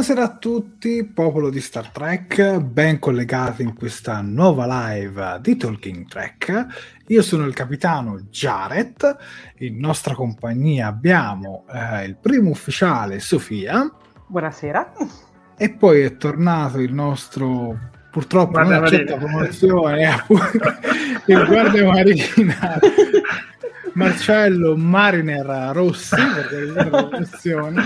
Buonasera a tutti, popolo di Star Trek, ben collegati in questa nuova live di Talking Trek. Io sono il capitano Jared, in nostra compagnia abbiamo eh, il primo ufficiale Sofia. Buonasera. E poi è tornato il nostro, purtroppo Guarda non accetta promozione, il guardia marina Marcello Mariner Rossi, per la promozione,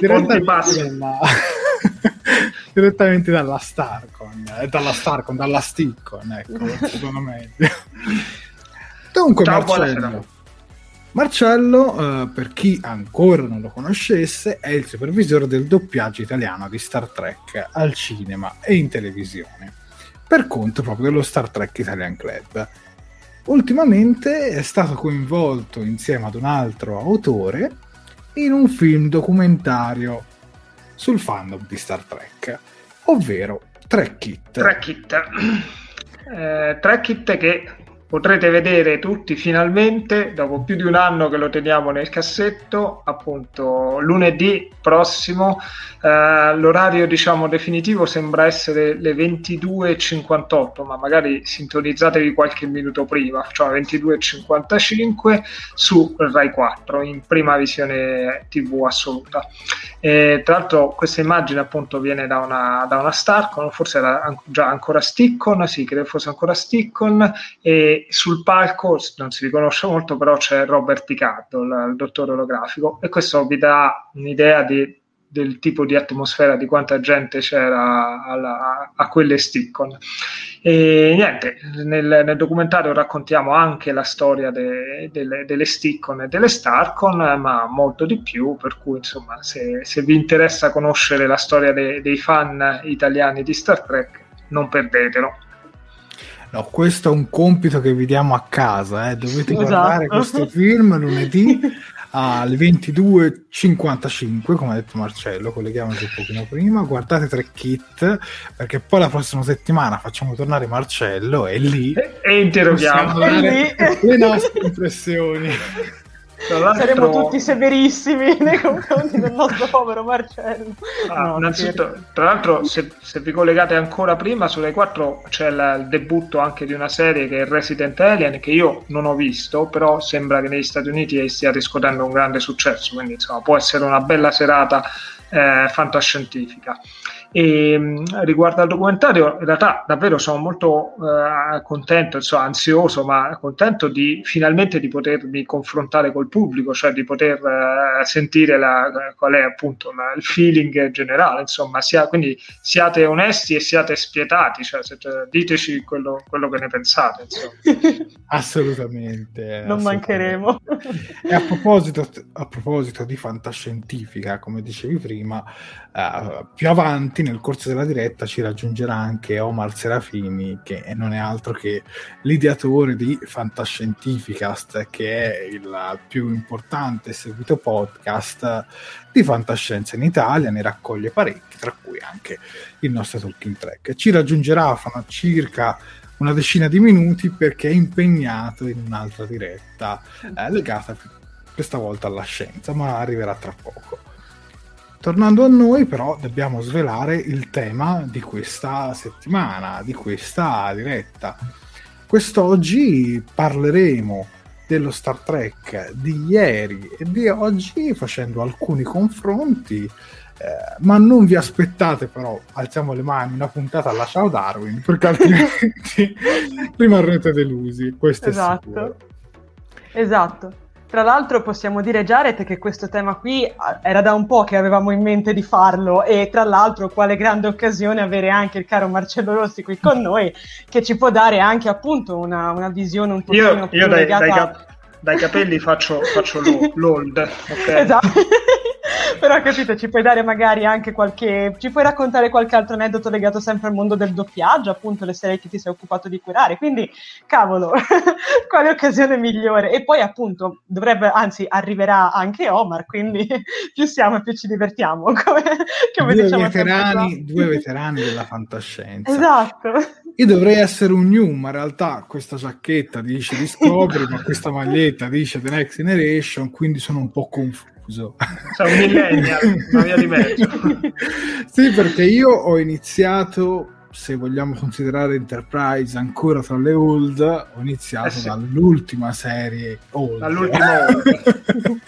direttamente dalla, direttamente dalla Starcon, eh, dalla Starcon, dalla Sticcon, ecco, secondo me. Dunque, Ciao, Marcello. Marcello, eh, per chi ancora non lo conoscesse, è il supervisore del doppiaggio italiano di Star Trek al cinema e in televisione, per conto proprio dello Star Trek Italian Club. Ultimamente è stato coinvolto insieme ad un altro autore in un film documentario sul fandom di Star Trek, ovvero Trek It. Track It. Eh, Track It che potrete vedere tutti finalmente dopo più di un anno che lo teniamo nel cassetto appunto lunedì prossimo eh, l'orario diciamo definitivo sembra essere le 22.58 ma magari sintonizzatevi qualche minuto prima cioè 22.55 su Rai 4 in prima visione tv assoluta. E, tra l'altro questa immagine appunto viene da una, da una Starcon forse era an- già ancora Stickon sì credo fosse ancora Stickon e sul palco non si riconosce molto, però c'è Robert Picardo, il, il dottore olografico, e questo vi dà un'idea di del tipo di atmosfera, di quanta gente c'era alla, a quelle Stickon. E niente, nel, nel, documentario raccontiamo anche la storia de, delle, delle Stickon e delle Starcon, ma molto di più, per cui insomma se, se vi interessa conoscere la storia de, dei fan italiani di Star Trek, non perdetelo. No, questo è un compito che vi diamo a casa, eh. dovete esatto. guardare questo film lunedì alle 22.55, come ha detto Marcello, colleghiamoci un pochino prima, guardate tre kit, perché poi la prossima settimana facciamo tornare Marcello e lì... E, e interroghiamo le nostre impressioni. Saremo tutti severissimi nei confronti del nostro povero Marcello. Ah, no, innanzitutto, tra l'altro, se, se, vi collegate ancora prima, sulle 4 c'è la, il debutto anche di una serie che è Resident Alien, che io non ho visto, però sembra che negli Stati Uniti stia riscuotendo un grande successo, quindi insomma può essere una bella serata eh, fantascientifica. E mm, riguardo al documentario, in realtà davvero sono molto eh, contento, insomma, ansioso, ma contento di finalmente di potermi confrontare col pubblico, cioè di poter eh, sentire la, qual è appunto la, il feeling generale. Insomma, sia, quindi siate onesti e siate spietati, cioè, se, diteci quello, quello, che ne pensate. assolutamente. Non assolutamente. mancheremo. E a proposito, a proposito di fantascientifica, come dicevi prima, uh, più avanti nel corso della diretta ci raggiungerà anche Omar Serafini che non è altro che l'ideatore di Fantascientificast che è il più importante e seguito podcast di fantascienza in Italia ne raccoglie parecchi tra cui anche il nostro Talking Track. Ci raggiungerà fra circa una decina di minuti perché è impegnato in un'altra diretta eh, legata questa volta alla scienza ma arriverà tra poco Tornando a noi, però, dobbiamo svelare il tema di questa settimana, di questa diretta. Quest'oggi parleremo dello Star Trek di ieri e di oggi facendo alcuni confronti. Eh, ma non vi aspettate però, alziamo le mani, una puntata alla Ciao Darwin, perché altrimenti rimarrete delusi. Questo esatto. è sicuro. Esatto. Tra l'altro possiamo dire Jared che questo tema qui era da un po' che avevamo in mente di farlo e tra l'altro quale grande occasione avere anche il caro Marcello Rossi qui con noi che ci può dare anche appunto una, una visione un po' più io dai, legata... Dai, cap- dai capelli faccio, faccio l'old. Okay. Esatto. Però capito, ci puoi dare magari anche qualche. ci puoi raccontare qualche altro aneddoto legato sempre al mondo del doppiaggio, appunto le serie che ti sei occupato di curare. Quindi, cavolo, quale occasione migliore? E poi, appunto, dovrebbe, anzi, arriverà anche Omar, quindi più siamo e più ci divertiamo. Come, come due, diciamo veterani, due veterani della fantascienza. Esatto. Io dovrei essere un new, ma in realtà questa giacchetta dice Discovery, ma questa maglietta dice The Next Generation, quindi sono un po' confuso. Sono un millennial, una via di mezzo. sì, perché io ho iniziato, se vogliamo considerare Enterprise ancora tra le old, ho iniziato eh sì. dall'ultima serie old. Dall'ultima old.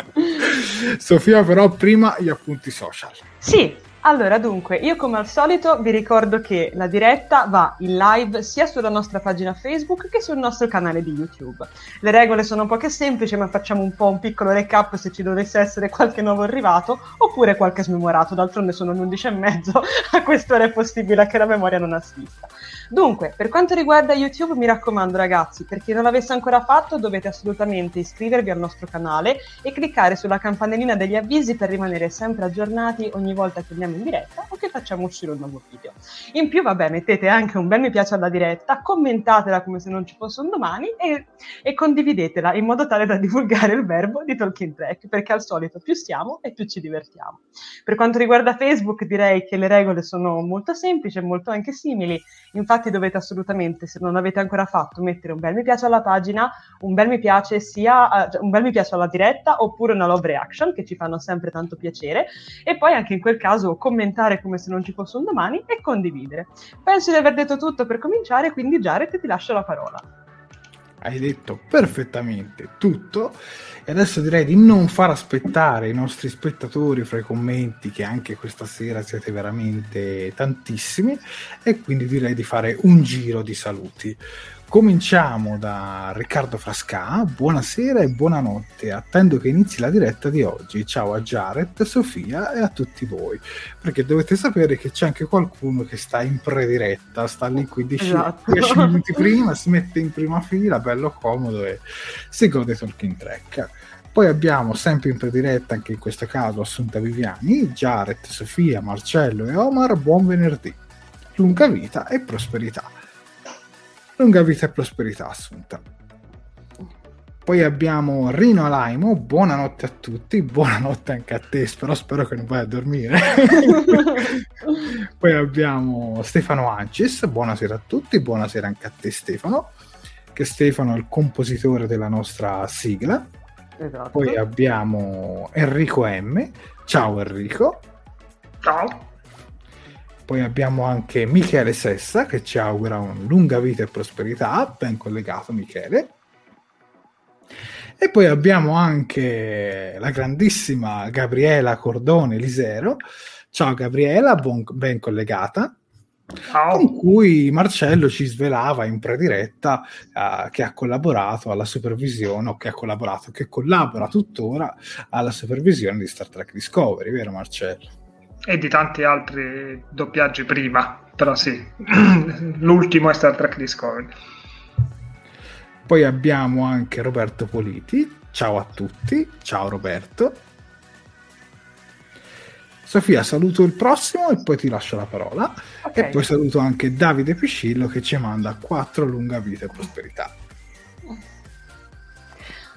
Sofia, però, prima gli appunti social. Sì, allora, dunque, io come al solito vi ricordo che la diretta va in live sia sulla nostra pagina Facebook che sul nostro canale di YouTube. Le regole sono poche semplici, ma facciamo un po' un piccolo recap se ci dovesse essere qualche nuovo arrivato oppure qualche smemorato. D'altronde sono le 11 e mezzo, a quest'ora è possibile che la memoria non assista. Dunque, per quanto riguarda YouTube, mi raccomando ragazzi, per chi non l'avesse ancora fatto, dovete assolutamente iscrivervi al nostro canale e cliccare sulla campanellina degli avvisi per rimanere sempre aggiornati ogni volta che andiamo in diretta o che facciamo uscire un nuovo video. In più, vabbè, mettete anche un bel mi piace alla diretta, commentatela come se non ci fosse un domani e, e condividetela in modo tale da divulgare il verbo di Talking Track, perché al solito più siamo e più ci divertiamo. Per quanto riguarda Facebook, direi che le regole sono molto semplici e molto anche simili. Infatti, infatti dovete assolutamente, se non l'avete ancora fatto, mettere un bel mi piace alla pagina, un bel mi piace sia uh, un bel mi piace alla diretta oppure una love reaction che ci fanno sempre tanto piacere e poi anche in quel caso commentare come se non ci fosse un domani e condividere. Penso di aver detto tutto per cominciare, quindi Jared ti lascio la parola. Hai detto perfettamente tutto. E adesso direi di non far aspettare i nostri spettatori fra i commenti, che anche questa sera siete veramente tantissimi, e quindi direi di fare un giro di saluti. Cominciamo da Riccardo Frasca, buonasera e buonanotte, attendo che inizi la diretta di oggi. Ciao a Jared, Sofia e a tutti voi, perché dovete sapere che c'è anche qualcuno che sta in prediretta, sta lì 15 esatto. minuti prima, si mette in prima fila, bello comodo e si gode Talking Track. Poi abbiamo sempre in prediretta, anche in questo caso, Assunta Viviani, Jared, Sofia, Marcello e Omar, buon venerdì. Lunga vita e prosperità lunga vita e prosperità assunta. Poi abbiamo Rino Alaimo, buonanotte a tutti, buonanotte anche a te, però spero che non vai a dormire. Poi abbiamo Stefano Ancis, buonasera a tutti, buonasera anche a te Stefano, che Stefano è il compositore della nostra sigla. Esatto. Poi abbiamo Enrico M, ciao Enrico. Ciao. Poi abbiamo anche Michele Sessa che ci augura una lunga vita e prosperità, ben collegato Michele. E poi abbiamo anche la grandissima Gabriela Cordone Lisero. Ciao Gabriela, buon, ben collegata. Ciao. Con cui Marcello ci svelava in prediretta uh, che ha collaborato alla supervisione, o che ha collaborato, che collabora tuttora alla supervisione di Star Trek Discovery, vero Marcello? E di tanti altri doppiaggi prima, però sì, l'ultimo è Star Trek Discovery. Poi abbiamo anche Roberto Politi, ciao a tutti, ciao Roberto. Sofia, saluto il prossimo e poi ti lascio la parola. Okay. E poi saluto anche Davide Piscillo che ci manda 4 lunga vita e prosperità.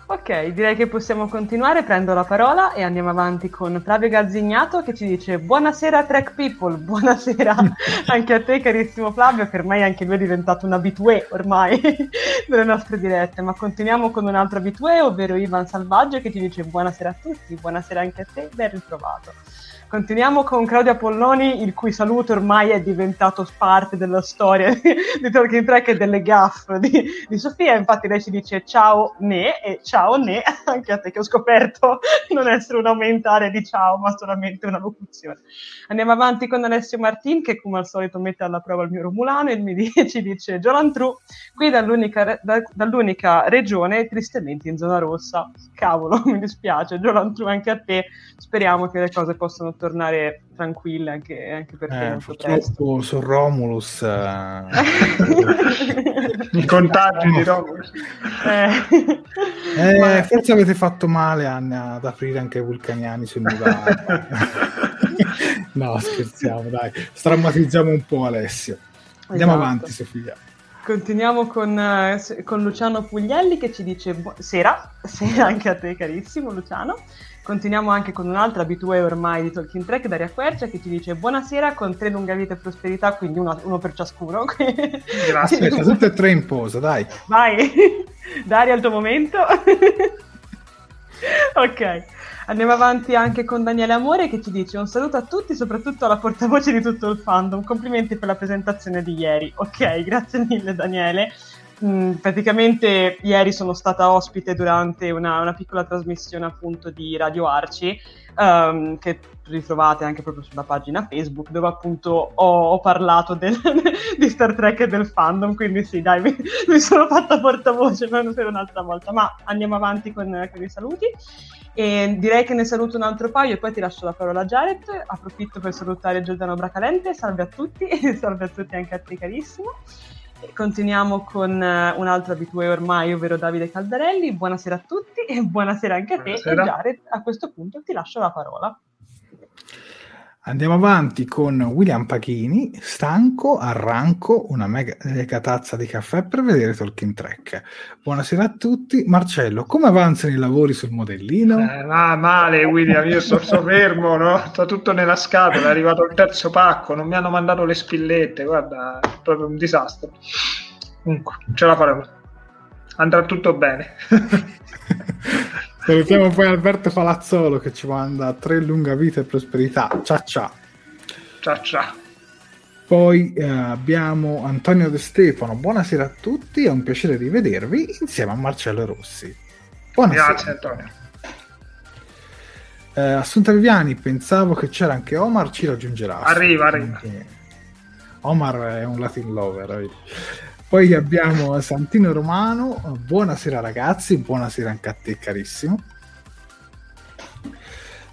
Ok, direi che possiamo continuare, prendo la parola e andiamo avanti con Flavio Gazzignato che ci dice buonasera Track People, buonasera anche a te carissimo Flavio che ormai anche lui è diventato un abitué ormai delle nostre dirette, ma continuiamo con un altro abitué ovvero Ivan Salvaggio che ci dice buonasera a tutti, buonasera anche a te, ben ritrovato. Continuiamo con Claudia Polloni, il cui saluto ormai è diventato parte della storia di Talking Track e delle gaffe di, di, Sofia. Infatti, lei ci dice ciao ne e ciao ne, anche a te che ho scoperto non essere un aumentare di ciao, ma solamente una locuzione. Andiamo avanti con Alessio Martin, che come al solito mette alla prova il mio Romulano e mi dice, ci dice Giolantru, qui dall'unica, da, dall'unica regione tristemente in zona rossa. Cavolo, mi dispiace, Giolantru anche a te. Speriamo che le cose possano tornare tranquille anche, anche per te. Eh, purtroppo su Romulus eh... i contagi di Romulus eh. Eh, Ma... forse avete fatto male Anna ad aprire anche i vulcaniani sul Nuvale no scherziamo dai strammatizziamo un po' Alessio andiamo esatto. avanti Sofia Continuiamo con, uh, con, Luciano Puglielli che ci dice bu- sera, sera anche a te carissimo Luciano. Continuiamo anche con un'altra abitué ormai di Talking Track, Daria Quercia, che ci dice buonasera con tre lunga vita e prosperità, quindi uno, uno per ciascuno. Grazie, tutte e tre in posa, dai. Vai, Daria al tuo momento. ok, andiamo avanti anche con Daniele Amore che ci dice un saluto a tutti, soprattutto alla portavoce di tutto il fandom. Complimenti per la presentazione di ieri. Ok, grazie mille Daniele. Mm, praticamente ieri sono stata ospite durante una, una piccola trasmissione appunto di Radio Arci um, che ritrovate anche proprio sulla pagina Facebook dove appunto ho, ho parlato del, di Star Trek e del fandom quindi sì dai mi, mi sono fatta portavoce per un'altra volta ma andiamo avanti con, con i saluti e direi che ne saluto un altro paio e poi ti lascio la parola a Jared. Approfitto per salutare Giordano Bracalente. Salve a tutti, e salve a tutti anche a te carissimo. Continuiamo con uh, un altro abitué ormai, ovvero Davide Caldarelli. Buonasera a tutti e buonasera anche a buonasera. te. E Jared, a questo punto ti lascio la parola. Andiamo avanti con William Pachini, stanco, arranco, una mega, tazza di caffè per vedere Talking Track. Buonasera a tutti. Marcello, come avanzano i lavori sul modellino? Eh, ma male William, io sto, sto fermo, no? sto tutto nella scatola, è arrivato il terzo pacco, non mi hanno mandato le spillette, guarda, è proprio un disastro. Comunque, ce la faremo. Andrà tutto bene. Salutiamo poi Alberto Palazzolo che ci manda tre lunga vita e prosperità. Ciao ciao. Ciao ciao. Poi eh, abbiamo Antonio De Stefano. Buonasera a tutti, è un piacere rivedervi insieme a Marcello Rossi. Buonasera. Grazie Antonio. Eh, Assunta Viviani, pensavo che c'era anche Omar, ci raggiungerà. Arriva, arriva. Omar è un Latin lover. Poi abbiamo Santino Romano, buonasera ragazzi, buonasera anche a te carissimo.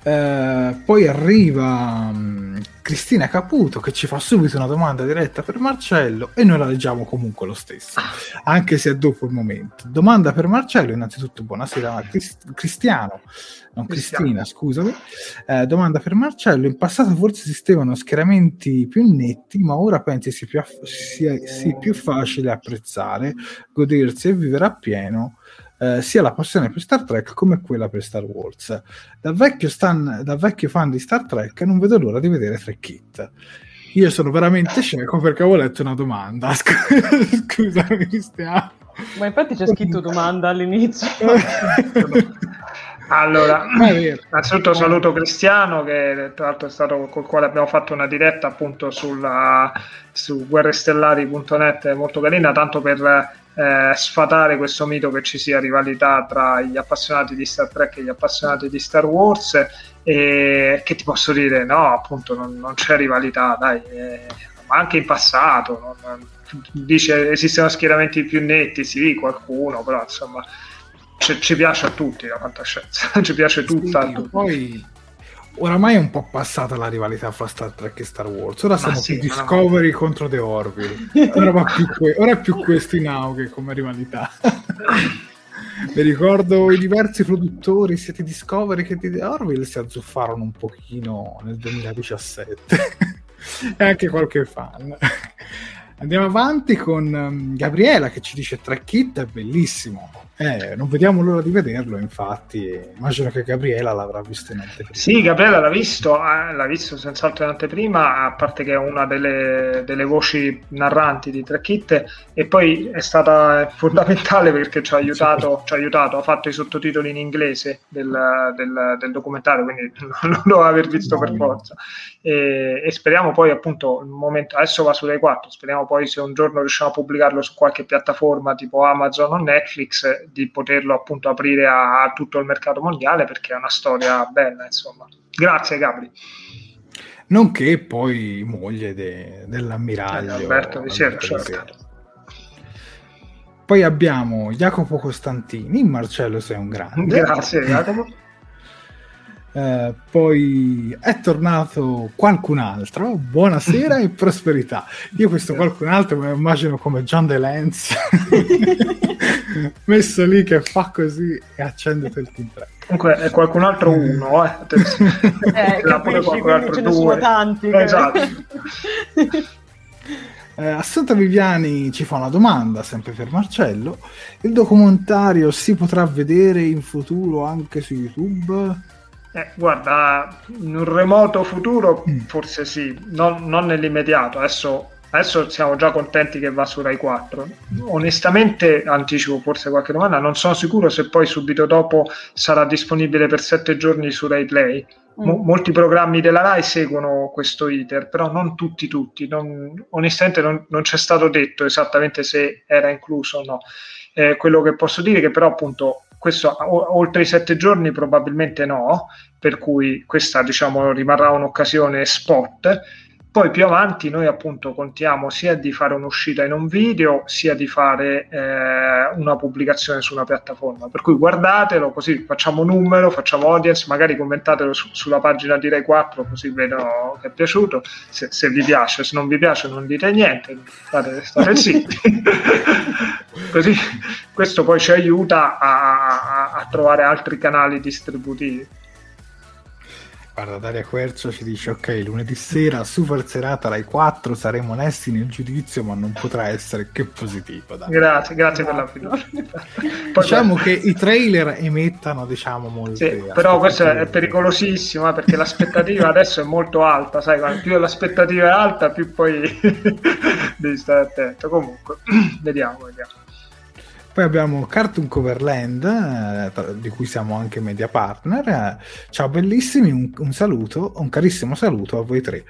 Eh, poi arriva um, Cristina Caputo che ci fa subito una domanda diretta per Marcello e noi la leggiamo comunque lo stesso, anche se è dopo il momento. Domanda per Marcello, innanzitutto buonasera Crist- Cristiano, non Cristina, scusami. Eh, domanda per Marcello, in passato forse esistevano schieramenti più netti, ma ora pensi sia più, aff- sia, sia più facile apprezzare, godersi e vivere appieno eh, sia la passione per Star Trek come quella per Star Wars. Da vecchio, stan, da vecchio fan di Star Trek non vedo l'ora di vedere Trek It. Io sono veramente cieco perché avevo letto una domanda. Scusami, Cristiano. Ma infatti c'è scritto domanda all'inizio. Allora, innanzitutto saluto Cristiano che tra l'altro è stato col quale abbiamo fatto una diretta appunto sulla, su guerrestellari.net molto carina, tanto per eh, sfatare questo mito che ci sia rivalità tra gli appassionati di Star Trek e gli appassionati di Star Wars e che ti posso dire no appunto non, non c'è rivalità dai eh, ma anche in passato non, non, dice esistono schieramenti più netti sì qualcuno però insomma ci, ci piace a tutti la fantascienza ci piace tutta sì, poi oramai è un po' passata la rivalità fra Star Trek e Star Wars. Ora siamo sì, più Discovery no. contro The Orville. Ora, que- ora, è più questo in auge come rivalità. Mi ricordo i diversi produttori, sia di Discovery che di The Orville, si azzuffarono un pochino nel 2017. e anche qualche fan. Andiamo avanti con um, Gabriela che ci dice Track Kit è bellissimo. Eh, non vediamo l'ora di vederlo, infatti. Immagino che Gabriela l'avrà visto in anteprima. Sì, Gabriela l'ha visto, eh, l'ha visto senz'altro in anteprima, a parte che è una delle, delle voci narranti di Track Kit e poi è stata fondamentale perché ci ha aiutato, sì. ci ha, aiutato ha fatto i sottotitoli in inglese del, del, del documentario, quindi non lo aver visto no, per forza. E, e, speriamo poi appunto, il momento, adesso va su Rai 4, speriamo poi se un giorno riusciamo a pubblicarlo su qualche piattaforma tipo Amazon o Netflix di poterlo appunto aprire a, a, tutto il mercato mondiale perché è una storia bella insomma. Grazie Gabri. Nonché poi moglie de, dell'ammiraglio eh, Alberto di Sierra certo. poi abbiamo Jacopo Costantini. Marcello sei un grande. Grazie Jacopo eh, poi è tornato qualcun altro. Buonasera e prosperità. Io questo qualcun altro me lo immagino come John DeLance messo lì che fa così e accende il team 3. Comunque è qualcun altro uno, eh. eh capisci, qualcun altro ce ne sono tanti. Esatto. Eh, Assunta Viviani ci fa una domanda, sempre per Marcello. Il documentario si potrà vedere in futuro anche su YouTube? Eh, guarda, in un remoto futuro mm. forse sì, non, non nell'immediato. Adesso, adesso, siamo già contenti che va su Rai 4. Onestamente, anticipo forse qualche domanda, non sono sicuro se poi subito dopo sarà disponibile per sette giorni su Rai Play. Mm. Mo- molti programmi della Rai seguono questo iter, però non tutti, tutti. Non, onestamente non, non, c'è stato detto esattamente se era incluso o no. Eh, quello che posso dire è che però appunto questo oltre i sette giorni probabilmente no, per cui questa diciamo rimarrà un'occasione spot. Poi più avanti noi appunto contiamo sia di fare un'uscita in un video sia di fare eh, una pubblicazione su una piattaforma. Per cui guardatelo così facciamo numero, facciamo audience, magari commentatelo su, sulla pagina di Rai 4 così vedo che è piaciuto. Se, se, vi piace, se non vi piace non dite niente, state, state zitti. così questo poi ci aiuta a, a, a trovare altri canali distributivi. Guarda, Daria Quercio ci dice: Ok, lunedì sera, super serata Rai 4. Saremo onesti nel giudizio, ma non potrà essere che positivo. Dai. Grazie, grazie per la fiducia. diciamo che i trailer emettano, diciamo, molto. Sì, però questo è pericolosissimo eh, perché l'aspettativa adesso è molto alta. Sai, più l'aspettativa è alta, più poi devi stare attento. Comunque, vediamo, vediamo. Poi abbiamo Cartoon Coverland, eh, di cui siamo anche media partner. Eh, ciao bellissimi, un, un, saluto, un carissimo saluto a voi tre.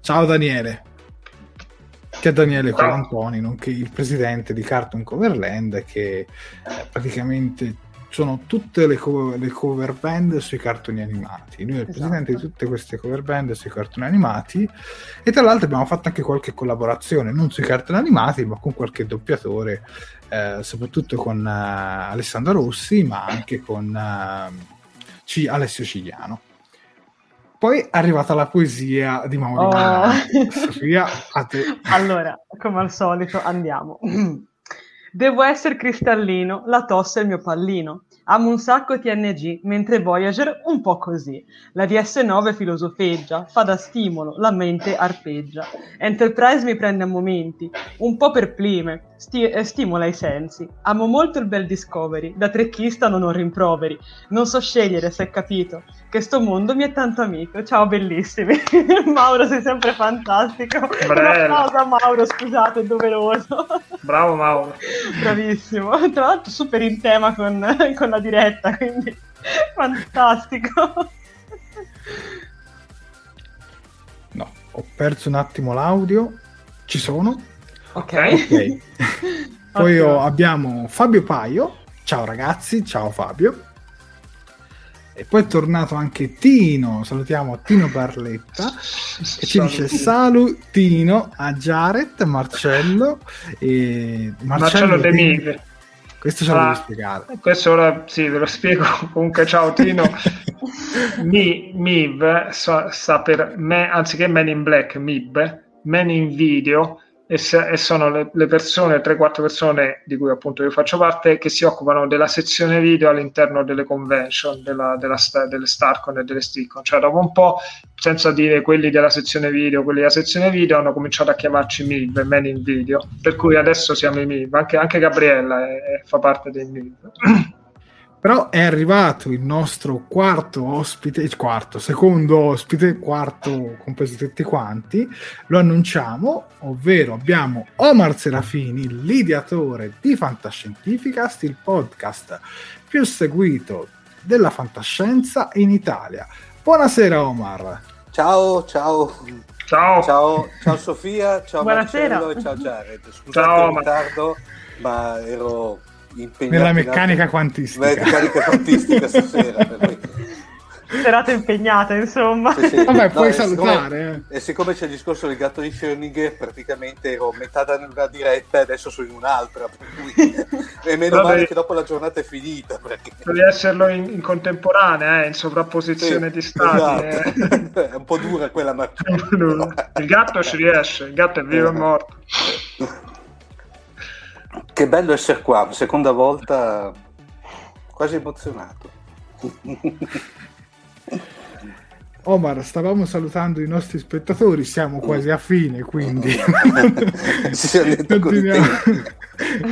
Ciao Daniele. Che è Daniele Colantoni, nonché il presidente di Cartoon Coverland, che eh, praticamente sono tutte le, co- le cover band sui cartoni animati. Lui è il Esatto. presidente di tutte queste cover band sui cartoni animati. E tra l'altro abbiamo fatto anche qualche collaborazione, non sui cartoni animati, ma con qualche doppiatore, eh, soprattutto con eh, Alessandro Rossi, ma anche con eh, C- Alessio Cigliano. Poi è arrivata la poesia di Mauro Oh. Sofia, a te. Allora, come al solito, andiamo. Devo essere cristallino, la tosse è il mio pallino. Amo un sacco TNG, mentre Voyager un po' così. La DS9 filosofeggia, fa da stimolo, la mente arpeggia. Enterprise mi prende a momenti, un po' per plime, sti- eh, stimola i sensi. Amo molto il bel Discovery, da trecchista non ho rimproveri. Non so scegliere, se è capito, che sto mondo mi è tanto amico. Ciao bellissimi. Mauro, sei sempre fantastico. Un Bello. applauso a Mauro, scusate, è doveroso. Bravo Mauro. Bravissimo. Tra l'altro super in tema con, con la diretta, quindi fantastico. No, ho perso un attimo l'audio. Ci sono? Ok. Ok. Poi abbiamo Fabio Paio. Ciao ragazzi, ciao Fabio. E poi è tornato anche Tino. Salutiamo Tino Barletta. Che ci dice salutino a Jared, Marcello e Marcello De Tino. Mive. Questo ce lo devi Ah. spiegare. Questo ora sì, ve lo spiego. Comunque, ciao Tino. Mi, MIB so- sta per me, anziché Men in Black, MIB, Men in Video, e, se- e sono le, le persone, 3-4 persone di cui appunto io faccio parte, che si occupano della sezione video all'interno delle convention, della, della delle Starcon e delle Stickon. Cioè, dopo un po', senza dire quelli della sezione video, quelli della sezione video, hanno cominciato a chiamarci MIB, Men in Video, per cui adesso siamo i MIB. Anche, anche Gabriella è- è- fa parte dei MIB. Però è arrivato il nostro quarto ospite, il quarto, secondo ospite, quarto compreso tutti quanti, lo annunciamo, ovvero abbiamo Omar Serafini, l'ideatore di Fantascientificast, il podcast più seguito della fantascienza in Italia. Buonasera Omar. Ciao, ciao, Ciao. ciao, ciao Sofia, ciao Buonasera. Marcello e ciao Jared. Scusate Ciao, il ritardo, ma ero impegnato Nella in meccanica altre- quantistica. meccanica quantistica stasera. per Serata impegnata, insomma. Sì, sì. Vabbè, No, puoi e siccome- salutare. eh. E siccome c'è il discorso del gatto di Schrödinger, praticamente ero metà da una diretta e adesso sono in un'altra. Cui... e meno Vabbè. male che dopo la giornata è finita. Perché... Devi esserlo in, in contemporanea, eh, in sovrapposizione Sì, di stati. eh. esatto. è un po' dura quella Marcello. Il gatto ci riesce, il gatto è vivo e morto. Che bello essere qua, seconda volta quasi emozionato. Omar, stavamo salutando i nostri spettatori, siamo quasi a fine, quindi...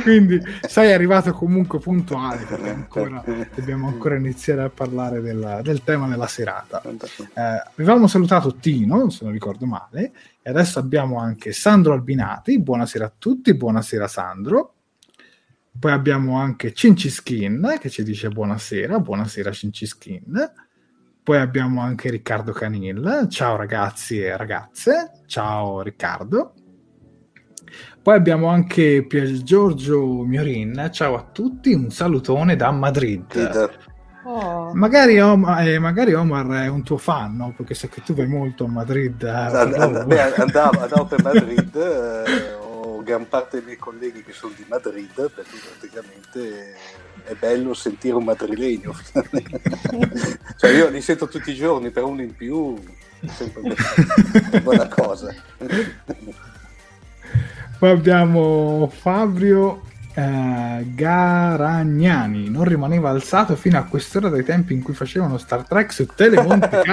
Quindi sei arrivato comunque puntuale perché ancora dobbiamo ancora iniziare a parlare del, del tema della serata. Eh, avevamo salutato Tino, se non ricordo male, e adesso abbiamo anche Sandro Albinati. Buonasera a tutti, buonasera Sandro. Poi abbiamo anche Cinciskin che ci dice buonasera, buonasera Cinciskin. Poi abbiamo anche Riccardo Canil. Ciao ragazzi e ragazze. Ciao Riccardo. Poi abbiamo anche Pier Giorgio Miorin. Ciao a tutti, un salutone da Madrid. Oh. Magari, Om- eh, magari Omar è un tuo fan, no? Perché so che tu vai molto a Madrid. eh, And- and- beh, andavo, andavo per Madrid, eh, gran parte dei miei colleghi che sono di Madrid, per cui praticamente è bello sentire un madrilegno. cioè io li sento tutti i giorni, per uno in più è sempre una buona cosa. Poi abbiamo Fabio eh, Garagnani. Non rimaneva alzato fino a quest'ora dai tempi in cui facevano Star Trek su Telemonte.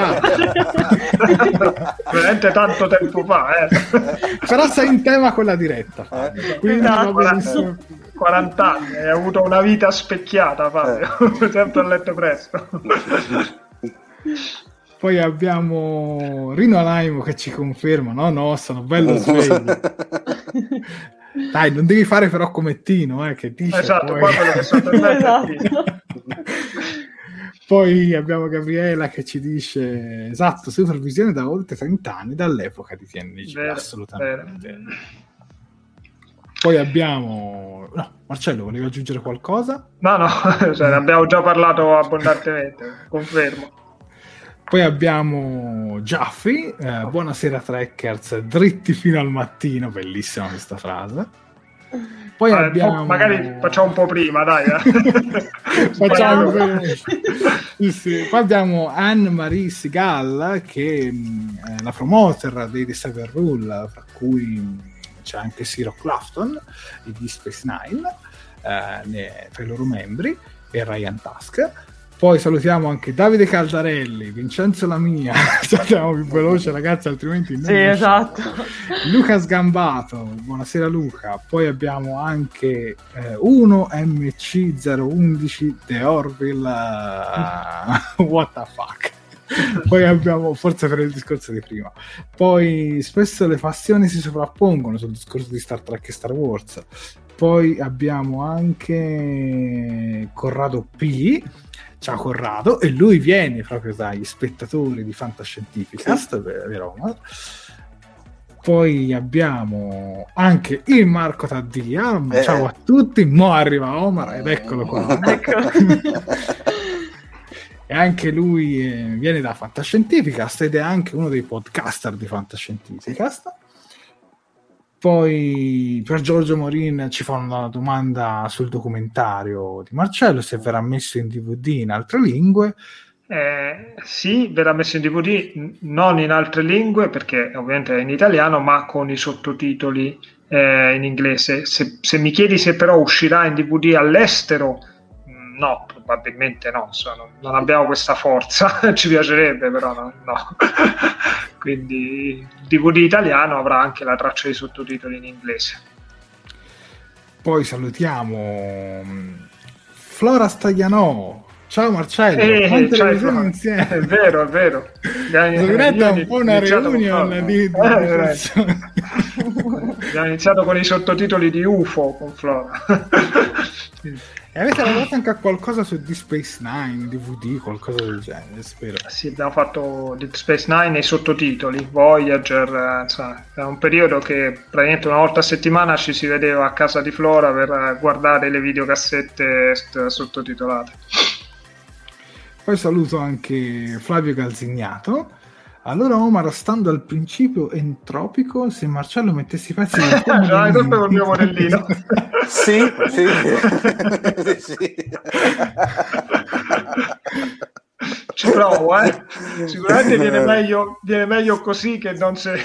Veramente tanto tempo fa, eh. Però sei in tema con la diretta, Fabio. Quindi va benissimo. 40 anni, hai avuto una vita specchiata, Fabio. Sempre a letto presto. Poi abbiamo Rino Alaimo che ci conferma: no, no, sono bello sveglio. Dai, non devi fare però come Tino, eh, che dice esatto, poi... Esatto. Poi abbiamo Gabriela che ci dice esatto, supervisione da oltre 30 anni dall'epoca di TNG. Vero, assolutamente. vero. Poi abbiamo... No, Marcello, volevi aggiungere qualcosa? No, no, cioè, ne abbiamo già parlato abbondantemente, confermo. Poi abbiamo Jaffi, eh, buonasera Trekkers, dritti fino al mattino, bellissima questa frase. Poi Vabbè, abbiamo... Magari facciamo un po' prima, dai. eh. Facciamo Speriamo. sì, sì. Poi abbiamo Anne-Marie Sigal che mh, è la promoter dei The Seven Rule, fra cui c'è anche Ciro Clafton di Space Nine eh, tra i loro membri e Ryan Tusk. Poi salutiamo anche Davide Caldarelli, Vincenzo Lamia, andiamo più veloce ragazzi altrimenti Sì, esatto. Luca Sgambato, buonasera Luca. Poi abbiamo anche eh, 1MC011 The Orville. eh, what the fuck. Poi abbiamo, forse per il discorso di prima. Poi spesso le passioni si sovrappongono sul discorso di Star Trek e Star Wars. Poi abbiamo anche Corrado P. Ciao Corrado, e lui viene proprio dagli spettatori di Fantascientificast, vero Omar? Poi abbiamo anche il Marco Taddia. Eh. Ciao a tutti. Mo arriva Omar ed eccolo qua. Ecco. e anche lui eh, viene da Fantascientificast ed è anche uno dei podcaster di Fantascientificast. Poi per Giorgio Morin ci fa una domanda sul documentario di Marcello se verrà messo in DVD in altre lingue. Eh, sì, verrà messo in DVD non in altre lingue perché ovviamente è in italiano, ma con i sottotitoli eh, in inglese. Se, se mi chiedi se però uscirà in DVD all'estero, mh, no, probabilmente no. insomma, non, non abbiamo questa forza. Ci piacerebbe, però no. no. Quindi il DVD italiano avrà anche la traccia di sottotitoli in inglese. Poi salutiamo mm, Flora Stagliano. Ciao Marcello, Eh, quante revisioni È insieme. vero, è vero. Diventa un po' una reunion Flora. di, di Eh. Abbiamo iniziato con i sottotitoli di UFO con Flora. E avete lavorato anche a qualcosa su Deep Space Nine, DVD, qualcosa del genere, spero. sì, abbiamo fatto Deep Space Nine e i sottotitoli, Voyager, eh, insomma, è un periodo che praticamente una volta a settimana ci si vedeva a casa di Flora per eh, guardare le videocassette sottotitolate. Poi saluto anche Flavio Calzignato. Allora Omar, stando al principio entropico, se Marcello mettesse i pezzi tuo Ce l'hai modellino- tutto col mio modellino. Sì, sì, sì, sì. Ci provo, eh. Sicuramente viene meglio, viene meglio così che non se,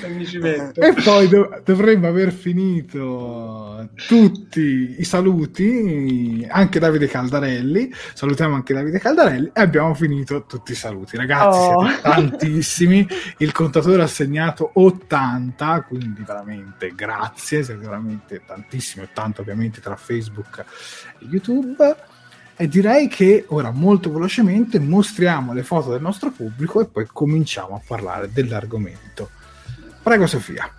se mi ci metto. E poi dov- dovremmo aver finito tutti i saluti, anche Davide Caldarelli. Salutiamo anche Davide Caldarelli e abbiamo finito tutti i saluti. Ragazzi, Oh. siete tantissimi. Il contatore ha segnato 80, quindi veramente grazie, siete veramente tantissimi, 80 ovviamente tra Facebook e YouTube. E direi che ora molto velocemente mostriamo le foto del nostro pubblico e poi cominciamo a parlare dell'argomento. Prego Sofia.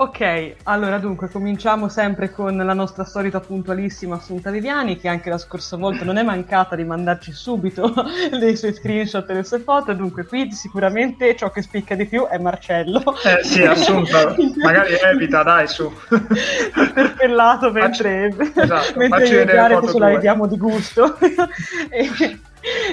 Ok, allora dunque cominciamo sempre con la nostra solita puntualissima Assunta Viviani che anche la scorsa volta non è mancata di mandarci subito dei suoi screenshot e le sue foto, dunque qui sicuramente ciò che spicca di più è Marcello. Eh sì, assunta, magari evita, dai, su. Perpellato mentre, esatto, mentre facci io e foto ce la vediamo di gusto. e,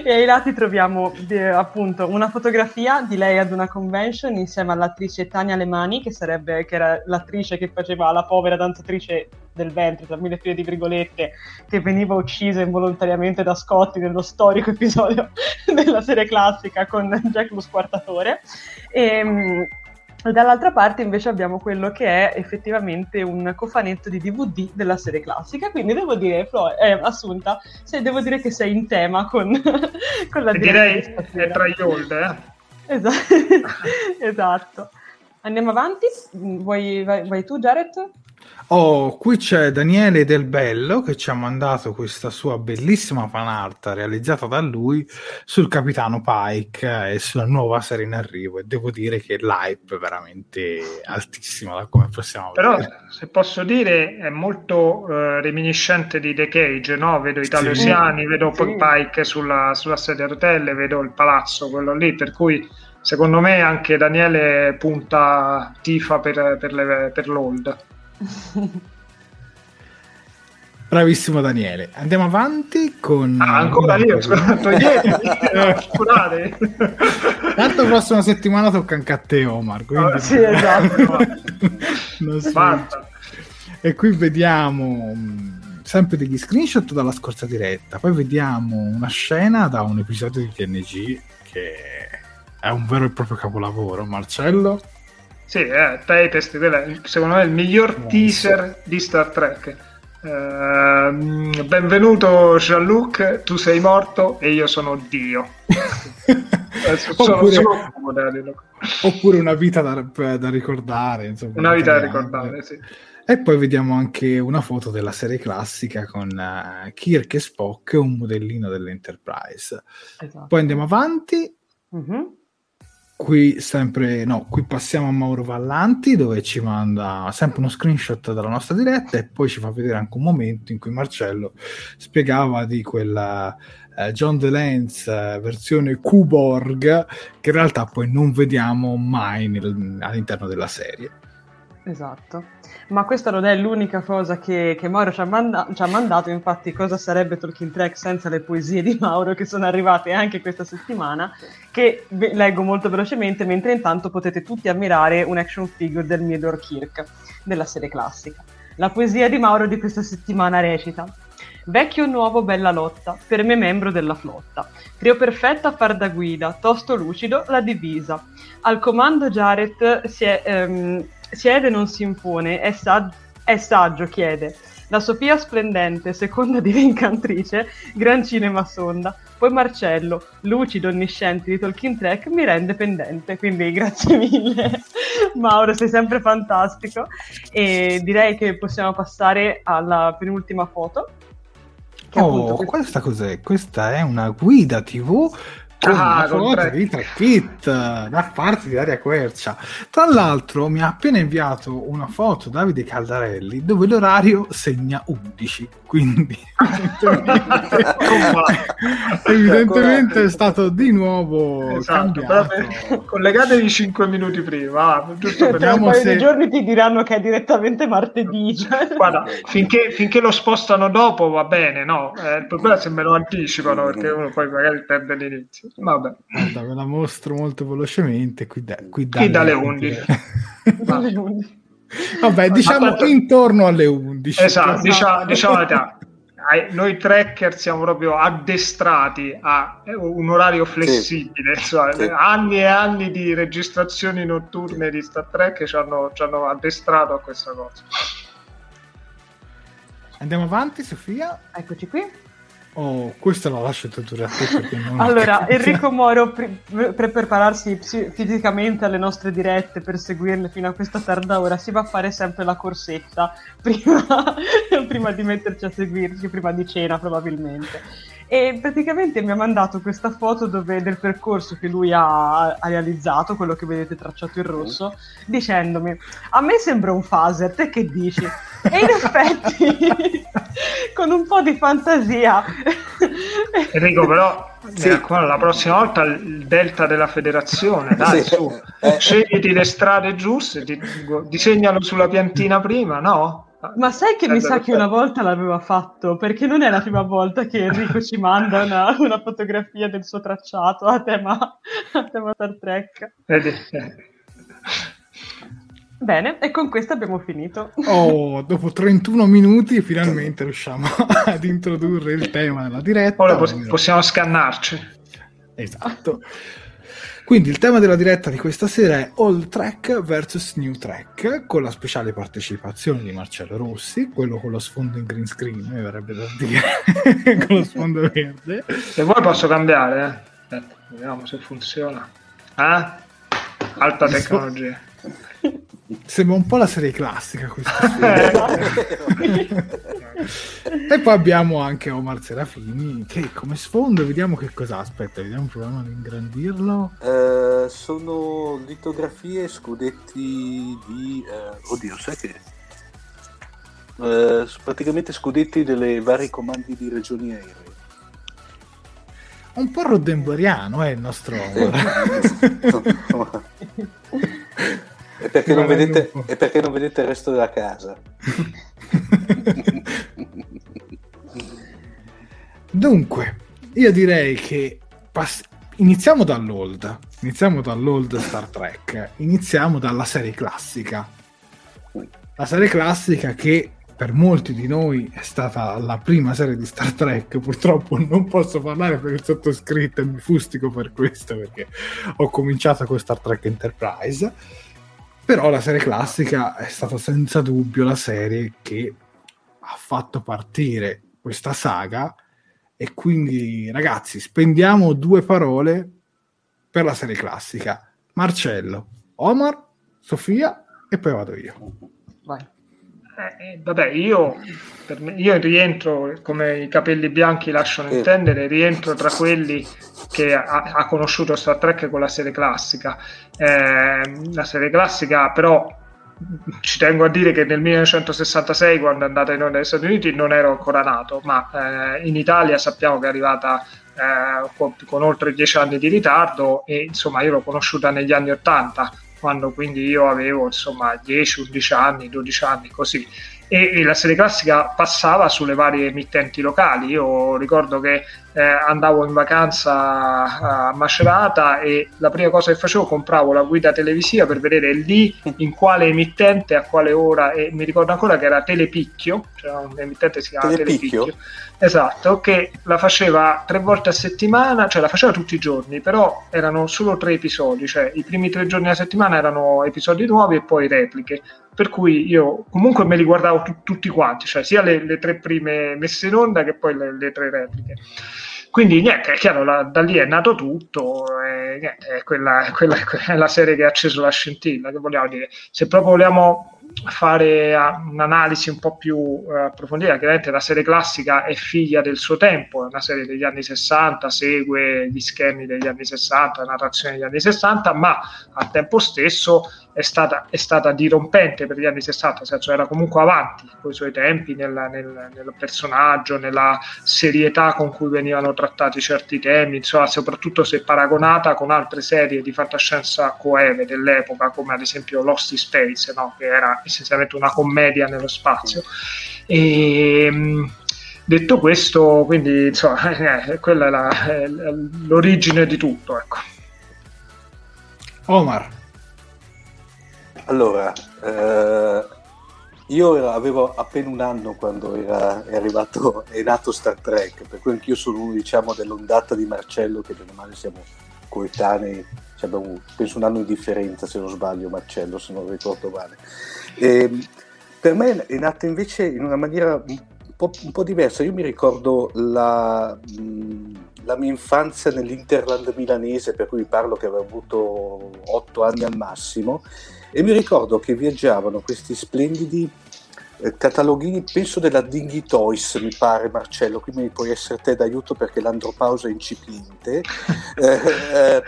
e ai lati troviamo eh, appunto una fotografia di lei ad una convention insieme all'attrice Tania Lemani, che sarebbe che era l'attrice che faceva la povera danzatrice del ventre, tra mille file di virgolette, che veniva uccisa involontariamente da Scotty nello storico episodio della serie classica con Jack lo squartatore. E, mm, e dall'altra parte invece abbiamo quello che è effettivamente un cofanetto di DVD della serie classica, quindi devo dire, Flo, eh, Assunta, se devo dire che sei in tema con, con la direi di è tra gli old, eh. Esa- esatto. Andiamo avanti, vuoi, vai, vai tu Jared? Oh, qui c'è Daniele Del Bello che ci ha mandato questa sua bellissima fan art realizzata da lui sul Capitano Pike e sulla nuova serie in arrivo e devo dire che l'hype è veramente altissima da come possiamo Però, vedere. se posso dire, è molto eh, reminiscente di The Cage, no? Vedo i talosiani, vedo Sì. poi Pike sulla, sulla sedia a rotelle, vedo il palazzo, quello lì, per cui secondo me anche Daniele punta tifa per, per, le, per l'old. Bravissimo Daniele. Andiamo avanti con... Ah, ancora io, togliete, scusate. Tanto prossima settimana tocca anche a te Omar. Quindi... Oh, sì, esatto. e qui vediamo sempre degli screenshot dalla scorsa diretta, poi vediamo una scena da un episodio di TNG che è un vero e proprio capolavoro. Marcello? Sì, eh, te testi, secondo me è il miglior no, teaser di Star Trek Uh, benvenuto Jean-Luc, tu sei morto e io sono Dio. sono, oppure, sono oppure, una vita da, da ricordare. Insomma, una vita da ricordare, sì. E poi vediamo anche una foto della serie classica con uh, Kirk e Spock, un modellino dell'Enterprise. Esatto. Poi andiamo avanti. Mm-hmm qui sempre no, qui passiamo a Mauro Vallanti dove ci manda sempre uno screenshot della nostra diretta e poi ci fa vedere anche un momento in cui Marcello spiegava di quella eh, John DeLance eh, versione Kuborg che in realtà poi non vediamo mai nel, all'interno della serie. Esatto ma questa non è l'unica cosa che, che Mauro ci ha, manda- ci ha, mandato, infatti cosa sarebbe Talking Track senza le poesie di Mauro che sono arrivate anche questa settimana, che leggo molto velocemente, mentre intanto potete tutti ammirare un action figure del Midor Kirk, della serie classica. La poesia di Mauro di questa settimana recita Vecchio o nuovo, bella lotta, per me membro della flotta. Trio perfetto a far da guida, tosto lucido, la divisa. Al comando Jared si è, ehm, siede non si impone, è, sag- è saggio, chiede. La Sofia splendente, seconda di l'incantrice, gran cinema sonda. Poi Marcello, lucido, onnisciente di Talking Track, mi rende pendente. Quindi grazie mille, Mauro, sei sempre fantastico. E direi che possiamo passare alla penultima foto. Oh, questa cos'è? Questa è una guida TV ah, con foto di tre kit da parte di Aria Quercia. Tra l'altro, mi ha appena inviato una foto Davide Caldarelli dove l'orario segna 11. Quindi, evidentemente, è stato di nuovo esatto, cambiato. Collegatevi 5 minuti prima, giusto per un paio se... di giorni ti diranno che è direttamente martedì. Cioè. Guarda, finché, finché, lo spostano dopo va bene, no? Eh, il problema è se me lo anticipano perché uno poi magari perde l'inizio. Vabbè. Guarda, ve la mostro molto velocemente. Qui, da, qui, qui dalle 11. Vabbè, diciamo ma, intorno alle 11. Esatto, diciamo, diciamo noi tracker siamo proprio addestrati a un orario flessibile. Sì. Insomma, sì. Anni e anni di registrazioni notturne di Star Trek ci hanno, ci hanno addestrato a questa cosa. Andiamo avanti, Sofia. Eccoci qui. Oh, questa la lascio tuttora a te Allora, Enrico Moro, per, per prepararsi fisicamente alle nostre dirette, per seguirle fino a questa tarda ora, si va a fare sempre la corsetta prima, prima di metterci a seguirci, prima di cena probabilmente e praticamente mi ha mandato questa foto dove, del percorso che lui ha, ha, realizzato, quello che vedete tracciato in rosso, dicendomi a me sembra un phaser, te che dici? E in effetti, con un po' di fantasia... Enrico però, sì. la prossima volta il delta della federazione, dai sì. su, eh. scegliti le strade giuste, ti, disegnalo sulla piantina prima, no? Ma sai che mi sa che una volta l'aveva fatto, perché non è la prima volta che Enrico ci manda una, una fotografia del suo tracciato a tema, a tema Star Trek. Bene, e con questo abbiamo finito. Oh, dopo 31 minuti finalmente riusciamo ad introdurre il tema della diretta. Ora possiamo scannarci. Esatto. Quindi il tema della diretta di questa sera è Old Track vs New Track, con la speciale partecipazione di Marcello Rossi, quello con lo sfondo in green screen, mi verrebbe da dire, con lo sfondo verde. E poi posso cambiare, eh? Eh, vediamo se funziona. Eh? Alta tecnologia. Sembra un po' la serie classica questa. e poi abbiamo anche Omar Serafini che come sfondo vediamo che cosa aspetta, vediamo proviamo ad ingrandirlo. Uh, sono litografie scudetti di uh, oddio, sai che uh, praticamente scudetti delle varie comandi di regioni aeree. un po' roddenboriano è il nostro è perché, non vedete, è perché non vedete il resto della casa dunque io direi che pass- iniziamo dall'old iniziamo dall'old Star Trek iniziamo dalla serie classica la serie classica che per molti di noi è stata la prima serie di Star Trek. Purtroppo non posso parlare per il sottoscritto e mi fustico per questo perché ho cominciato con Star Trek Enterprise. Però la serie classica è stata senza dubbio la serie che ha fatto partire questa saga e quindi ragazzi spendiamo due parole per la serie classica. Marcello, Omar, Sofia e poi vado io. Vai. Eh, eh, vabbè, io, me, io, rientro, come i capelli bianchi lasciano intendere, rientro tra quelli che ha, ha conosciuto Star Trek con la serie classica. Eh, la serie classica, però, ci tengo a dire che nel 1966, quando è andata in onda negli Stati Uniti, non ero ancora nato, ma eh, in Italia sappiamo che è arrivata eh, con, con, oltre dieci anni di ritardo e insomma io l'ho conosciuta negli anni 80 quando quindi io avevo insomma 10, 11 anni, 12 anni così e, e, la serie classica passava sulle varie emittenti locali. Io ricordo che eh, andavo in vacanza a Macerata e la prima cosa che facevo compravo la guida televisiva per vedere lì in quale emittente, a quale ora e mi ricordo ancora che era Telepicchio, cioè un emittente si chiama Telepicchio. Telepicchio. Esatto, che la faceva tre volte a settimana, cioè la faceva tutti i giorni, però erano solo tre episodi, cioè i primi tre giorni alla settimana erano episodi nuovi e poi repliche per cui io comunque me li guardavo t- tutti quanti, cioè sia le, le, tre prime messe in onda che poi le, le tre repliche. Quindi niente, è chiaro, la, da lì è nato tutto, e, niente, è quella, quella, è la serie che ha acceso la scintilla, che vogliamo dire. Se proprio vogliamo fare un'analisi un po' più uh, approfondita, chiaramente la serie classica è figlia del suo tempo, è una serie degli anni 60, segue gli schemi degli anni 60, la narrazione degli anni 60, ma al tempo stesso è stata, è stata dirompente per gli anni 60, nel senso era comunque avanti con i suoi tempi nel, nel, nel, personaggio, nella serietà con cui venivano trattati certi temi, insomma, soprattutto se paragonata con altre serie di fantascienza coeve dell'epoca, come ad esempio Lost in Space, no? che era essenzialmente una commedia nello spazio. E, ehm, detto questo, quindi insomma, eh, quella è, la, è l'origine di tutto. Ecco. Omar. Allora, eh, io era, avevo appena un anno quando era, è arrivato, è nato Star Trek, per cui anch'io sono uno diciamo, dell'ondata di Marcello, che bene male siamo coetanei, cioè abbiamo penso un anno di differenza se non sbaglio Marcello, se non ricordo male. E, per me è nata invece in una maniera un po', un po diversa, io mi ricordo la... La mia infanzia nell'Interland milanese, per cui parlo che avevo avuto otto anni al massimo, e mi ricordo che viaggiavano questi splendidi eh, cataloghini, penso della Dinghy Toys, mi pare Marcello, qui mi puoi essere te d'aiuto perché l'andropausa è incipiente. eh, eh,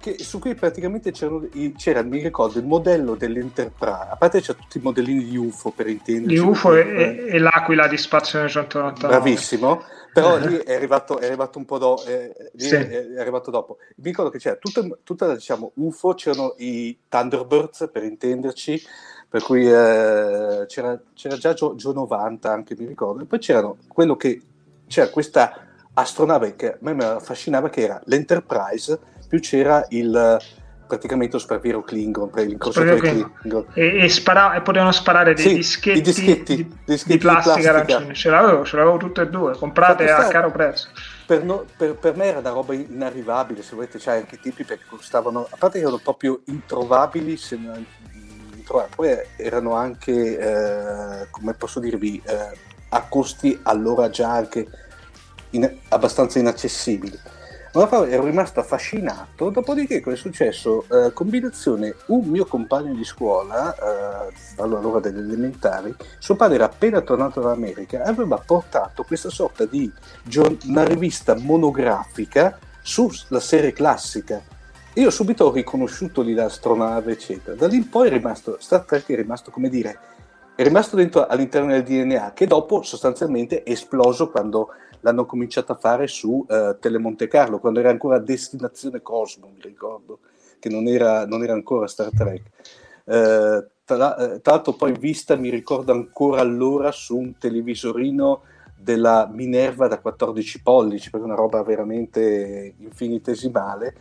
che, su cui praticamente c'era, mi ricordo, il modello dell'Enterprise, a parte c'è tutti i modellini di UFO per intenderci. Di UFO e, e, l'Aquila di Spazio 199. Bravissimo, però lì è arrivato, è arrivato un po' do, eh, sì. è, arrivato dopo. Mi ricordo che c'era tutta, tutta diciamo, UFO, c'erano i Thunderbirds per intenderci, per cui eh, c'era, c'era, già Gio, Gio 90 anche mi ricordo, e poi c'erano quello che c'era questa astronave che a me mi affascinava che era l'Enterprise più c'era il praticamente lo sparviero Klingon, l'incrociatore Klingon. E, e, spara- e potevano sparare dei sì, dischetti, dischetti, di, dischetti di, plastica, arancione. Ce l'avevo, ce l'avevo tutte e due, comprate a caro prezzo. Per, no, per, per, me era una roba inarrivabile, se volete, c'è anche i tipi perché costavano, a parte che erano proprio introvabili, se non, introvabili poi erano anche, eh, come posso dirvi, eh, a costi allora già anche in, abbastanza inaccessibili ero rimasto affascinato, dopodiché cosa è successo? Eh, combinazione, un mio compagno di scuola, eh, all'ora delle elementari, suo padre era appena tornato dall'America aveva portato questa sorta di una rivista monografica sulla serie classica. Io subito ho riconosciuto lì l'astronave, eccetera. Da lì in poi è rimasto, Star Trek è rimasto, come dire, è rimasto dentro all'interno del DNA, che dopo sostanzialmente è esploso quando l'hanno cominciato a fare su uh, Telemonte Carlo, quando era ancora Destinazione Cosmo, mi ricordo, che non era, non era ancora Star Trek. Uh, tra, uh, tra, l'altro poi vista, mi ricordo ancora allora, su un televisorino della Minerva da 14 pollici, per una roba veramente infinitesimale,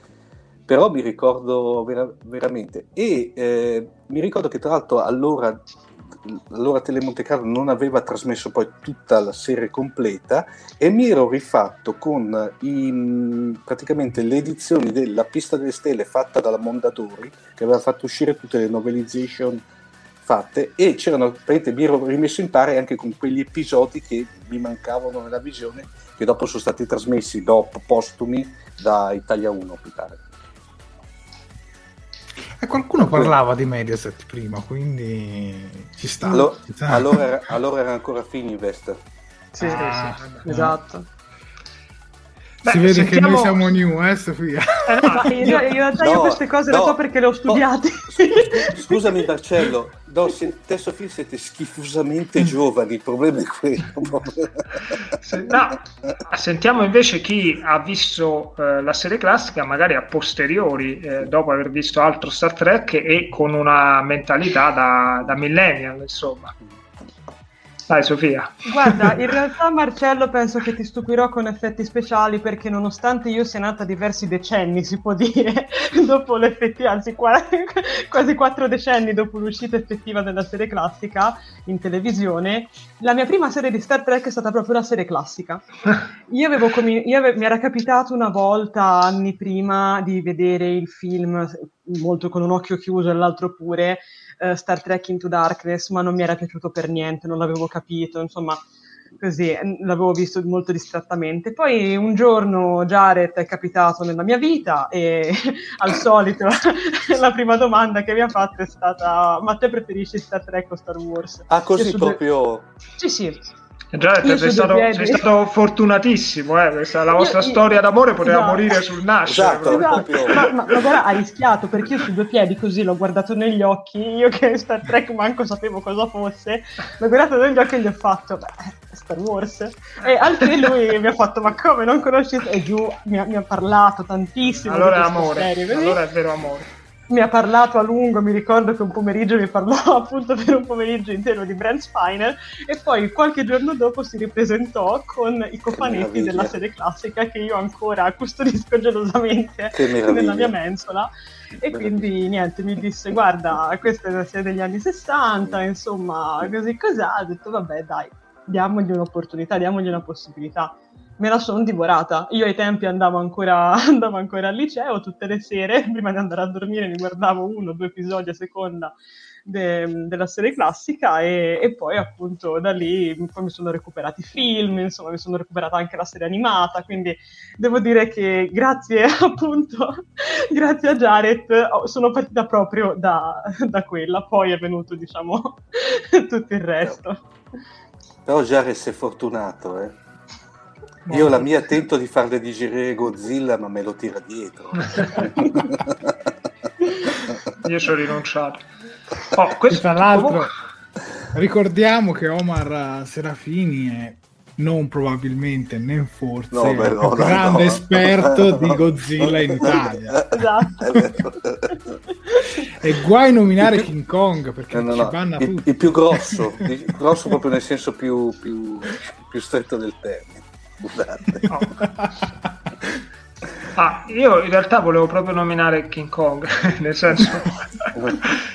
però mi ricordo vera- veramente. E eh, mi ricordo che tra l'altro allora allora Telemonte Carlo non aveva trasmesso poi tutta la serie completa e mi ero rifatto con i, praticamente le edizioni della Pista delle Stelle fatta dalla Mondadori che aveva fatto uscire tutte le novelization fatte e c'erano, mi ero rimesso in pari anche con quegli episodi che mi mancavano nella visione che dopo sono stati trasmessi dopo postumi da Italia 1 più tardi. E qualcuno parlava di Mediaset prima, quindi ci sta. Sta. allora, era, allora era ancora Fininvest. Sì, Ah, sì, esatto. Si Beh, vede sentiamo- che noi siamo new, eh, Sofia? Eh, no, in, in realtà io No, queste cose no. le so perché le ho studiate. Scusami Marcello, no, se- te e Sofia siete schifosamente giovani, il problema è quello. No, sentiamo invece chi ha visto eh, la serie classica, magari a posteriori, eh, dopo aver visto altro Star Trek e con una mentalità da, da millennial, insomma. Dai, Sofia. Guarda, in realtà Marcello penso che ti stupirò con effetti speciali perché nonostante io sia nata diversi decenni, si può dire, dopo l'effetti, anzi qua- quasi quattro decenni dopo l'uscita effettiva della serie classica in televisione, la mia prima serie di Star Trek è stata proprio la serie classica. Io, avevo comi- io ave- mi era capitato una volta, anni prima, di vedere il film molto con un occhio chiuso e l'altro pure, eh, Star Trek Into Darkness, ma non mi era piaciuto per niente, non l'avevo capito, insomma, così, l'avevo visto molto distrattamente. Poi un giorno Jared è capitato nella mia vita e al solito la prima domanda che mi ha fatto è stata ma te preferisci Star Trek o Star Wars? Ah, così due- proprio... Sì, sì. Già, sei sei stato fortunatissimo, eh, questa- la vostra Io- io- storia d'amore poteva Esatto. morire sul nascere. Esatto. proprio. Esatto. Ma, ma- ma guarda, ha rischiato perché io su due piedi così l'ho guardato negli occhi. Io che Star Trek manco sapevo cosa fosse, l'ho guardato negli occhi e gli ho fatto, beh, Star Wars. E al che lui mi ha fatto, ma come non conosci? E giù mi ha, mi ha parlato tantissimo. di Allora è amore, serie, allora è vero amore. Mi ha parlato a lungo, mi ricordo che un pomeriggio mi parlò appunto per un pomeriggio intero di Brand Spiner e poi qualche giorno dopo si ripresentò con i cofanetti della serie classica che io ancora custodisco gelosamente nella mia mensola. E quindi niente mi disse guarda questa è la serie degli anni 60 insomma così così ho detto vabbè dai diamogli un'opportunità diamogli una possibilità me la sono divorata io ai tempi andavo ancora, andavo ancora al liceo tutte le sere prima di andare a dormire mi guardavo uno o due episodi a seconda de- della serie classica e, e poi appunto da lì poi mi sono recuperati i film, insomma mi sono recuperata anche la serie animata, quindi devo dire che grazie appunto, grazie a Jared oh, sono partita proprio da, da quella, poi è venuto diciamo tutto il resto. Però Jared sei fortunato, eh. Io la mia tento di farle digerire Godzilla, ma me lo tira dietro. Io ci ho rinunciato. Oh, questo, Tra l'altro, comunque- ricordiamo che Omar Serafini è non probabilmente né forse No, beh, no, no, grande no. esperto di Godzilla in Italia. Esatto. E guai nominare King Kong perché no, ci no, banna il, tutti. il più grosso, il grosso proprio nel senso più, più, più stretto del termine. Scusate. oh. Ah, io in realtà volevo proprio nominare King Kong, nel senso...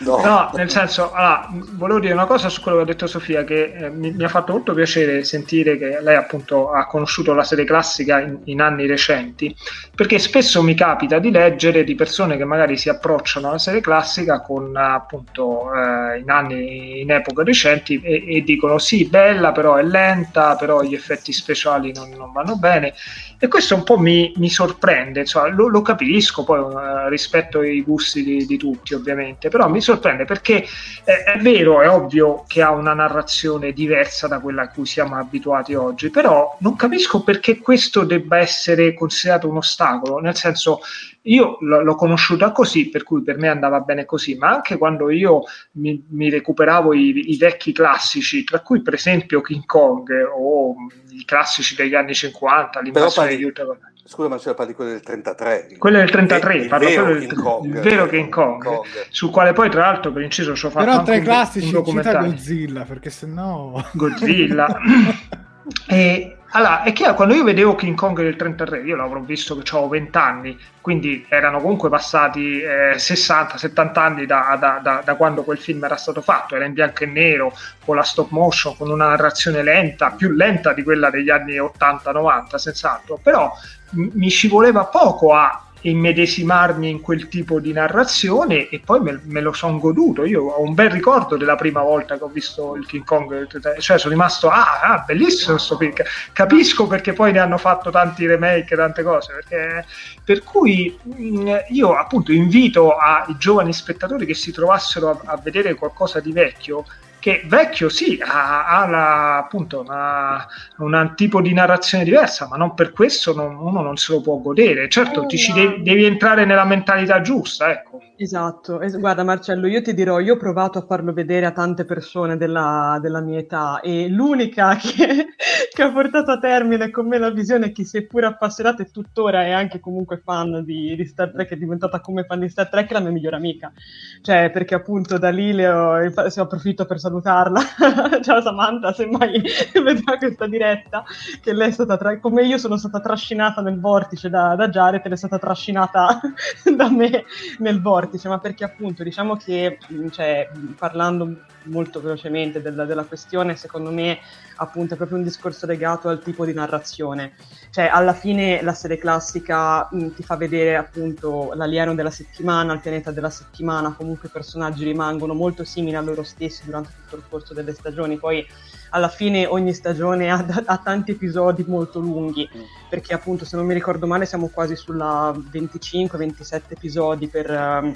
No. No, nel senso, allora, volevo dire una cosa su quello che ha detto Sofia, che eh, mi, mi ha fatto molto piacere sentire che lei appunto ha conosciuto la serie classica in, in anni recenti, perché spesso mi capita di leggere di persone che magari si approcciano alla serie classica con appunto eh, in anni, in epoche recenti e, e dicono sì, bella, però è lenta, però gli effetti speciali non, non vanno bene. E questo un po' mi, mi sorprende sorprende, insomma, lo, lo capisco, poi uh, rispetto i gusti di, di, tutti ovviamente, però mi sorprende perché eh, è vero, è ovvio che ha una narrazione diversa da quella a cui siamo abituati oggi, però non capisco perché questo debba essere considerato un ostacolo, nel senso io l- l'ho conosciuta così, per cui per me andava bene così, ma anche quando io mi, mi recuperavo i, i, vecchi classici, tra cui per esempio King Kong o i classici degli anni 50, l'invasione degli Utah. Scusa, ma c'era parli quello del 33. Quello del 33, il, parlo vero, King del, Kong, il vero King Kong, Kong, sul quale poi tra l'altro per inciso ci ho fatto Però tra i classici un cita Godzilla, perché sennò... Godzilla. e allora, è chiaro, quando io vedevo King Kong del 33, io l'avrò visto che avevo 20 anni, quindi erano comunque passati eh, 60-70 anni da, da, da, da, quando quel film era stato fatto, era in bianco e nero, con la stop motion, con una narrazione lenta, più lenta di quella degli anni 80-90, senz'altro, però m- mi ci voleva poco a immedesimarmi in quel tipo di narrazione e poi me, me lo sono goduto. Io ho un bel ricordo della prima volta che ho visto il King Kong, cioè sono rimasto, ah, ah bellissimo questo film. Capisco perché poi ne hanno fatto tanti remake, tante cose. Perché, per cui mm, io appunto invito ai giovani spettatori che si trovassero a, a vedere qualcosa di vecchio che vecchio sì, ha, ha la, appunto una, un tipo di narrazione diversa, ma non per questo non, uno non se lo può godere. Certo, ti ci devi, devi, entrare nella mentalità giusta, ecco. Esatto, es- guarda Marcello, io ti dirò, io ho provato a farlo vedere a tante persone della, della mia età e l'unica che, che, ha portato a termine con me la visione è chi si è pure appassionata e tuttora è anche comunque fan di, di, Star Trek, è diventata come fan di Star Trek la mia migliore amica, cioè perché appunto da lì le ho, se approfitto per salutarla, ciao Samantha, se mai vedrà questa diretta, che lei è stata, tra- come io sono stata trascinata nel vortice da, da Jared, è stata trascinata da me nel vortice vortice, ma perché appunto diciamo che, cioè, parlando molto velocemente della, della, questione, secondo me appunto è proprio un discorso legato al tipo di narrazione. Cioè, alla fine la serie classica mh, ti fa vedere appunto l'alieno della settimana, il pianeta della settimana, comunque i personaggi rimangono molto simili a loro stessi durante tutto il corso delle stagioni, poi alla fine ogni stagione ha, ha, tanti episodi molto lunghi, mm. perché appunto se non mi ricordo male siamo quasi sulla 25-27 episodi per, um,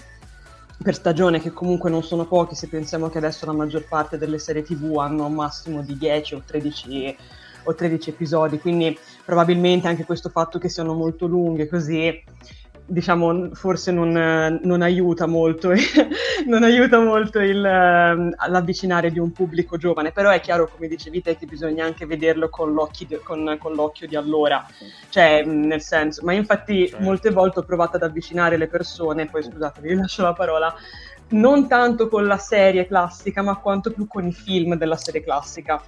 per, stagione, che comunque non sono pochi se pensiamo che adesso la maggior parte delle serie tv hanno un massimo di 10 o 13, o 13 episodi, quindi probabilmente anche questo fatto che siano molto lunghe così diciamo, forse non, non, aiuta molto, non aiuta molto il, uh, l'avvicinare di un pubblico giovane, però è chiaro, come dicevi te, che bisogna anche vederlo con, di, con, con l'occhio di allora, cioè nel senso, ma infatti cioè. molte volte ho provato ad avvicinare le persone, poi scusate, vi lascio la parola, non tanto con la serie classica, ma quanto più con i film della serie classica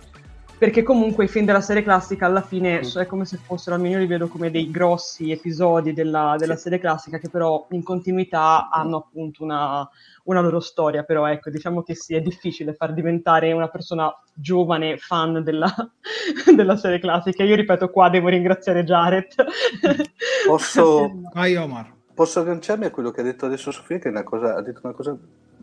perché comunque i film della serie classica alla fine mm. è come se fossero, almeno io li vedo come dei grossi episodi della, della sì. serie classica che però in continuità hanno appunto una, una, loro storia, però ecco, diciamo che sì, è difficile far diventare una persona giovane fan della, della serie classica. Io ripeto qua devo ringraziare Jared. Posso... Vai Omar. Posso agganciarmi a quello che ha detto adesso Sofia, che è una cosa, ha detto una cosa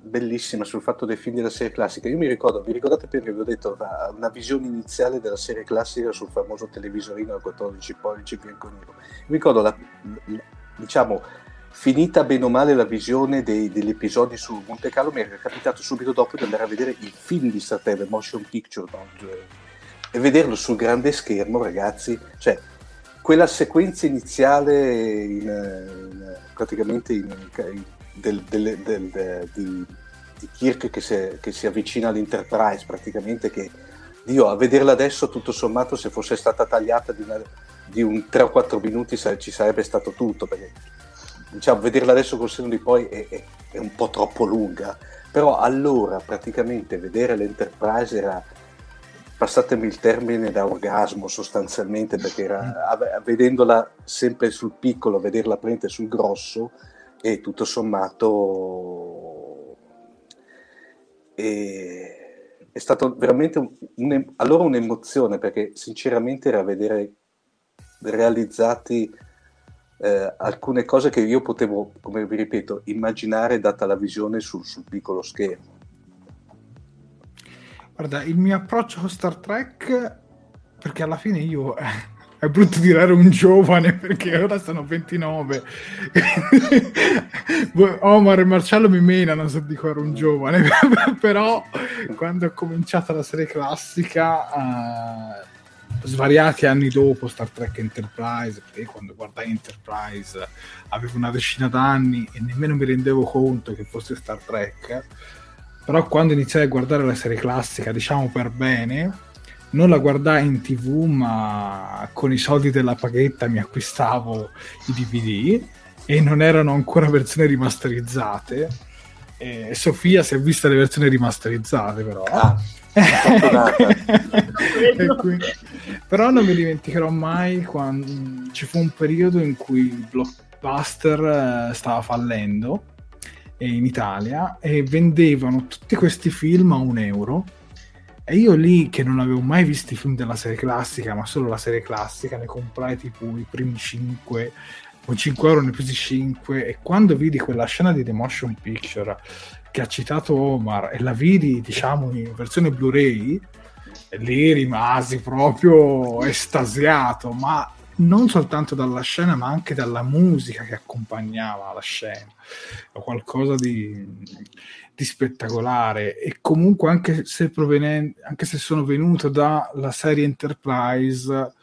bellissima sul fatto dei film della serie classica. Io mi ricordo, vi ricordate che vi ho detto una visione iniziale della serie classica sul famoso televisorino a 14 pollici bianco nero. Mi ricordo, la, diciamo, finita bene o male la visione dei, degli episodi su Monte Carlo, mi era capitato subito dopo di andare a vedere il film di Star Trek, Motion Picture, no? e vederlo sul grande schermo, ragazzi, cioè quella sequenza iniziale in, in, praticamente in, in del, del, del, di, di, Kirk che si, che si, avvicina all'Enterprise praticamente che Dio a vederla adesso tutto sommato se fosse stata tagliata di, una, di un 3 o 4 minuti ci sarebbe stato tutto perché diciamo vederla adesso col senno di poi è, è, è un po' troppo lunga. Però allora praticamente vedere l'Enterprise era passatemi il termine da orgasmo sostanzialmente perché era vedendola sempre sul piccolo vederla prendere sul grosso e tutto sommato è, è stato veramente un, un, allora un'emozione perché sinceramente era vedere realizzati eh, alcune cose che io potevo, come vi ripeto, immaginare data la visione sul, sul piccolo schermo. Guarda, il mio approccio con Star Trek, perché alla fine io è brutto ero un giovane perché ora sono 29. Omar e Marcello mi menano se dico ero un giovane, però quando ho cominciato la serie classica, uh, svariati anni dopo Star Trek Enterprise, perché quando guardai Enterprise avevo una decina d'anni e nemmeno mi rendevo conto che fosse Star Trek, però quando iniziai a guardare la serie classica, diciamo per bene, non la guardai in tv, ma con i soldi della paghetta mi acquistavo i DVD e non erano ancora versioni rimasterizzate. E Sofia si è vista le versioni rimasterizzate, però. Ah, quindi... però non mi dimenticherò mai quando ci fu un periodo in cui il blockbuster eh, stava fallendo in Italia e vendevano tutti questi film a un euro e io lì, che non avevo mai visto i film della serie classica, ma solo la serie classica, ne comprai tipo i primi 5, con 5 euro ne presi 5, e quando vidi quella scena di The Motion Picture che ha citato Omar, e la vidi, diciamo, in versione Blu-ray, lì rimasi proprio estasiato, ma non soltanto dalla scena, ma anche dalla musica che accompagnava la scena. Qualcosa di di spettacolare e comunque anche se, provenendo, anche se sono venuto dalla serie Enterprise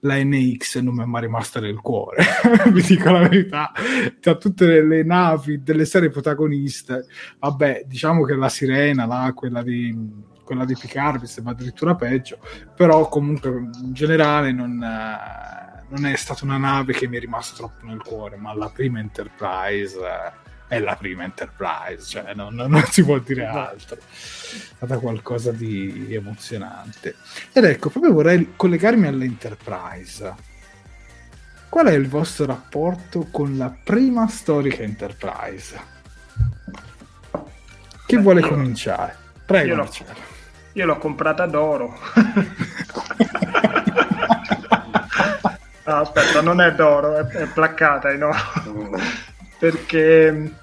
la NX non mi è mai rimasta nel cuore vi dico la verità. Tra tutte le, le, navi delle serie protagoniste vabbè diciamo che la sirena là, quella di quella di Picard sembra addirittura peggio però comunque in generale non, eh, non è stata una nave che mi è rimasta troppo nel cuore ma la prima Enterprise eh, è la prima Enterprise, cioè non, non, si può dire altro. È stata qualcosa di emozionante. Ed ecco, proprio vorrei collegarmi all'Enterprise. Qual è il vostro rapporto con la prima storica Enterprise? Chi Beh, vuole io, cominciare? Prego, io l'ho, io l'ho comprata d'oro. no, aspetta, non è d'oro, è, è placcata in oro. Perché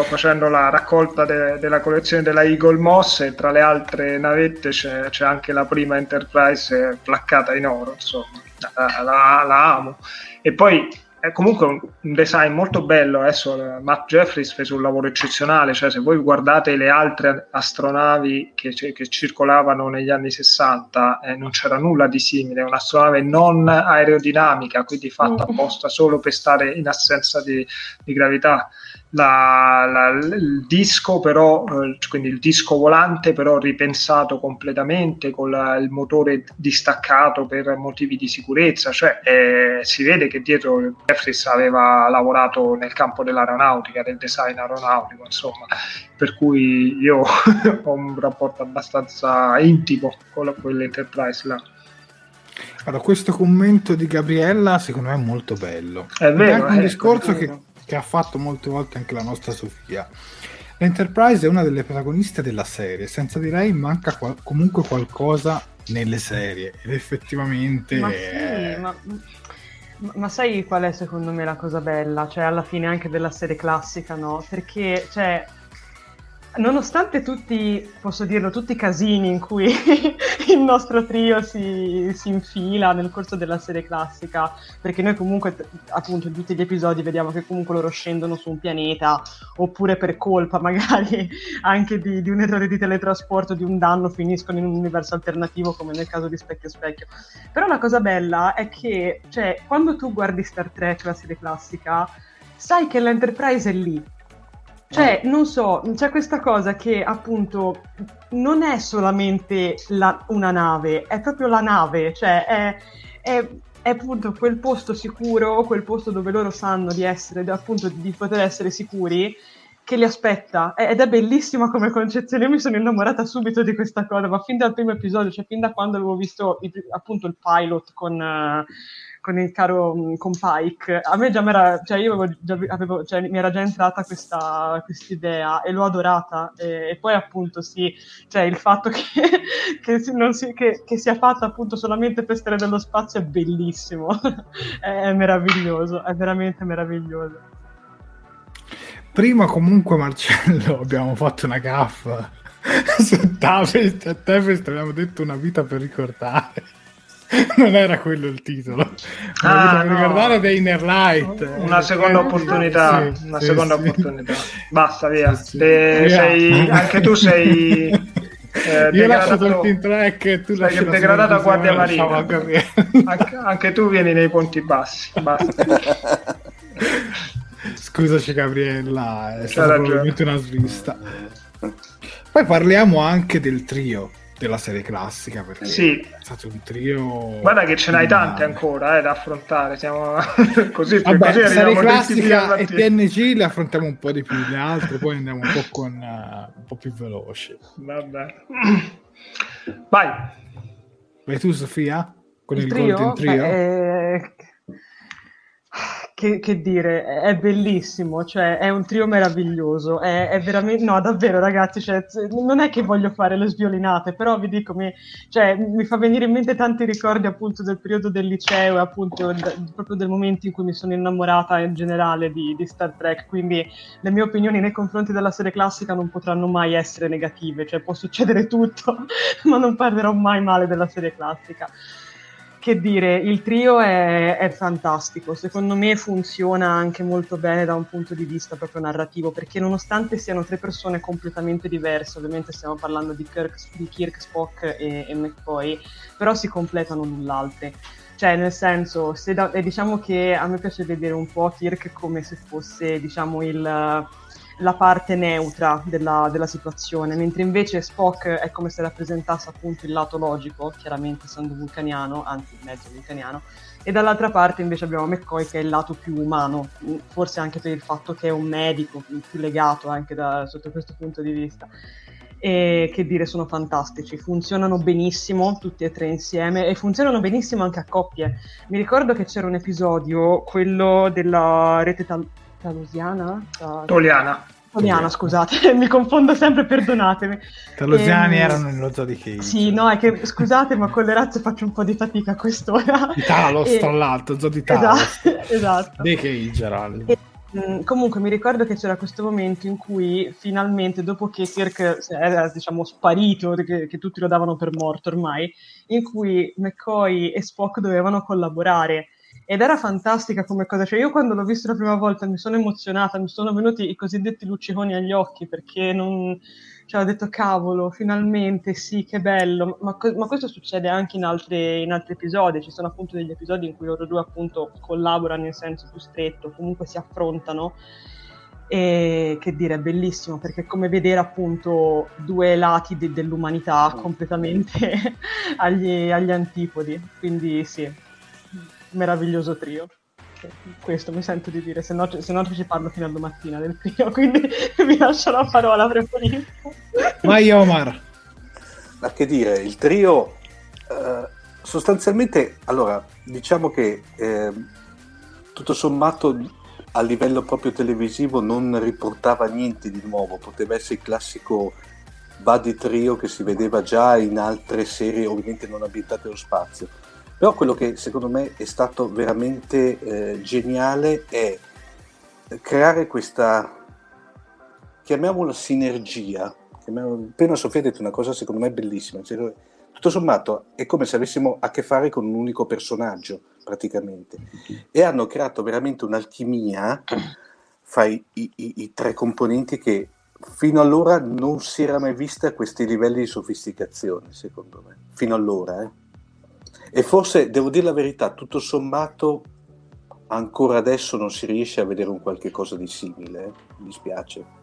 sto facendo la raccolta de- della collezione della Eagle Moss e tra le altre navette c'è, c'è anche la prima Enterprise placcata in oro, insomma, la, la, la amo. E poi è comunque un, un, design molto bello. Adesso eh, Matt Jeffries fece un lavoro eccezionale. Cioè, se voi guardate le altre astronavi che, che circolavano negli anni 60, eh, non c'era nulla di simile. Un'astronave non aerodinamica, quindi fatta apposta solo per stare in assenza di, di gravità la, la, il disco però, eh, quindi il disco volante però ripensato completamente con la, il motore distaccato per motivi di sicurezza, cioè eh, si vede che dietro Jeffries aveva lavorato nel campo dell'aeronautica, del design aeronautico, insomma, per cui io ho un rapporto abbastanza intimo con quell'Enterprise là. Allora, questo commento di Gabriella secondo me è molto bello. È vero. È un discorso che che ha fatto molte volte anche la nostra Sofia. L'Enterprise è una delle protagoniste della serie, senza di lei manca qual- comunque qualcosa nelle serie ed effettivamente... Ma sì, ma, ma, sai qual è secondo me la cosa bella? Cioè alla fine anche della serie classica, no? Perché, cioè, nonostante tutti, posso dirlo, tutti i casini in cui il nostro trio si, si, infila nel corso della serie classica, perché noi comunque, appunto, in tutti gli episodi vediamo che comunque loro scendono su un pianeta, oppure per colpa magari anche di, di un errore di teletrasporto, di un danno, finiscono in un universo alternativo, come nel caso di Specchio Specchio. Però la cosa bella è che, cioè, quando tu guardi Star Trek, la serie classica, sai che l'Enterprise è lì, cioè, non so, c'è questa cosa che appunto non è solamente la, una nave, è proprio la nave, cioè è, è, è, appunto quel posto sicuro, quel posto dove loro sanno di essere, appunto di poter essere sicuri, che li aspetta. Ed è bellissima come concezione, io mi sono innamorata subito di questa cosa, ma fin dal primo episodio, cioè fin da quando avevo visto appunto il pilot con... Uh, con il caro mm, con Pike, a me già mi era, cioè io avevo, già, avevo, cioè, mi era già entrata questa idea e l'ho adorata. E, e, poi appunto sì, cioè il fatto che, che, si, si, che, che, sia fatta appunto solamente per stare dello spazio è bellissimo, è, è meraviglioso, è veramente meraviglioso. Prima comunque Marcello abbiamo fatto una gaffa su Tavest, a Tavest abbiamo detto una vita per ricordare non era quello il titolo. Ah, no. ricordare dei Inner Light. Una seconda Eh, opportunità, sì, una sì, seconda sì. opportunità. Basta, via. Te- Via. sei- anche tu sei eh, Io lascio degradato- Talking Track e tu lasci degradato a guardia marina. anche, anche tu vieni nei ponti bassi. Basta. Scusaci Gabriella, è stata probabilmente una svista. Poi parliamo anche del trio della serie classica, perché Sì. è stato un trio... Guarda che ce n'hai tante ancora eh, da affrontare. Siamo così, Vabbè, così serie classica e. TNG le affrontiamo un po' di più le altre, poi andiamo un po' con eh, un po' più veloci. Vabbè. Vai. Vai tu Sofia? Con il, Il trio? Golden Trio? Beh, eh, Che, che dire, è bellissimo, cioè è un trio meraviglioso, è, è veramente, no davvero ragazzi, cioè, non è che voglio fare le sviolinate, però vi dico, mi, cioè, mi fa venire in mente tanti ricordi appunto del periodo del liceo e appunto d- proprio del momento in cui mi sono innamorata in generale di, di Star Trek, quindi le mie opinioni nei confronti della serie classica non potranno mai essere negative, cioè può succedere tutto, ma non parlerò mai male della serie classica che dire, il trio è, è fantastico, secondo me funziona anche molto bene da un punto di vista proprio narrativo, perché nonostante siano tre persone completamente diverse, ovviamente stiamo parlando di Kirk, di Kirk Spock e, e McCoy, però si completano l'un l'altro. Cioè, nel senso, se da- diciamo che a me piace vedere un po' Kirk come se fosse, diciamo, il, la parte neutra della, della situazione, mentre invece Spock è come se rappresentasse appunto il lato logico, chiaramente essendo vulcaniano, anzi mezzo vulcaniano, e dall'altra parte invece abbiamo McCoy che è il lato più umano, forse anche per il fatto che è un medico, più legato anche da- sotto questo punto di vista. E che dire, sono fantastici, funzionano benissimo tutti e tre insieme e funzionano benissimo anche a coppie. Mi ricordo che c'era un episodio, quello della rete tal- talosiana? Ta- Toliana. Toliana, scusate, mi confondo sempre, perdonatemi. Talosiani Ehm, erano nello zoo di Cage. Sì, no, è che scusate, ma con le razze faccio un po' di fatica a quest'ora. Di Talos, E- tra l'altro, zoo di Talos. Esatto, esatto. Dei Cage era E, mh, comunque mi ricordo che c'era questo momento in cui finalmente, dopo che Kirk era diciamo sparito, che, che tutti lo davano per morto ormai, in cui McCoy e Spock dovevano collaborare. Ed era fantastica come cosa, cioè io quando l'ho visto la prima volta mi sono emozionata, mi sono venuti i cosiddetti lucciconi agli occhi perché non, cioè ho detto cavolo, finalmente sì, che bello, ma, ma questo succede anche in, altre- in altri episodi, ci sono appunto degli episodi in cui loro due appunto collaborano in senso più stretto, comunque si affrontano. E che dire, è bellissimo perché è come vedere appunto due lati de- dell'umanità completamente agli, agli antipodi, quindi sì, meraviglioso trio. Questo mi sento di dire, se no, se no ci parlo fino a domattina del trio, quindi vi lascio la parola, preferisco. Vai Omar. Ma che dire, il trio eh, sostanzialmente, allora, diciamo che eh, tutto sommato a livello proprio televisivo non riportava niente di nuovo, poteva essere il classico buddy trio che si vedeva già in altre serie, ovviamente non ambientate allo spazio. Però quello che secondo me è stato veramente eh, geniale è creare questa, chiamiamola sinergia. Appena Sofia ha detto una cosa secondo me bellissima. cioè, tutto sommato è come se avessimo a che fare con un unico personaggio, praticamente. E hanno creato veramente un'alchimia fra i- i- i tre componenti che fino allora non si era mai vista a questi livelli di sofisticazione, secondo me. Fino allora, eh. E forse, devo dire la verità, tutto sommato ancora adesso non si riesce a vedere un qualche cosa di simile, eh. mi dispiace.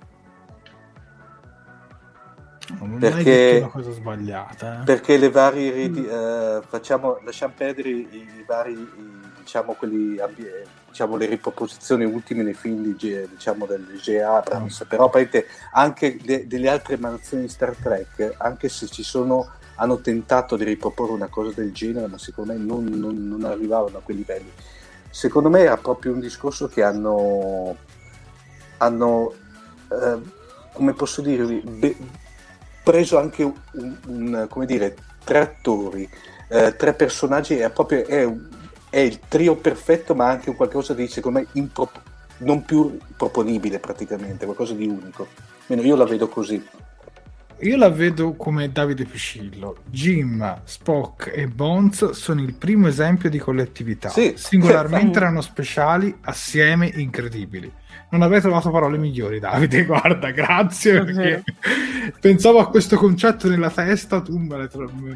Non Perché- una cosa sbagliata. eh. Perché le varie reti, eh, facciamo, lasciamo perdere i, i vari, i- diciamo, quelli, eh, diciamo, le riproposizioni ultime nei film di, diciamo, del J. Abrams, però praticamente anche de- delle altre emanazioni di Star Trek, anche se ci sono, hanno tentato di riproporre una cosa del genere, ma secondo me non, non- non arrivavano a quei livelli. Secondo me era proprio un discorso che hanno, hanno eh, come posso dirvi, be- preso anche un, un- come dire, tre attori, eh, tre personaggi, è proprio è, è il trio perfetto, ma anche qualcosa di, secondo me, impro- non più proponibile praticamente, qualcosa di unico. Almeno io la vedo così. Io la vedo come Davide Piscillo. Jim, Spock e Bones sono il primo esempio di collettività. Sì. Singolarmente erano speciali, assieme incredibili. Non avrei trovato parole migliori, Davide. Guarda, grazie. Perché pensavo a questo concetto nella testa, tu me l'hai,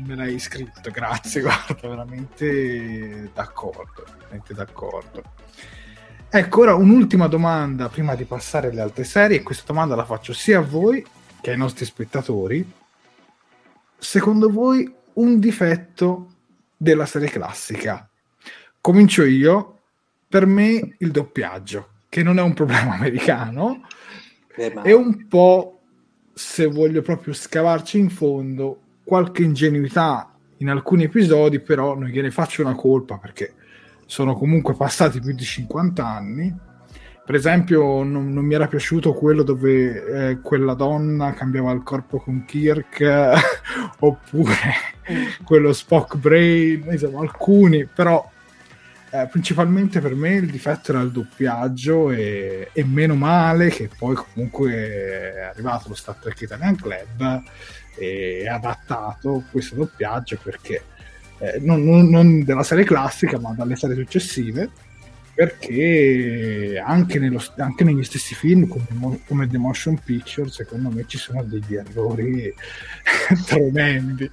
me l'hai scritto. Grazie, guarda, veramente d'accordo. Veramente d'accordo. Ecco, ora un'ultima domanda prima di passare alle altre serie. E questa domanda la faccio sia a voi che ai nostri spettatori. Secondo voi un difetto della serie classica? Comincio io. Per me il doppiaggio, che non è un problema americano, Eh, ma- è un po', se voglio proprio scavarci in fondo, qualche ingenuità in alcuni episodi, però non gliene faccio una colpa perché sono comunque passati più di 50 anni. Per esempio, non, non mi era piaciuto quello dove eh, quella donna cambiava il corpo con Kirk, oppure quello Spock Brain, insomma, alcuni, però eh, principalmente per me il difetto era il doppiaggio e, e meno male che poi comunque è arrivato lo Star Trek Italian Club e ha adattato questo doppiaggio perché eh, non, non- non della serie classica ma dalle serie successive perché anche, nello- anche negli stessi film come, come The Motion Picture secondo me ci sono degli errori tremendi.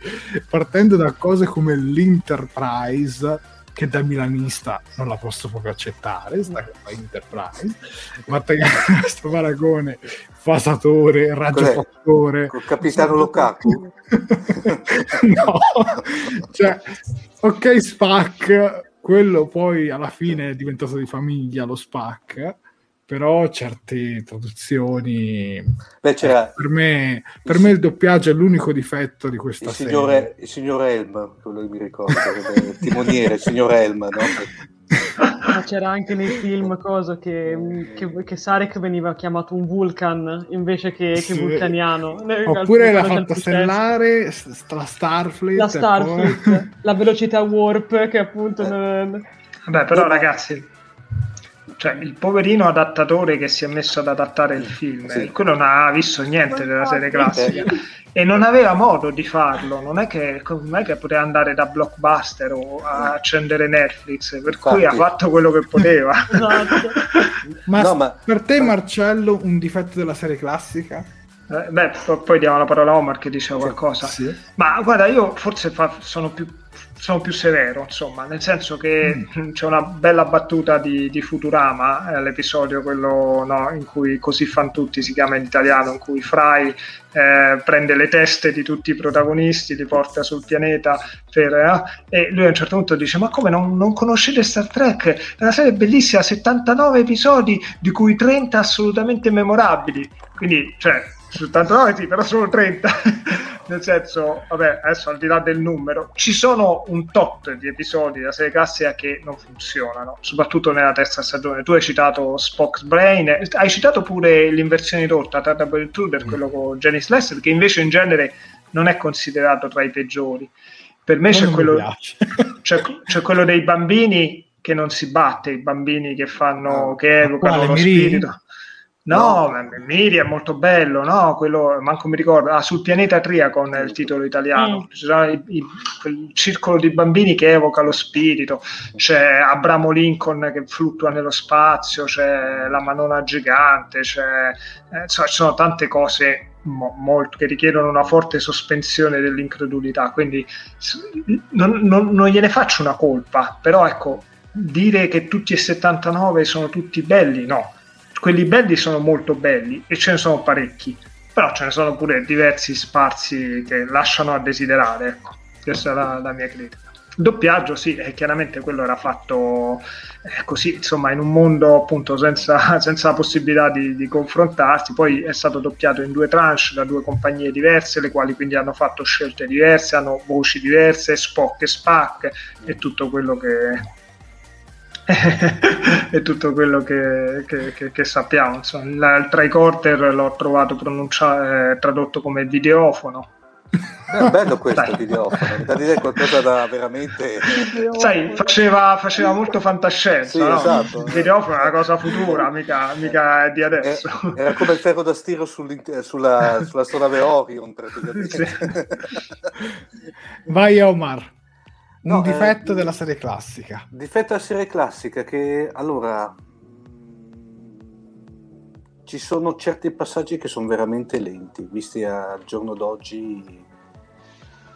Partendo da cose come l'Enterprise che da milanista non la posso proprio accettare sta Enterprise ma questo paragone fasatore radiofattore Col capitano Lukaku? no cioè ok Spac quello poi alla fine è diventato di famiglia lo Spac però certe traduzioni Beh, c'era per me, per me il doppiaggio è l'unico difetto di questa il serie signore, il signor Elm, quello che mi ricordo, il timoniere, il signor Elm, no? Ma c'era anche nei film cosa che, che, che Sarek veniva chiamato un Vulcan invece che, che Sì. vulcaniano. oppure l'ha Alcune fatta cose stellare st- la Starfleet La Starfleet, poi- la velocità warp che appunto Eh. non- Vabbè, però ragazzi, cioè, il poverino adattatore che si è messo ad adattare il film, Sì. eh, quello non ha visto niente della serie classica Eh. e non aveva modo di farlo. Non è che, non è che poteva andare da blockbuster o a accendere Netflix, per cui ha Infatti. fatto quello che poteva. Esatto. ma, No, ma- per te ma- Marcello un difetto della serie classica? Eh, Beh, po- poi diamo la parola a Omar che diceva qualcosa. Sì. Ma guarda, io forse fa- sono, più, sono più severo, insomma, nel senso che Mm. c'è una bella battuta di, di Futurama, eh, l'episodio quello no, in cui Così fan tutti si chiama in italiano, in cui Fry eh, prende le teste di tutti i protagonisti, li porta sul pianeta per, eh, e lui a un certo punto dice ma come non, non conoscete Star Trek? È una serie bellissima, 79 episodi di cui 30 assolutamente memorabili. Quindi, cioè, 79 sì, però solo 30. Nel senso, vabbè, adesso al di là del numero, ci sono un tot di episodi della serie classica che non funzionano, soprattutto nella terza stagione. Tu hai citato Spock's Brain, hai citato pure l'inversione rotta, Terrible Intruder, quello con Janice Lester, che invece in genere non è considerato tra i peggiori. Per me c'è quello, c'è, c'è quello dei bambini che non si batte, i bambini che fanno, che evocano quale, lo Miri? spirito. No, Miri è molto bello, no? Quello, manco mi ricordo. Ah, sul pianeta Triacon è il titolo italiano. Mm. Ci sono i- i- quel circolo di bambini che evoca lo spirito. C'è Abramo Lincoln che fluttua nello spazio, c'è la manona gigante, c'è, eh, insomma, ci sono tante cose mo- molto, che richiedono una forte sospensione dell'incredulità. Quindi non, non- non gliene faccio una colpa, però ecco, dire che tutti e 79 sono tutti belli, no quelli belli sono molto belli e ce ne sono parecchi, però ce ne sono pure diversi sparsi che lasciano a desiderare. Ecco. Questa è la, la mia critica. Doppiaggio, sì, eh, chiaramente quello era fatto eh, così, insomma, in un mondo appunto senza, senza la possibilità di, di confrontarsi. Poi è stato doppiato in due tranche da due compagnie diverse, le quali quindi hanno fatto scelte diverse, hanno voci diverse, Spock e Spack e tutto quello che, e tutto quello che, che- che- che sappiamo. Insomma, il, il tricorder l'ho trovato pronuncia- eh, tradotto come videofono. È bello questo videofono, da dire qualcosa da veramente... Sai, faceva, faceva molto fantascienza, Sì, no? esatto. Il videofono è una cosa futura, mica, mica è di adesso. Eh, Era come il ferro da stiro sull'int- sulla, sulla nave Orion, praticamente. Vai Omar. Un No, difetto eh, della serie classica. Difetto della serie classica che allora ci sono certi passaggi che sono veramente lenti, visti al giorno d'oggi.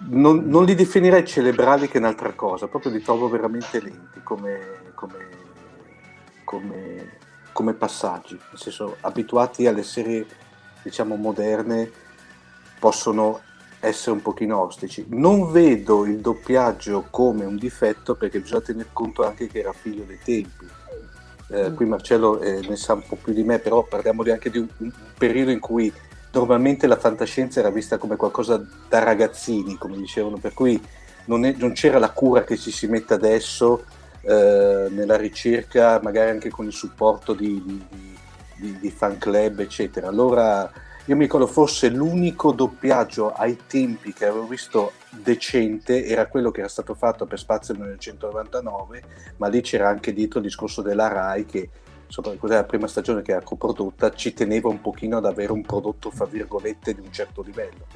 Non, non li definirei celebrali che un'altra cosa, proprio li trovo veramente lenti come, come- come- come passaggi. Nel senso, abituati alle serie, diciamo, moderne, possono essere un pochino ostici. Non vedo il doppiaggio come un difetto perché bisogna tener conto anche che era figlio dei tempi. Eh, Qui Marcello eh, ne sa un po' più di me, però parliamo di- anche di un, un periodo in cui normalmente la fantascienza era vista come qualcosa da ragazzini, come dicevano, per cui non, è- non c'era la cura che ci si mette adesso eh, nella ricerca, magari anche con il supporto di- di- di- di fan club, eccetera. Allora io mi ricordo forse l'unico doppiaggio ai tempi che avevo visto decente era quello che era stato fatto per Spazio 1999, ma lì c'era anche dietro il discorso della RAI che cos'è la prima stagione che era coprodotta, ci teneva un pochino ad avere un prodotto, fra virgolette, di un certo livello.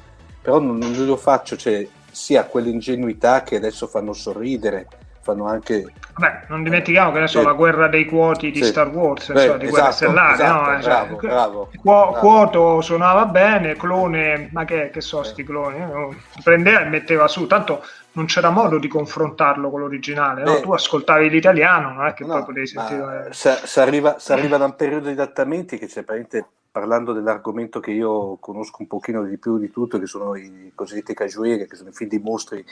Però non, non lo faccio, cioè, sia quell'ingenuità che adesso fanno sorridere, fanno anche... Vabbè, non dimentichiamo che adesso Sì. la guerra dei quoti di Sì. Star Wars, Beh, insomma, di guerra esatto, stellare, esatto, no? Cioè, bravo, bravo, Quo- bravo. Quoto suonava bene, clone, ma che, che so sti cloni? no? Prendeva e metteva su, tanto non c'era modo di confrontarlo con l'originale, no? Beh. tu ascoltavi l'italiano, non è che No, poi potevi sentire... se, se arriva, arriva da un periodo di adattamenti che c'è praticamente parlando dell'argomento che io conosco un pochino di più di tutto, che sono i cosiddetti casueri, che sono i film di mostri.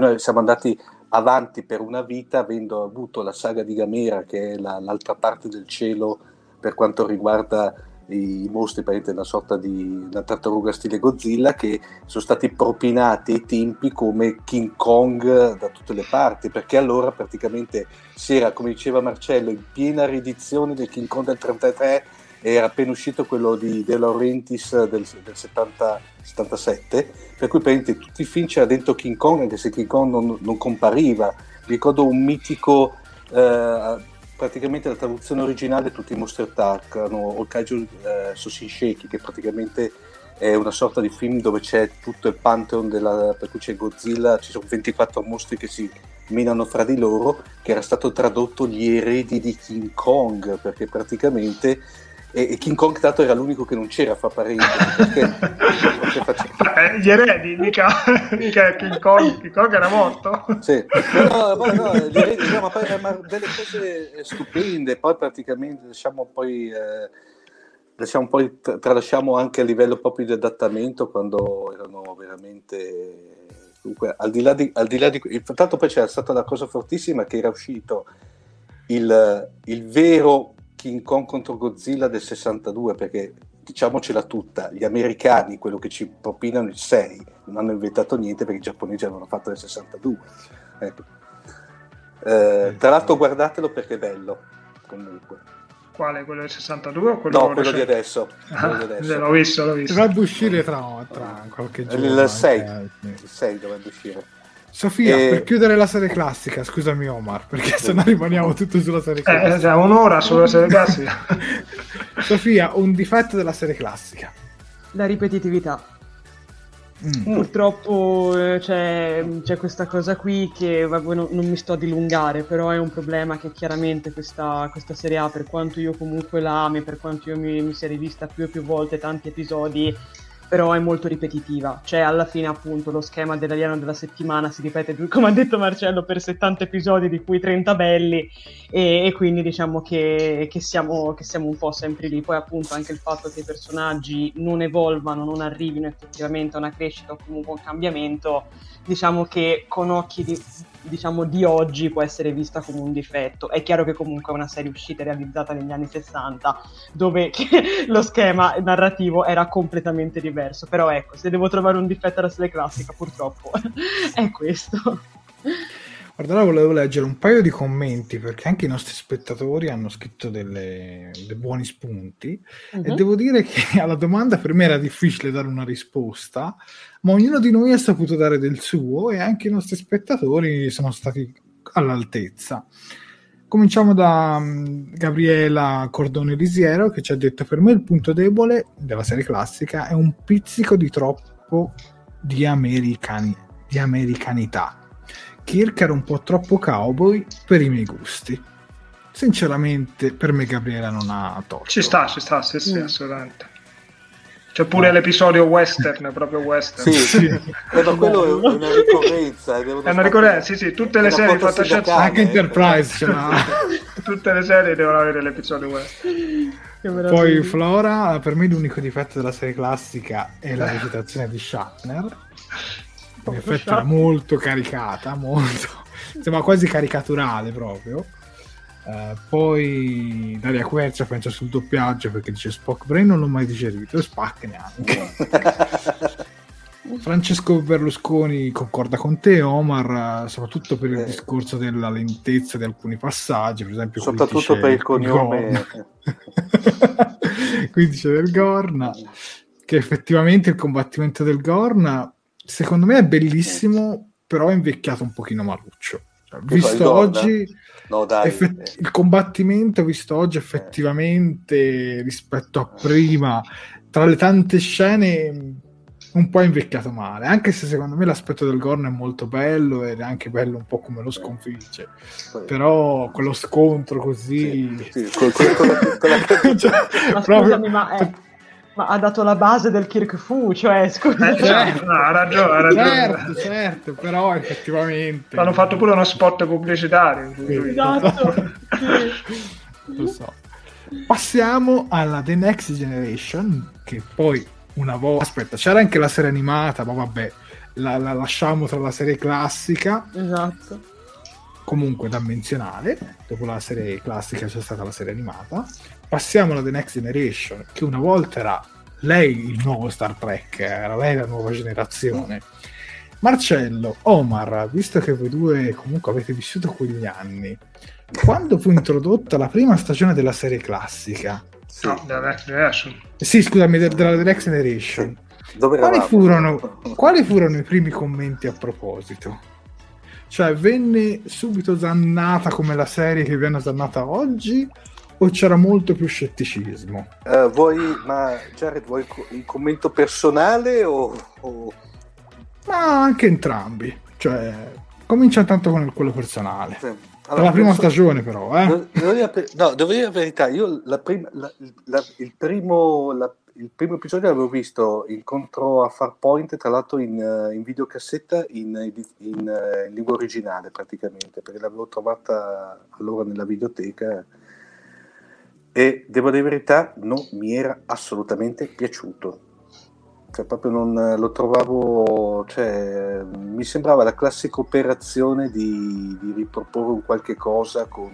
Noi siamo andati avanti per una vita avendo avuto la saga di Gamera, che è la- l'altra parte del cielo per quanto riguarda i mostri, una sorta di una tartaruga stile Godzilla, che sono stati propinati ai tempi come King Kong da tutte le parti, perché allora praticamente si era, come diceva Marcello, in piena riedizione del King Kong del 33 era appena uscito quello di De Laurentiis del, del 70 77, per cui praticamente tutti i film c'era dentro King Kong, anche se King Kong non, non compariva. Ricordo un mitico, eh, praticamente la traduzione originale tutti i mostri attaccano, o Kaiju eh, Sosin Sheki, che praticamente è una sorta di film dove c'è tutto il pantheon della, per cui c'è Godzilla, ci sono 24 mostri che si minano fra di loro, che era stato tradotto gli eredi di King Kong, perché praticamente e, King Kong tanto era l'unico che non c'era fa parente perché, Eh, gli eredi, mica, mica King Kong, King Kong era morto. Sì. No, no, no, gli eredi, no, ma poi ma delle cose stupende, poi praticamente lasciamo poi, eh, lasciamo poi tra- tralasciamo anche a livello proprio di adattamento quando erano veramente comunque al di là di, al di, là di tanto poi c'era stata la cosa fortissima che era uscito il, il vero King Kong contro Godzilla del 62 perché diciamocela tutta gli americani quello che ci propinano il 6 non hanno inventato niente perché i giapponesi avevano fatto nel 62 ecco. Eh, tra l'altro guardatelo perché è bello comunque Quale? Quello del 62 o quello no quello di adesso, quello di Ah, adesso. l'ho visto, l'ho visto. Dovrebbe uscire tra, tra qualche giorno. il 6 anche, sì. il 6 dovrebbe uscire Sofia, Eh, per chiudere la serie classica, scusami Omar, perché sennò rimaniamo tutto sulla serie Eh, classica. cioè, un'ora sulla serie classica. Sofia, un difetto della serie classica. La ripetitività. Mm. Purtroppo eh, c'è, c'è questa cosa qui che vabbè, non, non mi sto a dilungare, però è un problema che chiaramente questa, questa serie A, per quanto io comunque la ami, per quanto io mi, mi sia rivista più e più volte tanti episodi, però è molto ripetitiva. Cioè alla fine appunto lo schema dell'alieno della settimana si ripete, come ha detto Marcello, per 70 episodi di cui 30 belli e, e quindi diciamo che, che siamo, che siamo un po' sempre lì. Poi appunto anche il fatto che i personaggi non evolvano, non arrivino effettivamente a una crescita o comunque a un cambiamento, diciamo che con occhi di, diciamo, di oggi può essere vista come un difetto. È chiaro che comunque è una serie uscita e realizzata negli anni 60 dove lo schema narrativo era completamente diverso, però ecco, se devo trovare un difetto alla serie classica purtroppo è questo. Guarda, ora volevo leggere un paio di commenti perché anche i nostri spettatori hanno scritto delle, dei buoni spunti uh-huh. e Mhm. devo dire che alla domanda per me era difficile dare una risposta, ma ognuno di noi ha saputo dare del suo e anche i nostri spettatori sono stati all'altezza. Cominciamo da mm, Gabriela Cordone Lisiero che ci ha detto per me il punto debole della serie classica è un pizzico di troppo di, americani- di americanità. Kirk era un po' troppo cowboy per i miei gusti. Sinceramente, per me Gabriela non ha torto. Ci sta, ci sta, sì, sì, Mm. assolutamente. C'è pure l'episodio western, proprio western. Sì, sì. Ma quello è una ricorrenza. È una ricorrenza, sì, sì, tutte le serie fantascienza- Anche eh. Enterprise ce l'ha. Tutte le serie devono avere l'episodio western. Poi. Flora, per me l'unico difetto della serie classica è la recitazione di Shatner. In effetti era molto caricata, molto. Sembra quasi caricaturale proprio. Eh, poi Daria Quercia pensa sul doppiaggio perché dice Spock Brain non l'ho mai digerito e Spack neanche. Francesco Berlusconi concorda con te, Omar, eh, soprattutto per il Eh. discorso della lentezza di alcuni passaggi, per esempio Soprattutto per il cognome. Gorn. qui dice del Gorn che effettivamente il combattimento del Gorn secondo me è bellissimo, però è invecchiato un pochino maluccio. Cioè, visto oggi No, dai. Effett- eh, il combattimento visto oggi effettivamente rispetto a prima tra le tante scene un po' invecchiato male. Anche se secondo me l'aspetto del Gorn è molto bello ed è anche bello un po' come lo sconfigge. Poi- però quello scontro così sì, con- con- con la- con la- Cioè, Ma proprio- scusami, ma, è- ma ha dato la base del Kirk Fu, cioè, scusa. Eh, Certo. no, ha ragione, ha ragione. certo certo però effettivamente Hanno fatto pure uno spot pubblicitario. Sì. Esatto. lo so. Passiamo alla The Next Generation, che poi una volta... Aspetta, c'era anche la serie animata, ma vabbè, la, la lasciamo tra la serie classica, Esatto. comunque da menzionare. Dopo la serie classica c'è stata la serie animata. Passiamo alla The Next Generation, che una volta era lei il nuovo Star Trek, era lei la nuova generazione. Marcello, Omar, visto che voi due comunque avete vissuto quegli anni, quando fu introdotta la prima stagione della serie classica? sì. No, della Next Generation. Sì, scusami, de- della The Next Generation. Dove Quali furono, quali furono i primi commenti a proposito? Cioè, venne subito zannata come la serie che viene zannata oggi? O c'era molto più scetticismo? Eh, vuoi, ma Jared, vuoi un commento personale o, o- Ma anche entrambi. Cioè, comincia tanto con quello personale. sì. Alla prima non so- stagione, però, eh? No, devo dire, per- no, devo dire la verità, io la prima- la- la- il, primo, la- il primo episodio l'avevo visto incontro a Farpoint, tra l'altro in, eh, in videocassetta in, in, eh, in lingua originale praticamente, perché l'avevo trovata allora nella videoteca e devo dire la verità, non mi era assolutamente piaciuto. Cioè, proprio non lo trovavo, cioè, mi sembrava la classica operazione di, di riproporre un qualche cosa con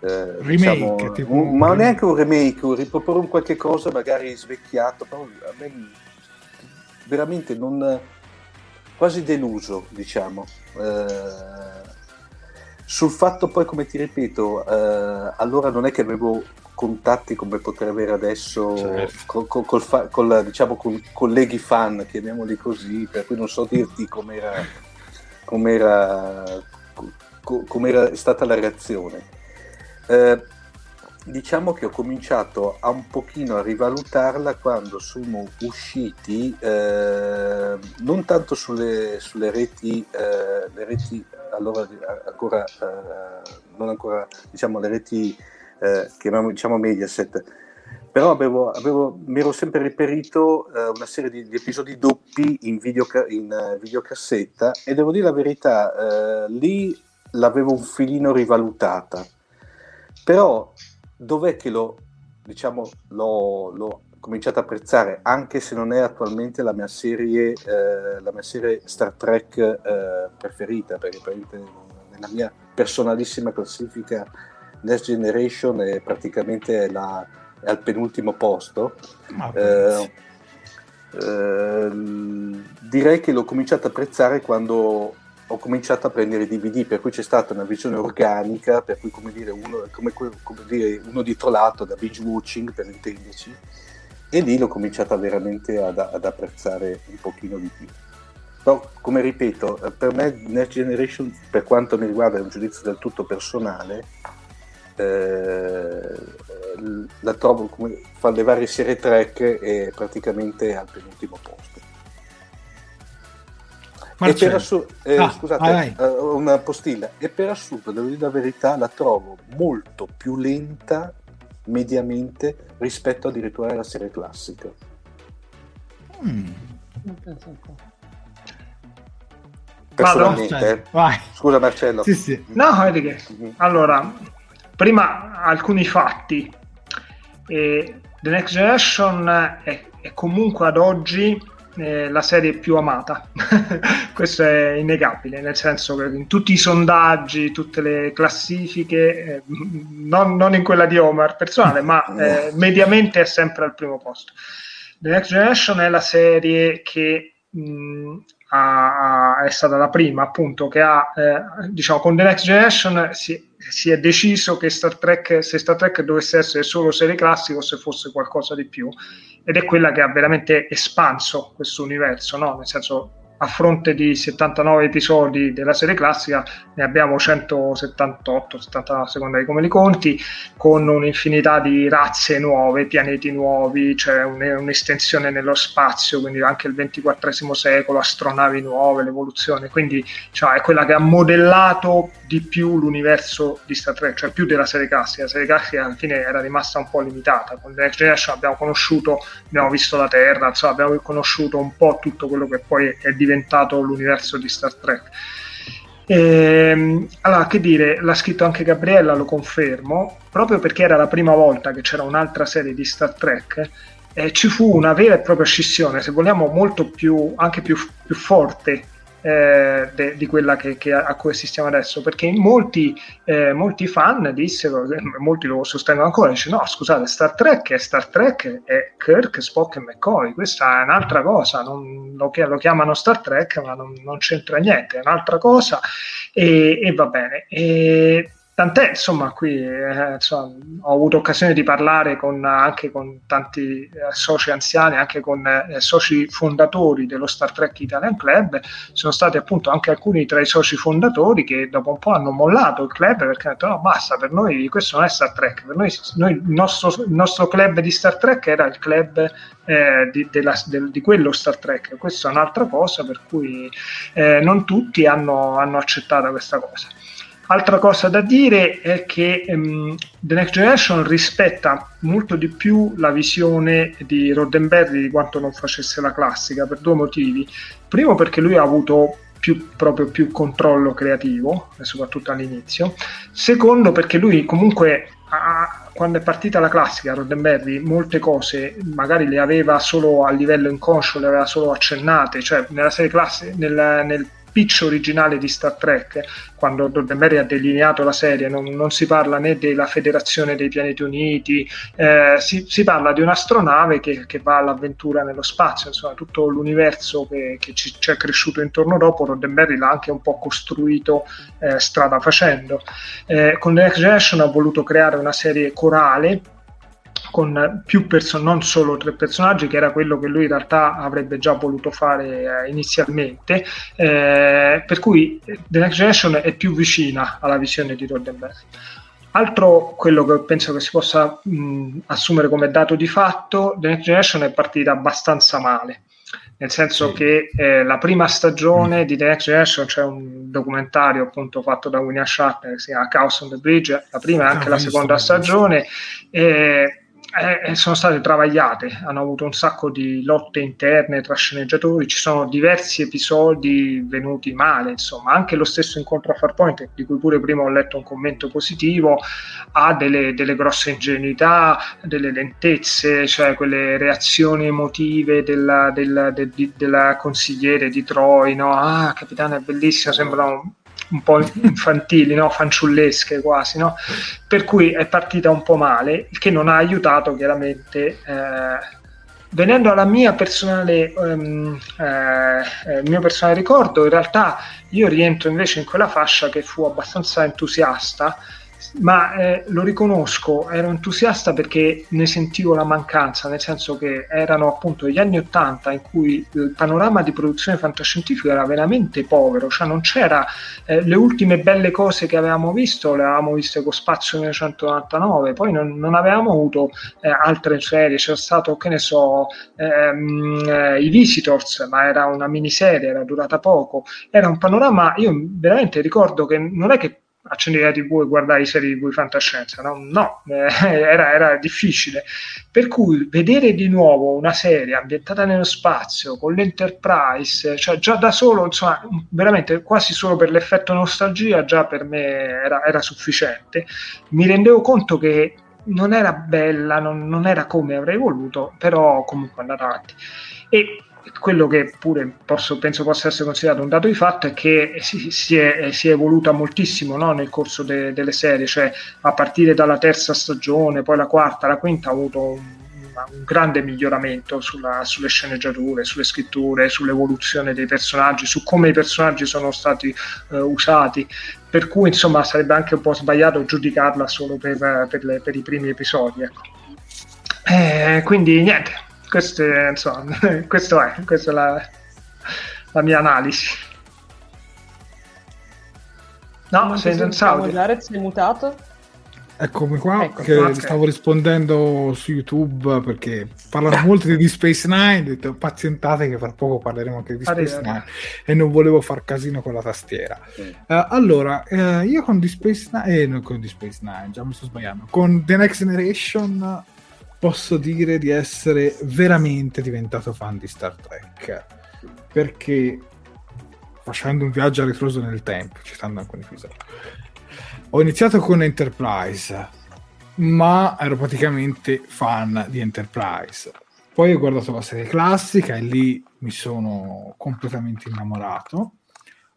eh, eh, Remake, diciamo, tipo un- ma neanche un remake, un riproporre un qualche cosa magari svecchiato, però a me veramente non quasi deluso, diciamo. Eh, sul fatto poi, come ti ripeto, eh, allora non è che avevo contatti come potrei avere adesso Certo. co- co- col fa- col, diciamo, con colleghi fan, chiamiamoli così, per cui non so dirti com'era, com'era, co- com'era stata la reazione. Eh, diciamo che ho cominciato a un pochino a rivalutarla quando sono usciti eh, non tanto sulle, sulle reti, eh, reti allora eh, ancora eh, non ancora diciamo le reti eh, chiamiamo diciamo Mediaset. Però avevo, avevo, mi ero sempre riperito eh, una serie di, di episodi doppi in, videoca- in eh, videocassetta e devo dire la verità eh, lì l'avevo un filino rivalutata. Però dov'è che l'ho, diciamo, l'ho, l'ho cominciato a apprezzare, anche se non è attualmente la mia serie, eh, la mia serie Star Trek eh, preferita, perché praticamente nella mia personalissima classifica Next Generation è praticamente la, è al penultimo posto. Ah, Eh, eh, direi che l'ho cominciato a apprezzare quando ho cominciato a prendere DVD, per cui c'è stata una visione organica, per cui come dire uno, come, come dire, uno dietro l'altro da binge watching per intenderci, e lì l'ho cominciata veramente ad, ad apprezzare un pochino di più. Però, come ripeto, per me Next Generation, per quanto mi riguarda, è un giudizio del tutto personale, eh, la trovo come fa le varie serie track e praticamente al penultimo posto. E per assurdo, eh, ah, scusate, eh, una postilla. E per assurdo, devo dire la verità, la trovo molto più lenta mediamente rispetto addirittura alla serie classica. Mm. Personalmente, Vai. scusa Marcello. Sì, sì. No, vedi che. Allora, prima alcuni fatti. Eh, The Next Generation è, è comunque ad oggi eh, la serie più amata. Questo è innegabile, nel senso che in tutti i sondaggi, tutte le classifiche, eh, non, non, in quella di Omar personale, ma eh, mediamente è sempre al primo posto. The Next Generation è la serie che mh, ha, è stata la prima, appunto, che ha, eh, diciamo, con The Next Generation si, si, è deciso che Star Trek, se Star Trek dovesse essere solo serie classica o se fosse qualcosa di più ed è quella che ha veramente espanso questo universo, no? nel senso a fronte di 79 episodi della serie classica ne abbiamo 178, 79 secondo di come li conti, con un'infinità di razze nuove, pianeti nuovi, cioè un'estensione nello spazio, quindi anche il XXIV secolo, astronavi nuove, l'evoluzione, quindi cioè, è quella che ha modellato di più l'universo di Star Trek, cioè più della serie classica. La serie classica alla fine era rimasta un po' limitata. Con The Next Generation abbiamo conosciuto, abbiamo visto la Terra, insomma, abbiamo conosciuto un po' tutto quello che poi è diventato l'universo di Star Trek. E, ehm, allora, che dire, l'ha scritto anche Gabriella, lo confermo, proprio perché era la prima volta che c'era un'altra serie di Star Trek. Eh, ci fu una vera e propria scissione, se vogliamo, molto più, anche più, più forte eh, de, di quella che, che, a cui assistiamo adesso, perché molti, eh, molti fan dissero, eh, molti lo sostengono ancora, dice no scusate Star Trek è Star Trek è Kirk, Spock e McCoy, questa è un'altra cosa, non, lo, lo, chiamano Star Trek ma non, non, c'entra niente, è un'altra cosa e, e va bene. E, Tant'è, insomma, qui eh, insomma, ho avuto occasione di parlare con, anche con tanti eh, soci anziani, anche con eh, soci fondatori dello Star Trek Italian Club. Sono stati appunto anche alcuni tra i soci fondatori che dopo un po' hanno mollato il club perché hanno detto no, basta, per noi questo non è Star Trek, per noi, noi il, nostro, il, nostro, club di Star Trek era il club eh, di, della, del, di, quello Star Trek. Questa è un'altra cosa per cui eh, non tutti hanno, hanno accettato questa cosa. Altra cosa da dire è che um, The Next Generation rispetta molto di più la visione di Roddenberry di quanto non facesse la classica per due motivi. Primo perché lui ha avuto più, proprio più controllo creativo, soprattutto all'inizio. Secondo perché lui comunque ha, quando è partita la classica Roddenberry molte cose magari le aveva solo a livello inconscio, le aveva solo accennate, cioè nella serie classica, nel, nel pitch originale di Star Trek, quando Roddenberry ha delineato la serie, non, non, si parla né della Federazione dei Pianeti Uniti, eh, si, si, parla di un'astronave che, che, va all'avventura nello spazio, insomma tutto l'universo che, che ci, ci, è cresciuto intorno dopo, Roddenberry l'ha anche un po' costruito eh, strada facendo. Eh, con The Next Generation ha voluto creare una serie corale con più person- non solo tre personaggi, che era quello che lui in realtà avrebbe già voluto fare eh, inizialmente, eh, per cui The Next Generation è più vicina alla visione di Roddenberry. Altro quello che penso che si possa mh, assumere come dato di fatto, The Next Generation è partita abbastanza male nel senso sì. che eh, la prima stagione mm. di The Next Generation c'è un documentario appunto fatto da William Shatner che si chiama Chaos on the Bridge, la prima e anche ah, la seconda stagione, eh, eh, sono state travagliate, hanno avuto un sacco di lotte interne tra sceneggiatori, ci sono diversi episodi venuti male, insomma, anche lo stesso incontro a Farpoint, di cui pure prima ho letto un commento positivo, ha delle, delle grosse ingenuità, delle lentezze, cioè quelle reazioni emotive della, della, de, de, della consigliere di Troy, no? ah, capitano è bellissimo, sembrano un po' infantili, no? fanciullesche quasi, no? per cui è partita un po' male, il che non ha aiutato chiaramente eh, venendo alla mia personale, um, eh, mio personale ricordo, in realtà io rientro invece in quella fascia che fu abbastanza entusiasta ma eh, lo riconosco, ero entusiasta perché ne sentivo la mancanza, nel senso che erano appunto gli anni Ottanta in cui il panorama di produzione fantascientifica era veramente povero, cioè non c'era eh, le ultime belle cose che avevamo visto, le avevamo viste con Spazio 1999, poi non, non avevamo avuto eh, altre serie, c'era stato, che ne so, ehm, eh, i Visitors, ma era una miniserie, era durata poco, era un panorama, io veramente ricordo che non è che accendi la tv e guardare i serie tv di fantascienza no, no eh, era, era, difficile. Per cui vedere di nuovo una serie ambientata nello spazio con l'Enterprise cioè già da solo insomma veramente quasi solo per l'effetto nostalgia già per me era, era sufficiente. Mi rendevo conto che non era bella non, non era come avrei voluto però comunque andata avanti. E quello che pure posso, penso possa essere considerato un dato di fatto è che si, si, è, si è, evoluta moltissimo no? nel corso de, delle serie, cioè a partire dalla terza stagione, poi la quarta, la quinta ha avuto un, un grande miglioramento sulla, sulle sceneggiature, sulle scritture, sull'evoluzione dei personaggi, su come i personaggi sono stati uh, usati. Per cui insomma sarebbe anche un po' sbagliato giudicarla solo per, per, le, per i primi episodi. Ecco. Eh, quindi niente, queste, insomma, questo è, questa è la, la mia analisi. No, sei senza audio. Jared, sei mutato? Eccomi qua, ecco, che okay. stavo rispondendo su YouTube perché parlano molto di Space Nine, ho detto pazientate che fra poco parleremo anche di Space Nine e non volevo far casino con la tastiera. Mm. Uh, allora, uh, io con Deep Space Nine, eh, non con Deep Space Nine, già mi sto sbagliando, con The Next Generation posso dire di essere veramente diventato fan di Star Trek perché facendo un viaggio a ritroso nel tempo, citando alcuni episodi, ho iniziato con Enterprise, ma ero praticamente fan di Enterprise. Poi ho guardato la serie classica e lì mi sono completamente innamorato.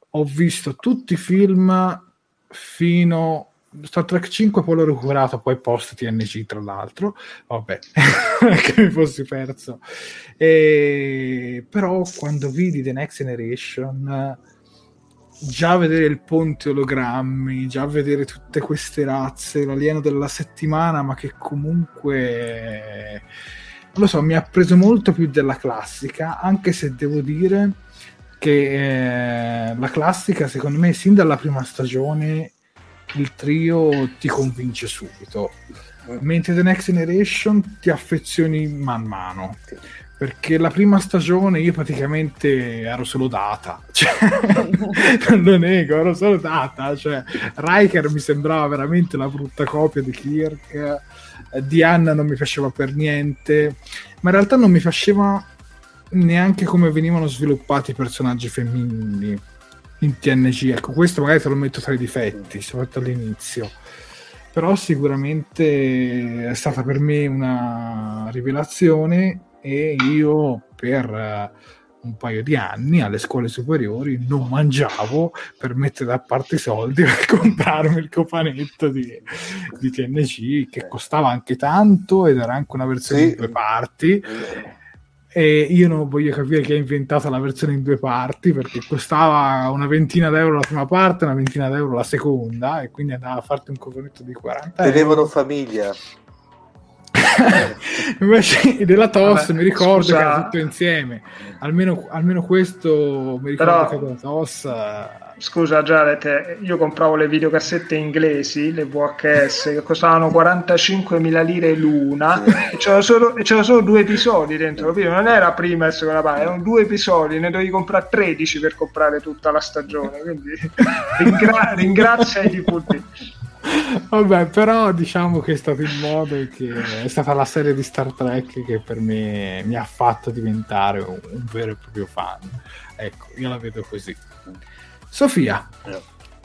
Ho visto tutti i film fino Star Trek 5 poi l'ho recuperato poi post TNG tra l'altro. Vabbè che mi fossi perso. E... però quando vidi The Next Generation già vedere il ponte ologrammi già vedere tutte queste razze l'alieno della settimana ma che comunque lo so mi ha preso molto più della classica anche se devo dire che eh, la classica secondo me sin dalla prima stagione il trio ti convince subito, mentre The Next Generation ti affezioni man mano. Perché la prima stagione io praticamente ero solo data, cioè, non lo nego, ero solo data. Cioè, Riker mi sembrava veramente la brutta copia di Kirk, Diana non mi piaceva per niente, ma in realtà non mi piaceva neanche come venivano sviluppati i personaggi femminili in TNG. Ecco, questo magari te lo metto tra i difetti, soprattutto all'inizio. Però sicuramente è stata per me una rivelazione e io per eh, un paio di anni alle scuole superiori non mangiavo per mettere da parte i soldi per comprarmi il cofanetto di, di TNG che costava anche tanto ed era anche una versione sì. in due parti e io non voglio capire chi ha inventato la versione in due parti perché costava una ventina d'euro la prima parte e una ventina d'euro la seconda e quindi andava a farti un cofanetto di 40 tenevano famiglia. Invece della TOS Vabbè, mi ricordo scusa. che era tutto insieme. Almeno, almeno questo mi ricordo Però... che della TOS Scusa Jared, io compravo le videocassette inglesi, le VHS, che costavano 45.000 lire l'una e c'erano solo, solo, due episodi dentro, capito? Non era prima e seconda parte, erano due episodi, ne dovevi comprare 13 per comprare tutta la stagione, quindi ringra- ringrazia i DVD. Vabbè, però diciamo che è stato il modo che è stata la serie di Star Trek che per me mi ha fatto diventare un, un vero e proprio fan. Ecco, io la vedo così. Sofia,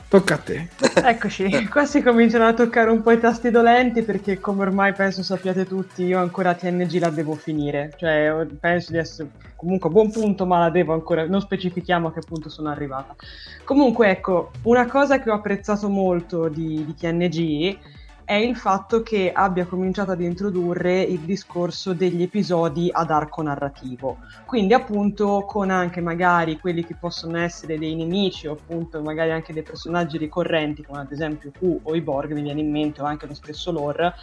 tocca a te. Eccoci, qua si cominciano a toccare un po' i tasti dolenti perché come ormai penso sappiate tutti, io ancora TNG la devo finire. Cioè, penso di essere comunque a buon punto, ma la devo ancora, non specifichiamo a che punto sono arrivata. Comunque, ecco, una cosa che ho apprezzato molto di, di TNG è il fatto che abbia cominciato ad introdurre il discorso degli episodi ad arco narrativo. Quindi appunto con anche magari quelli che possono essere dei nemici o appunto magari anche dei personaggi ricorrenti come ad esempio Q o i Borg, mi viene in mente o anche lo stesso lore,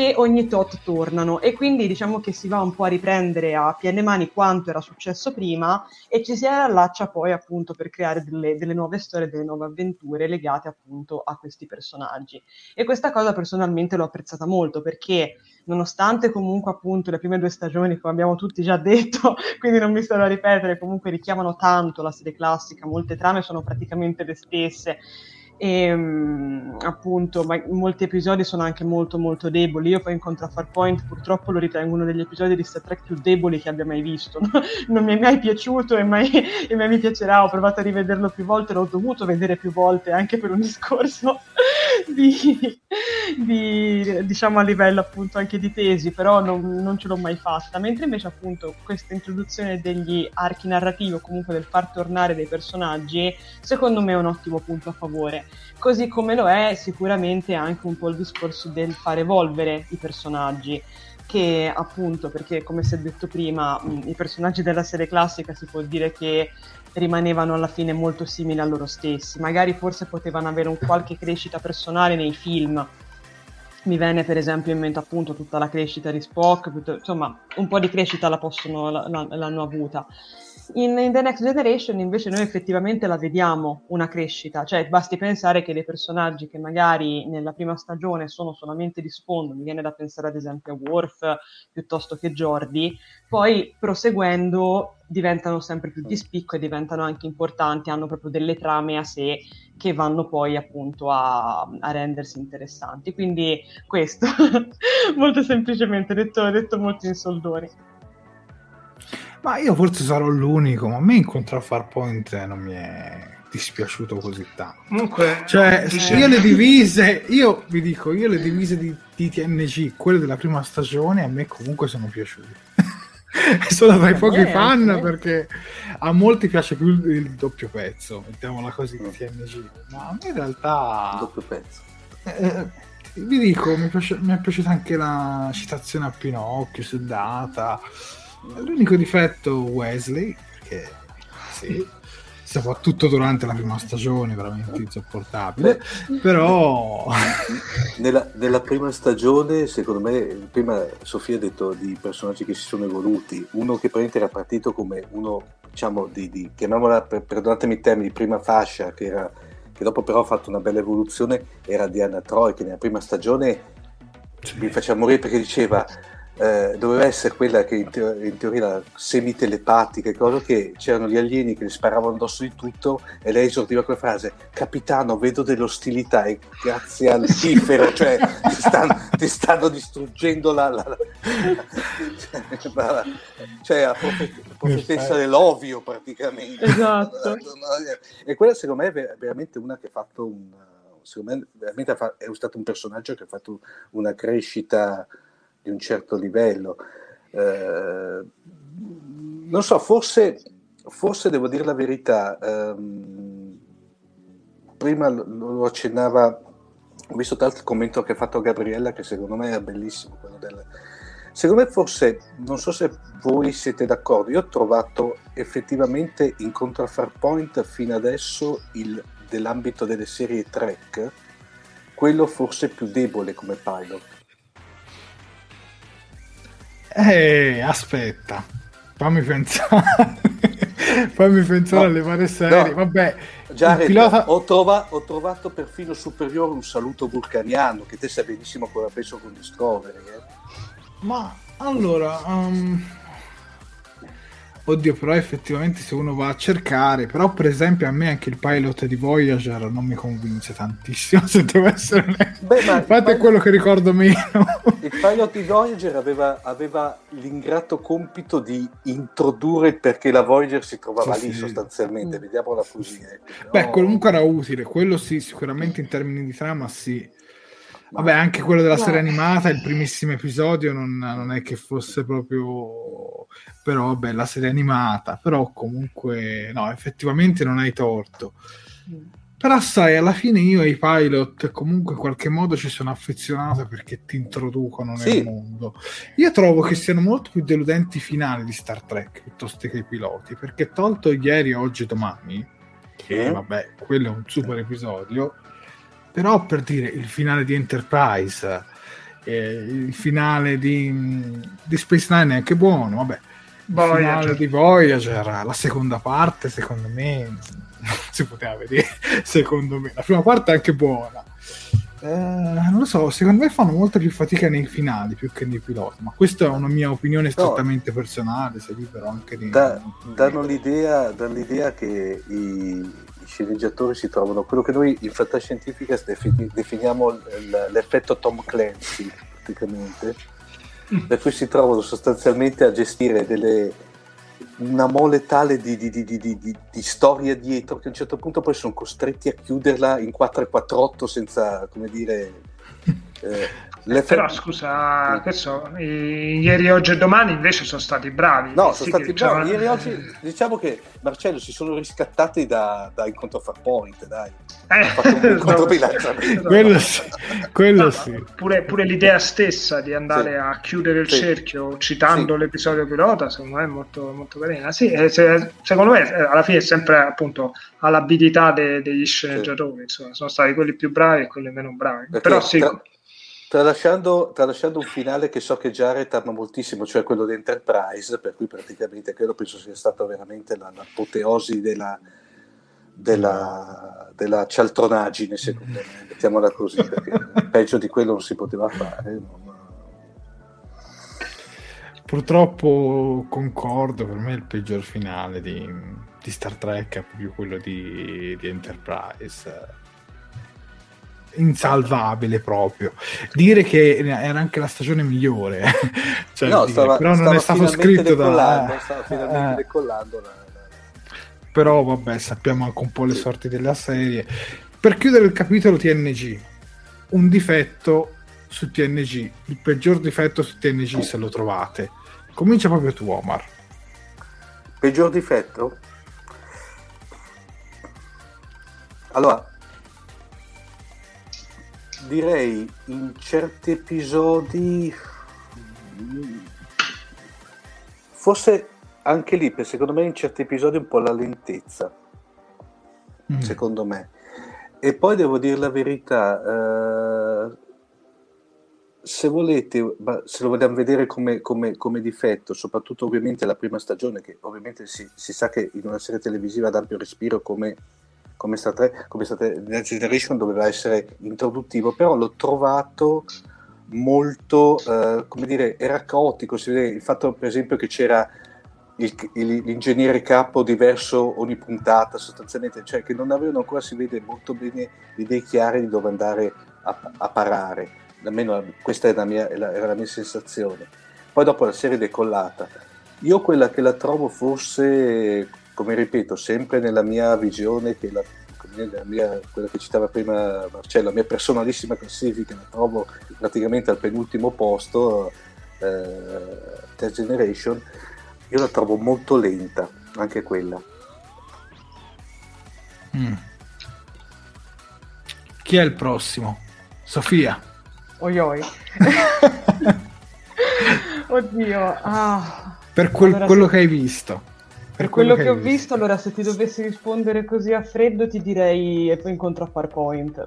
che ogni tot tornano e quindi diciamo che si va un po' a riprendere a piene mani quanto era successo prima e ci si allaccia poi appunto per creare delle, delle nuove storie, delle nuove avventure legate appunto a questi personaggi. E questa cosa personalmente l'ho apprezzata molto perché nonostante comunque appunto le prime due stagioni, come abbiamo tutti già detto, quindi non mi starò a ripetere, comunque richiamano tanto la serie classica, molte trame sono praticamente le stesse e um, appunto ma, molti episodi sono anche molto molto deboli. Io poi in Contrafar Point purtroppo lo ritengo uno degli episodi di Star Trek più deboli che abbia mai visto. Non mi è mai piaciuto e mai, e mai mi piacerà. Ho provato a rivederlo più volte l'ho dovuto vedere più volte anche per un discorso di, di, diciamo a livello appunto anche di tesi però non, non ce l'ho mai fatta. Mentre invece appunto questa introduzione degli archi narrativi o comunque del far tornare dei personaggi secondo me è un ottimo punto a favore così come lo è sicuramente anche un po' il discorso del far evolvere i personaggi che appunto perché come si è detto prima mh, i personaggi della serie classica si può dire che rimanevano alla fine molto simili a loro stessi magari forse potevano avere un qualche crescita personale nei film mi viene per esempio in mente appunto tutta la crescita di Spock, insomma un po' di crescita la possono, l'hanno avuta. In, in, The Next Generation invece noi effettivamente la vediamo una crescita, cioè basti pensare che dei personaggi che magari nella prima stagione sono solamente di sfondo, mi viene da pensare ad esempio a Worf piuttosto che Jordi, poi proseguendo diventano sempre più di spicco e diventano anche importanti, hanno proprio delle trame a sé che vanno poi appunto a, a rendersi interessanti. Quindi questo, molto semplicemente, detto, detto molto in soldoni. Ma io forse sarò l'unico, ma a me incontrare Farpoint non mi è dispiaciuto così tanto. Comunque, cioè, io le divise, io vi dico, io le divise di, di TNG, quelle della prima stagione, a me comunque sono piaciute. sono tra i pochi fan eh. perché a molti piace più il, il doppio pezzo, mettiamola così, di TNG, ma a me in realtà... Doppio pezzo. Eh, vi dico, mi, piace, mi, è piaciuta anche la citazione a Pinocchio su Data L'unico difetto Wesley, che sì, soprattutto durante la prima stagione, veramente insopportabile. Però nella, nella, prima stagione, secondo me, prima Sofia ha detto di personaggi che si sono evoluti. Uno che praticamente era partito come uno, diciamo, di, di chiamiamola, perdonatemi i termini, di prima fascia, che, era, che dopo però ha fatto una bella evoluzione, era Diana Troy, che nella prima stagione sì. mi faceva morire perché diceva eh, doveva essere quella che in, teo- in teoria era semitelepatica, cosa che c'erano gli alieni che le sparavano addosso di tutto e lei esordiva quella frase capitano vedo dell'ostilità e grazie al cifero cioè ti stanno, ti stanno distruggendo la, la, la cioè la profetessa dell'ovio praticamente. Esatto. E quella secondo me è veramente una che ha fatto un secondo me veramente è stato un personaggio che ha fatto una crescita di un certo livello. Eh, non so, forse, forse, devo dire la verità, ehm, prima lo, accennava, ho visto l'altro il commento che ha fatto Gabriella che secondo me è bellissimo, quello del, Secondo me forse, non so se voi siete d'accordo, io ho trovato effettivamente in Contrafar Point fino adesso il, dell'ambito delle serie track quello forse più debole come pilot. Eh, aspetta, fammi pensare. fammi pensare no, alle varie serie. No. Vabbè, Jared, pilota... ho, trova, ho, trovato perfino superiore un saluto vulcaniano, che te sai benissimo cosa penso con Discovery. Eh? Ma allora, um, Oddio, però effettivamente se uno va a cercare, però per esempio a me anche il pilot di Voyager non mi convince tantissimo, se devo essere Beh, ma Infatti pilot... è quello che ricordo meno. Il pilot di Voyager aveva, aveva l'ingrato compito di introdurre perché la Voyager si trovava sì, lì sì. sostanzialmente, vediamola così. Ecco. Beh, comunque era utile, quello sì, sicuramente in termini di trama sì. Vabbè, anche quello della serie animata, il primissimo episodio non, non, è che fosse proprio... Però vabbè, la serie animata, però comunque no, effettivamente non hai torto. Però sai, alla fine io ai pilot comunque in qualche modo ci sono affezionato perché ti introducono nel Sì. mondo. Io trovo che siano molto più deludenti i finali di Star Trek piuttosto che i piloti, perché tolto ieri, oggi, domani, che Mm. vabbè, quello è un super episodio, però per dire il finale di Enterprise, eh, il finale di, di Space Nine è anche buono, vabbè. Il Voyager. finale di Voyager, la seconda parte, secondo me, non si poteva vedere. Secondo me, la prima parte è anche buona. Eh, non lo so, secondo me fanno molta più fatica nei finali più che nei piloti, ma questa è una mia opinione strettamente personale. Sei libero anche di. Da- danno, l'idea, danno l'idea che i sceneggiatori si trovano. Quello che noi in fantascientifica defini- definiamo l'effetto Tom Clancy praticamente. Per cui si trovano sostanzialmente a gestire delle, una mole tale di, di, di, di, di, di- di storia dietro che a un certo punto poi sono costretti a chiuderla in 448 senza come dire eh, l'effetto- Però scusa, che so, i- ieri, oggi e domani invece sono stati bravi. No, Sì sono stati dicevano- bravi. Ieri oggi diciamo che Marcello si sono riscattati da, da incontro a Farpoint, dai. Eh, fatto un. Quello sì, quello No, sì. Pure, pure l'idea stessa di andare Sì. a chiudere il Sì. cerchio citando Sì. l'episodio pilota, secondo me è molto, molto carina. Sì, e se- secondo me eh, alla fine è sempre appunto all'abilità de- degli sceneggiatori, insomma, sono stati quelli più bravi e quelli meno bravi. Perché Però sì, tra- tralasciando, tralasciando un finale che so che Jared ama moltissimo, cioè quello di Enterprise, per cui praticamente quello penso sia stata veramente la- l'apoteosi della, della, della cialtronaggine, secondo me, mettiamola così, perché peggio di quello non si poteva fare. non- Purtroppo concordo, per me il peggior finale di, di Star Trek è proprio quello di, di Enterprise. Insalvabile proprio. Dire che era anche la stagione migliore, cioè, No, dire, stava, però non è stato scritto da... stava finalmente eh, decollando la- la- però vabbè, sappiamo anche un po' le sorti della serie. Per chiudere il capitolo TNG, un difetto su TNG, il peggior difetto su TNG se lo trovate. Comincia proprio tu, Omar. Peggior difetto? Allora, direi in certi episodi, forse anche lì, per- secondo me in certi episodi un po' la lentezza, Mm. secondo me. E poi devo dire la verità, eh, se volete, se lo vogliamo vedere come, come- come difetto, soprattutto ovviamente la prima stagione, che ovviamente si, si sa che in una serie televisiva ad ampio respiro come, come Star Trek, come Star Next Generation doveva essere introduttivo, però l'ho trovato molto, eh, come dire, era caotico, si vede il fatto per esempio che c'era il- il- l'ingegnere capo diverso ogni puntata sostanzialmente, cioè che non avevano ancora, si vede molto bene le idee chiare di dove andare a, a parare, almeno questa è la mia, era la mia sensazione. Poi dopo la serie decollata, io quella che la trovo forse, come ripeto, sempre nella mia visione, che la, mia- quella che citava prima Marcello, la mia personalissima classifica, la trovo praticamente al penultimo posto, eh, Third Generation, io la trovo molto lenta, anche quella. Mm. Chi è il prossimo? Sofia. Oi oi. Oddio. Ah. Per quel- Allora, quello se- che hai visto. Per quello che ho visto, allora se ti dovessi rispondere così a freddo ti direi e poi incontro a Farpoint.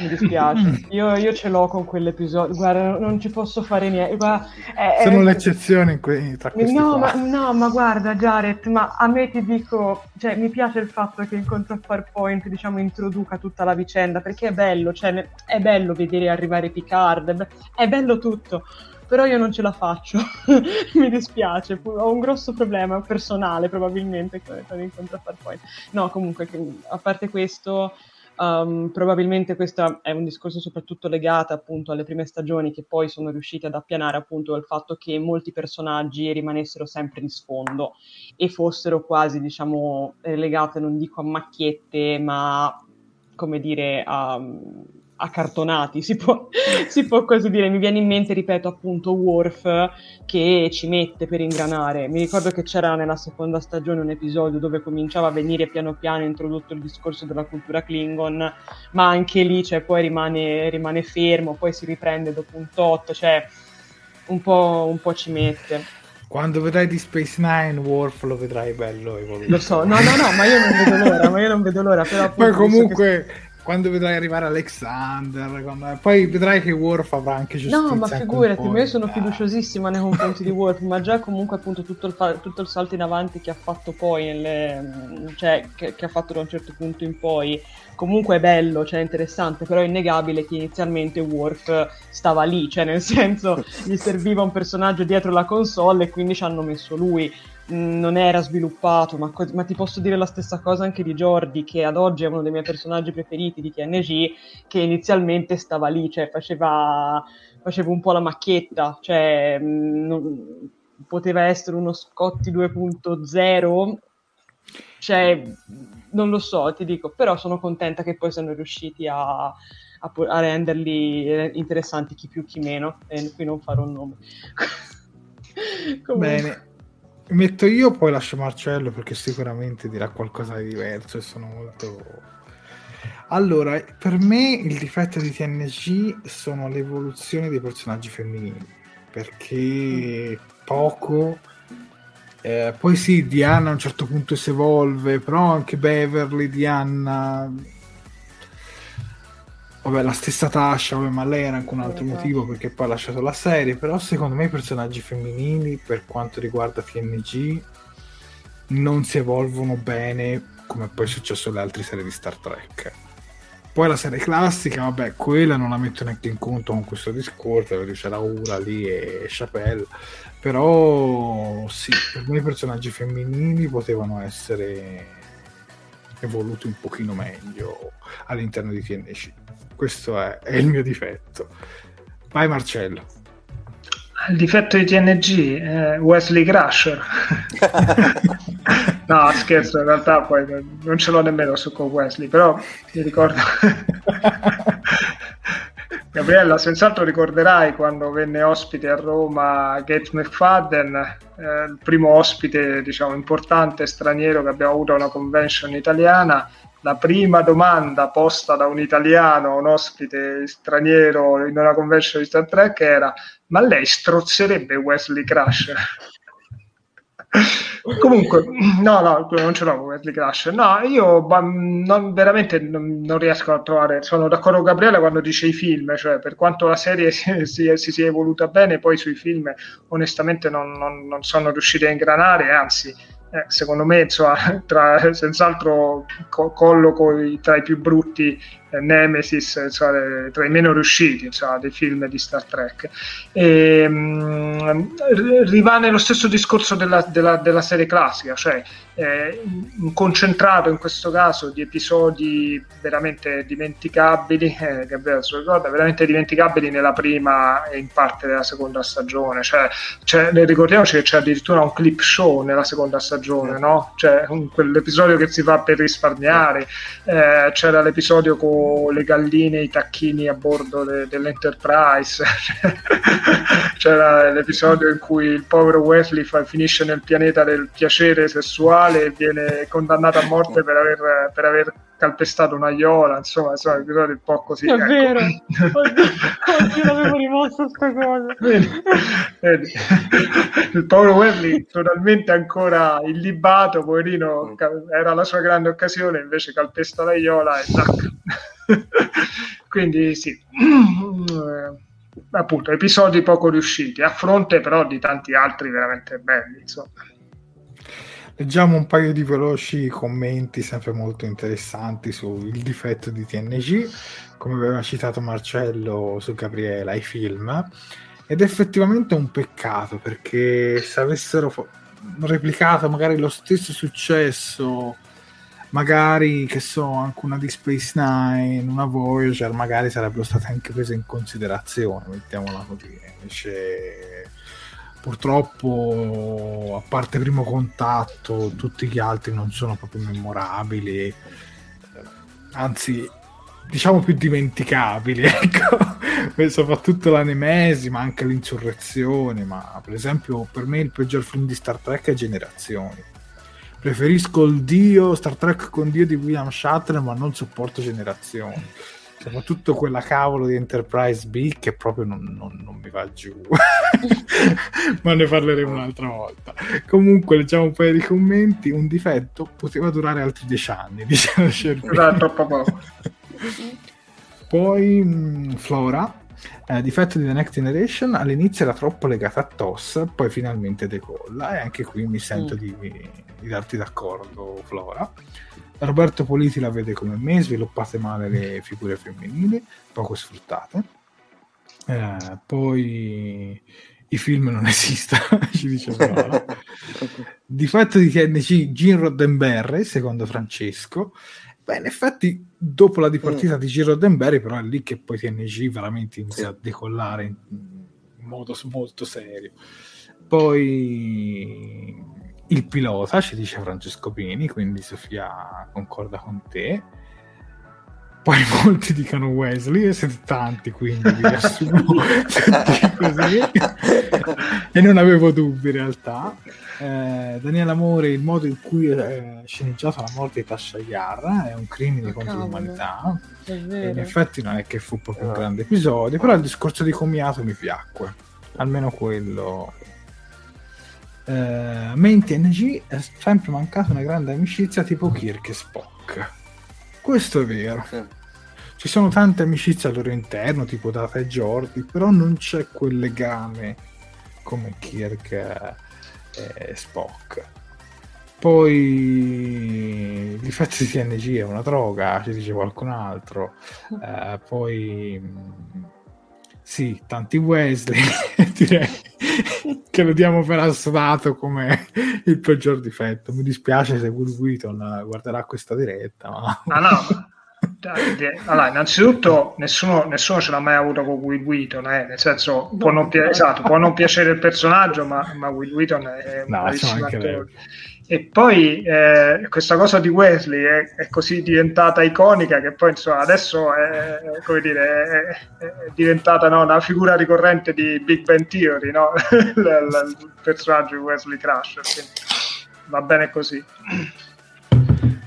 Mi dispiace. Io, io ce l'ho con quell'episodio. Guarda, non ci posso fare niente. Guarda, è- è- Sono l'eccezione in que- tra questi No ma, no, ma guarda Jared, ma a me ti dico, cioè mi piace il fatto che Incontro a Farpoint, diciamo, introduca tutta la vicenda, perché è bello, cioè è bello vedere arrivare Picard, è, è bello tutto, però io non ce la faccio, mi dispiace, ho un grosso problema personale probabilmente con, con Incontro a Farpoint. No, comunque, a parte questo... Um, probabilmente questo è un discorso soprattutto legato appunto alle prime stagioni che poi sono riusciti ad appianare appunto il fatto che molti personaggi rimanessero sempre di sfondo e fossero quasi diciamo relegate non dico a macchiette ma come dire a, accartonati, si può, si può così dire. Mi viene in mente, ripeto, appunto, Worf che ci mette per ingranare. Mi ricordo che c'era nella seconda stagione un episodio dove cominciava a venire piano piano introdotto il discorso della cultura Klingon, ma anche lì cioè, poi rimane, rimane fermo, poi si riprende dopo un tot, cioè un po', un po ci mette. Quando vedrai di Space Nine, Worf lo vedrai bello evoluto. Lo so, no, no, no, ma io non vedo l'ora, ma io non vedo l'ora. Però Poi comunque, che... quando vedrai arrivare Alexander, quando... poi vedrai che Worf avrà anche giustizia. No, ma figurati, ma io sono fiduciosissima nei confronti di Worf, ma già comunque appunto tutto il, fa... tutto il, salto in avanti che ha fatto poi, nelle... cioè che, che ha fatto da un certo punto in poi, comunque è bello, cioè è interessante, però è innegabile che inizialmente Worf stava lì, cioè nel senso gli serviva un personaggio dietro la console e quindi ci hanno messo lui. Non era sviluppato, ma, co- ma, ti posso dire la stessa cosa anche di Jordi, che ad oggi è uno dei miei personaggi preferiti di TNG, che inizialmente stava lì, cioè faceva, faceva un po' la macchietta, cioè mh, mm, non, poteva essere uno Scotti 2.0, cioè non lo so, ti dico, però sono contenta che poi siano riusciti a, a, a renderli interessanti chi più chi meno, e qui non farò un nome. Bene, metto io, poi lascio Marcello perché sicuramente dirà qualcosa di diverso e sono molto... Allora, per me il difetto di TNG sono le evoluzioni dei personaggi femminili, perché poco eh, poi sì, Diana a un certo punto si evolve, però anche Beverly, Diana... Vabbè, la stessa Tasha, vabbè, ma lei era anche un altro esatto. motivo perché poi ha lasciato la serie, però secondo me i personaggi femminili, per quanto riguarda TNG, non si evolvono bene come poi è successo alle altre serie di Star Trek. Poi la serie classica, vabbè, quella non la metto neanche in conto con questo discorso, perché c'era Ura lì e Chappelle però sì, per me i personaggi femminili potevano essere evoluti un pochino meglio all'interno di TNC. Questo è, è il mio difetto. Vai Marcello. Il difetto di TNG è Wesley Crusher. no, scherzo, in realtà poi non ce l'ho nemmeno su con Wesley, però mi ricordo Gabriella, senz'altro ricorderai quando venne ospite a Roma Gates McFadden, eh, il primo ospite diciamo, importante straniero che abbiamo avuto a una convention italiana. La prima domanda posta da un italiano a un ospite straniero in una convention di Star Trek era: Ma lei strozzerebbe Wesley Crusher? Comunque, no, no, non ce l'ho con Wesley Crash. No, io ma, non, veramente non, non, riesco a trovare. Sono d'accordo con Gabriele quando dice i film, cioè per quanto la serie si, si, si sia evoluta bene, poi sui film onestamente non, non sono riusciti a ingranare, anzi, eh, secondo me, insomma, tra, senz'altro co- colloco tra i più brutti Nemesis, insomma, tra i meno riusciti insomma, dei film di Star Trek. E, mh, rimane lo stesso discorso della, della, della serie classica, cioè eh, concentrato in questo caso di episodi veramente dimenticabili, eh, Gabriele si ricorda, veramente dimenticabili nella prima e in parte della seconda stagione. Cioè, cioè, ricordiamoci che c'è addirittura un clip show nella seconda stagione, no? Cioè, un, quell'episodio che si fa per risparmiare, eh, c'era l'episodio con le galline e i tacchini a bordo de- dell'Enterprise. C'era l'episodio in cui il povero Wesley fa- finisce nel pianeta del piacere sessuale e viene condannato a morte per aver, per aver calpestato una iola, insomma, insomma episodi un po' così. È ecco. vero, oddio, oddio avevo rimosso questa cosa. Vedi, vedi. Il povero Wesley totalmente ancora illibato, poverino, era la sua grande occasione, invece calpesta la iola e tac. Quindi sì, eh, appunto, episodi poco riusciti, a fronte però di tanti altri veramente belli, insomma. Leggiamo un paio di veloci commenti sempre molto interessanti sul difetto di TNG, come aveva citato Marcello su Gabriela, i film. Ed è effettivamente un peccato perché se avessero replicato magari lo stesso successo magari che so anche una di Space Nine una Voyager magari sarebbero state anche prese in considerazione mettiamola così invece purtroppo a parte primo contatto tutti gli altri non sono proprio memorabili anzi diciamo più dimenticabili, ecco. soprattutto la Nemesi, ma anche l'insurrezione, ma per esempio per me il peggior film di Star Trek è Generazioni. Preferisco il Dio, Star Trek con Dio di William Shatner, ma non sopporto Generazioni. Soprattutto quella cavolo di Enterprise B che proprio non, non, non mi va giù. Ma ne parleremo un'altra volta. Comunque leggiamo un paio di commenti. Un difetto poteva durare altri dieci anni diciamo troppo poco poi mh, mm, Flora eh, difetto di The Next Generation all'inizio era troppo legata a TOS poi finalmente decolla e anche qui mi sento mm. di, di darti d'accordo Flora Roberto Politi la vede come me, sviluppate male le figure femminili, poco sfruttate. Eh, poi i film non esistono, ci dice Viola. Difetto di TNG, Gene Roddenberry, secondo Francesco. Beh, in effetti, dopo la dipartita mm. di Gene Roddenberry, però è lì che poi TNG veramente inizia sì. a decollare in, in modo molto serio. Poi il pilota, ci dice Francesco Pini, quindi Sofia concorda con te. Poi molti dicono Wesley, e siete tanti, quindi vi riassumo così. e non avevo dubbi in realtà. Eh, Daniele Amore, il modo in cui è sceneggiata la morte di Tasha Yar è un crimine oh, contro cavolo. l'umanità. in effetti non è che fu proprio un grande episodio, però il discorso di Comiato mi piacque. Almeno quello ma in TNG è sempre mancata una grande amicizia tipo Kirk e Spock. Questo è vero. Sì. Ci sono tante amicizie al loro interno, tipo Data e Jordi, però non c'è quel legame come Kirk e Spock. Poi difetto di TNG è una droga, ci dice qualcun altro. Uh, poi sì, tanti Wesley, direi che lo diamo per assodato come il peggior difetto. Mi dispiace se Will Wheaton guarderà questa diretta, ma... Ah, no, allora, innanzitutto nessuno, nessuno, ce l'ha mai avuto con Will Wheaton, eh? nel senso può non, pi- esatto, può non, piacere il personaggio, ma, ma Will Wheaton è un no. E poi eh, questa cosa di Wesley è, è, così diventata iconica che poi insomma, adesso è, dire, è, è diventata no, una figura ricorrente di Big Bang Theory, no? il, il, personaggio di Wesley Crusher. Va bene così.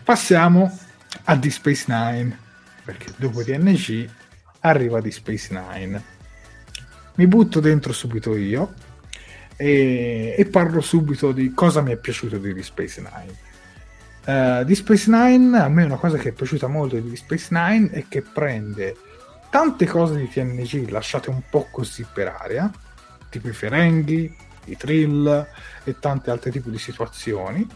Passiamo a Deep Space Nine, perché dopo TNG arriva Deep Space Nine. Mi butto dentro subito io e, e, parlo subito di cosa mi è piaciuto di Space Nine. Uh, Deep Space Nine, a me una cosa che è piaciuta molto di Space Nine è che prende tante cose di TNG lasciate un po' così per aria, tipo i Ferenghi, i Trill e tanti altri tipi di situazioni,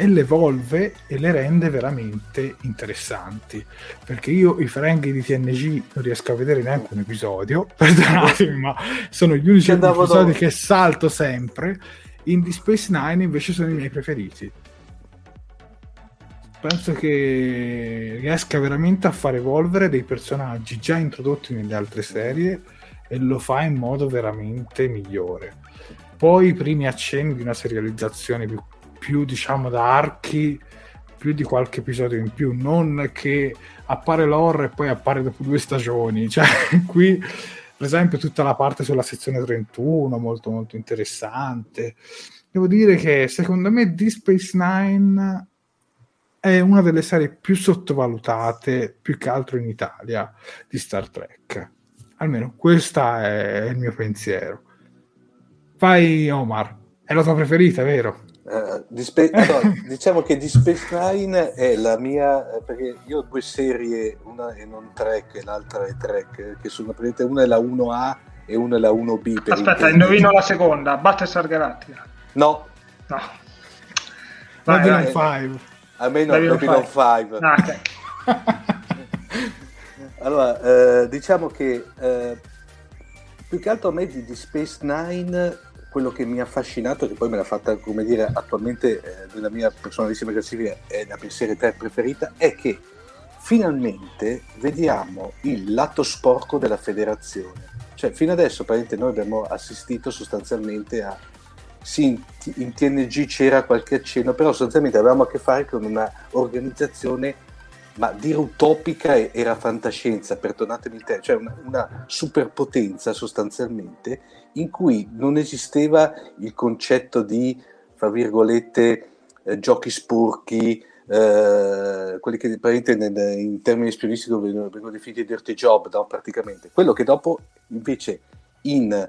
e le evolve e le rende veramente interessanti. Perché io i Ferenghi di TNG non riesco a vedere neanche un episodio, perdonatemi, ma sono gli unici episodi dopo. che salto sempre. In Deep Space Nine invece sono i miei preferiti. Penso che riesca veramente a far evolvere dei personaggi già introdotti nelle altre serie e lo fa in modo veramente migliore. Poi i primi accenni di una serializzazione più più diciamo da archi più di qualche episodio in più, non che appare l'horror e poi appare dopo due stagioni. Cioè, qui, per esempio, tutta la parte sulla sezione 31, molto molto interessante. Devo dire che secondo me Deep Space Nine è una delle serie più sottovalutate, più che altro in Italia, di Star Trek. Almeno questo è il mio pensiero. Vai Omar, è la tua preferita, vero? Uh, di Spe- no, diciamo che di Space Nine è la mia eh, perché io ho due serie una è non track e l'altra è track che sono praticamente una è la 1A e una è la 1B aspetta indovino la seconda Battlestar Galactica. No. No. Babylon 5 a me no Babylon 5 ah, okay. allora eh, diciamo che eh, più che altro a me di, di Space Nine quello che mi ha affascinato, che poi me l'ha fatta, come dire, attualmente eh, nella mia personalissima classifica è la serie 3 preferita, è che finalmente vediamo il lato sporco della federazione. Cioè, fino adesso praticamente noi abbiamo assistito sostanzialmente a... Sì, in TNG c'era qualche accenno, però sostanzialmente avevamo a che fare con una organizzazione ma dire utopica era fantascienza, perdonatemi il termine, cioè una, una superpotenza sostanzialmente in cui non esisteva il concetto di, fra virgolette, eh, giochi sporchi, eh, quelli che nel, in termini spionistici vengono, definiti dirty job, no? praticamente. Quello che dopo invece in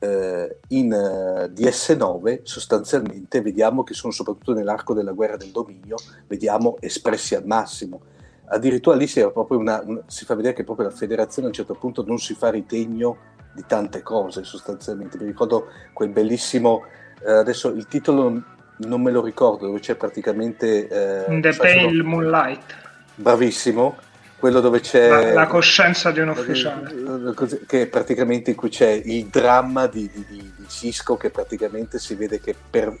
eh, in eh, DS9 sostanzialmente vediamo che sono soprattutto nell'arco della guerra del dominio, vediamo espressi al massimo. Addirittura lì si, una, una, si, fa vedere che proprio la federazione a un certo punto non si fa ritegno di tante cose sostanzialmente. Mi ricordo quel bellissimo, eh, adesso il titolo non me lo ricordo, dove c'è praticamente... Eh, The Pale sono... Moonlight. Bravissimo, quello dove c'è la, la, coscienza di un ufficiale che praticamente in cui c'è il dramma di, di, di, di Cisco che praticamente si vede che per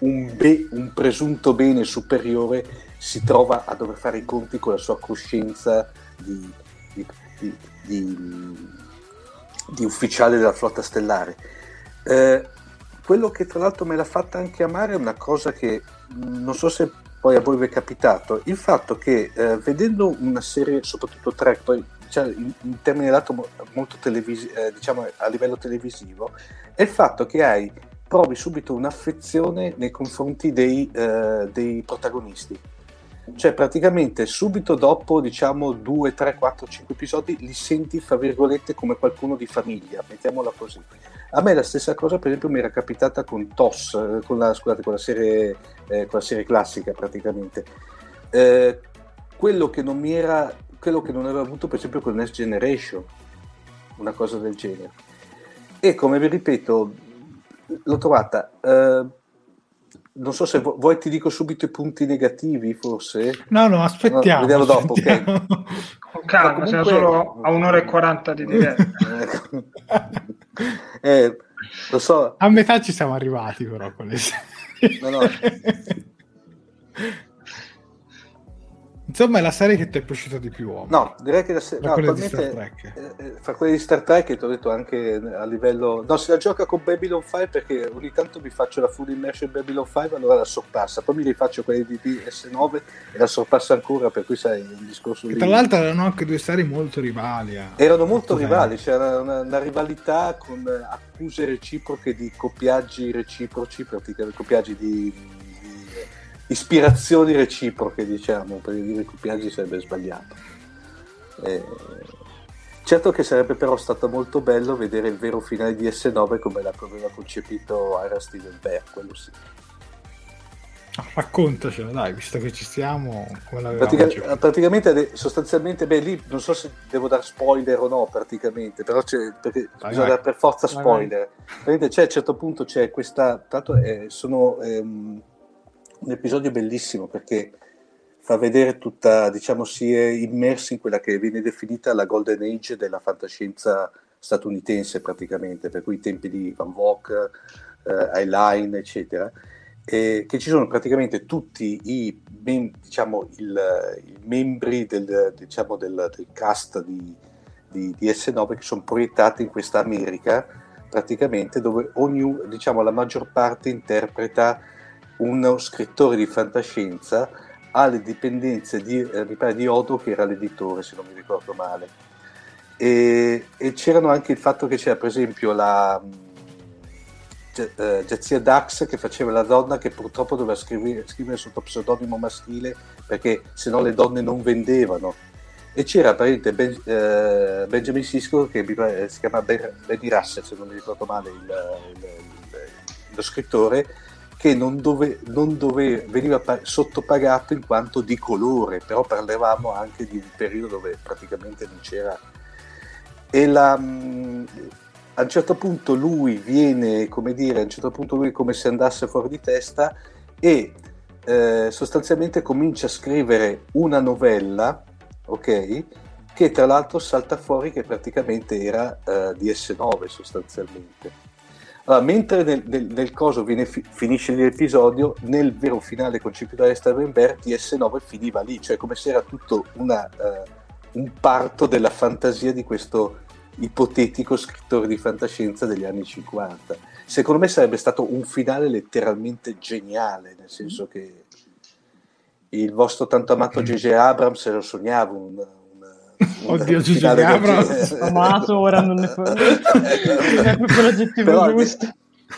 un, be, un, presunto bene superiore si trova a dover fare i conti con la sua coscienza di, di ufficiale della flotta stellare. Eh, quello che tra l'altro me l'ha fatta anche amare è una cosa che non so se poi a voi vi è capitato, il fatto che eh, vedendo una serie, soprattutto track, poi cioè, in, in, termini lato molto televisivo, eh, diciamo a livello televisivo, è il fatto che hai, provi subito un'affezione nei confronti dei, eh, dei protagonisti. Cioè praticamente subito dopo diciamo 2, 3, 4, 5 episodi li senti fra virgolette come qualcuno di famiglia, mettiamola così. A me la stessa cosa, per esempio, mi era capitata con TOS, eh, con la, scusate, con la, serie, eh, con la serie classica praticamente. Eh, quello che non mi era, quello che non avevo avuto, per esempio, con Next Generation, una cosa del genere. E come vi ripeto, l'ho trovata. Eh, non so se vuoi ti dico subito i punti negativi, forse? No, no, aspettiamo. No, vediamo dopo, ok. Con calma, comunque... siamo solo a un'ora e quaranta di diretta. eh, lo so. A metà ci siamo arrivati però con le no, no. Insomma, è la serie che ti è piaciuta di più. Uomo. No, direi che la serie. No, attualmente, eh, eh, fra quelli di Star Trek, ti ho detto anche a livello. No, se la gioca con Babylon 5 perché ogni tanto mi faccio la full immersion Babylon 5, allora la sorpassa. Poi mi rifaccio quelli di PS9 e la sorpassa ancora, per cui sai il discorso lì. Tra l'altro erano anche due serie molto rivali. Eh. Erano molto rivali, c'era una, una, rivalità con accuse reciproche di copiaggi reciproci, praticamente copiaggi di ispirazioni reciproche, diciamo, perché dire copiaggi sarebbe sbagliato. Eh, certo che sarebbe però stato molto bello vedere il vero finale di S9 come l'aveva concepito Ira Steven Bear, quello sì. Raccontacelo, dai, visto che ci stiamo. Pratica- praticamente, sostanzialmente, beh, lì non so se devo dare spoiler o no, praticamente, però c'è, perché vai, bisogna dare per forza spoiler. Vai, vai. C'è, a un certo punto c'è questa. Tanto eh, sono. Ehm, un episodio bellissimo perché fa vedere tutta, diciamo, si è immerso in quella che viene definita la golden age della fantascienza statunitense praticamente, per cui i tempi di Van Vogt, eh, Eyeline, eccetera, che ci sono praticamente tutti i, mem- diciamo, il, i membri del, diciamo, del, del cast di, di, di, S9 che sono proiettati in questa America praticamente dove ognuno, diciamo, la maggior parte interpreta uno scrittore di fantascienza alle dipendenze di, eh, di Odo che era l'editore se non mi ricordo male. E, e c'erano anche il fatto che c'era per esempio la uh, Jazia Dax che faceva la donna che purtroppo doveva scrivere, scrivere sotto pseudonimo maschile perché se no le donne non vendevano. E c'era ben, uh, Benjamin Sisko che si chiama ben, Benny Russell se non mi ricordo male il, il, il, lo scrittore che non dove, non dove, veniva sottopagato in quanto di colore, però parlavamo anche di un periodo dove praticamente non c'era. E la, mm, a un certo punto lui viene, come dire, a un certo punto lui come se andasse fuori di testa e eh, sostanzialmente comincia a scrivere una novella, ok? Che tra l'altro salta fuori che praticamente era eh, di S9 sostanzialmente allora, mentre nel, nel, nel coso viene, finisce l'episodio, nel vero finale concepito da Steven Bear, TS9 finiva lì, cioè come se era tutto una, uh, un parto della fantasia di questo ipotetico scrittore di fantascienza degli anni 50. Secondo me sarebbe stato un finale letteralmente geniale, nel senso che il vostro tanto amato J.J. Abrams lo sognavo un, Oddio, J.J. Abrams amato ora non ne, non è proprio l'aggettivo Però, giusto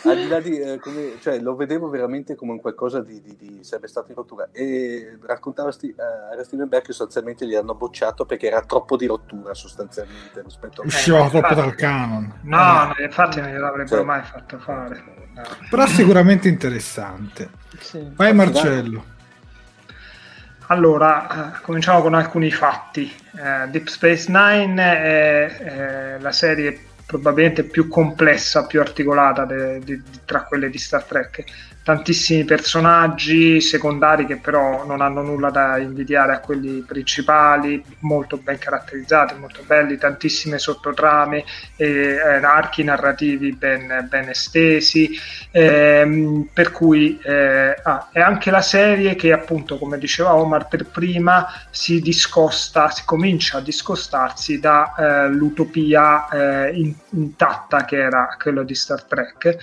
al di là di eh, come, cioè, lo vedevo veramente come un qualcosa di, di, di sarebbe stato in rottura e raccontava sti, uh, a Stevenberg che sostanzialmente gli hanno bocciato perché era troppo di rottura sostanzialmente rispetto a usciva eh, troppo dal canon no, eh. infatti non gliel'avrebbero cioè, mai fatto fare no. però sicuramente interessante sì. vai Marcello allora, eh, cominciamo con alcuni fatti. Eh, Deep Space Nine è, è la serie probabilmente più complessa, più articolata de, de, de, tra quelle di Star Trek tantissimi personaggi secondari che però non hanno nulla da invidiare a quelli principali, molto ben caratterizzati, molto belli, tantissime sottotrame, eh, archi narrativi ben, ben estesi, ehm, per cui eh, ah, è anche la serie che appunto, come diceva Omar per prima, si discosta, si comincia a discostarsi dall'utopia eh, eh, in, intatta che era quello di Star Trek.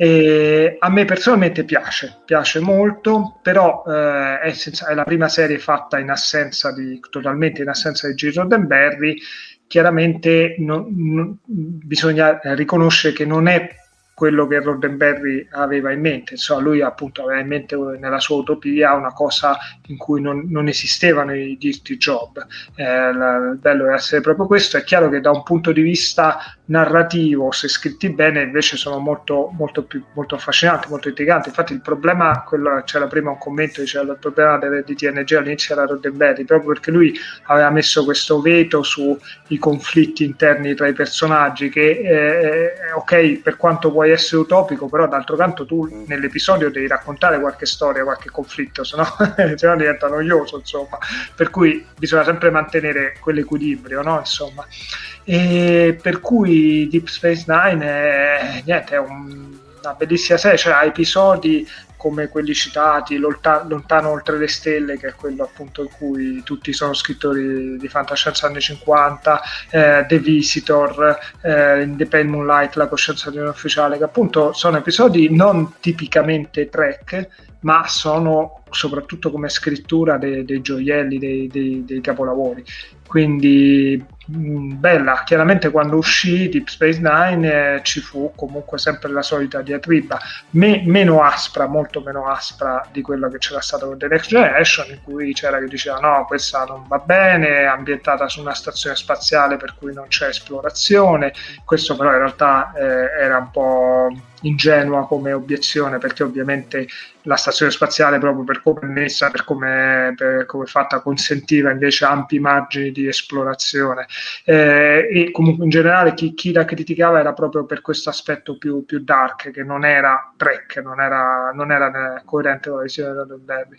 E a me personalmente piace, piace molto, però eh, è, senza, è, la prima serie fatta in assenza di, totalmente in assenza di G. Roddenberry. Chiaramente non, non, bisogna riconoscere che non è quello che Roddenberry aveva in mente. Insomma, lui appunto aveva in mente nella sua utopia una cosa in cui non, non esistevano i dirty job. Eh, il bello deve essere proprio questo. È chiaro che da un punto di vista narrativo, se scritti bene, invece sono molto, molto più molto affascinanti, molto intriganti. Infatti, il problema, quello, c'era prima un commento, diceva il problema delle, di TNG all'inizio era Roddenberry, proprio perché lui aveva messo questo veto sui conflitti interni tra i personaggi, che eh, ok, per quanto puoi essere utopico, però d'altro canto tu nell'episodio devi raccontare qualche storia, qualche conflitto, se no diventa noioso, insomma. Per cui bisogna sempre mantenere quell'equilibrio, no? Insomma. E per cui Deep Space Nine è, niente, è un, una bellissima serie, cioè ha episodi come quelli citati, Lontano oltre le stelle, che è quello appunto in cui tutti sono scrittori di fantascienza anni 50, eh, The Visitor, eh, In the Pale Moonlight, La coscienza di un ufficiale, che appunto sono episodi non tipicamente track, ma sono soprattutto come scrittura dei, dei gioielli, dei, dei, dei capolavori. Quindi bella, chiaramente quando uscì Deep Space Nine eh, ci fu comunque sempre la solita diatriba, Me, meno aspra, molto meno aspra di quello che c'era stato con The Next Generation, in cui c'era chi diceva no, questa non va bene, è ambientata su una stazione spaziale per cui non c'è esplorazione, questo però in realtà eh, era un po' ingenua come obiezione perché ovviamente la stazione spaziale proprio per come è messa, per come, è fatta, consentiva invece ampi margini di esplorazione eh, e comunque in generale chi, chi, la criticava era proprio per questo aspetto più, più dark che non era Trek, non era, non era coerente con la visione di Roddenberry.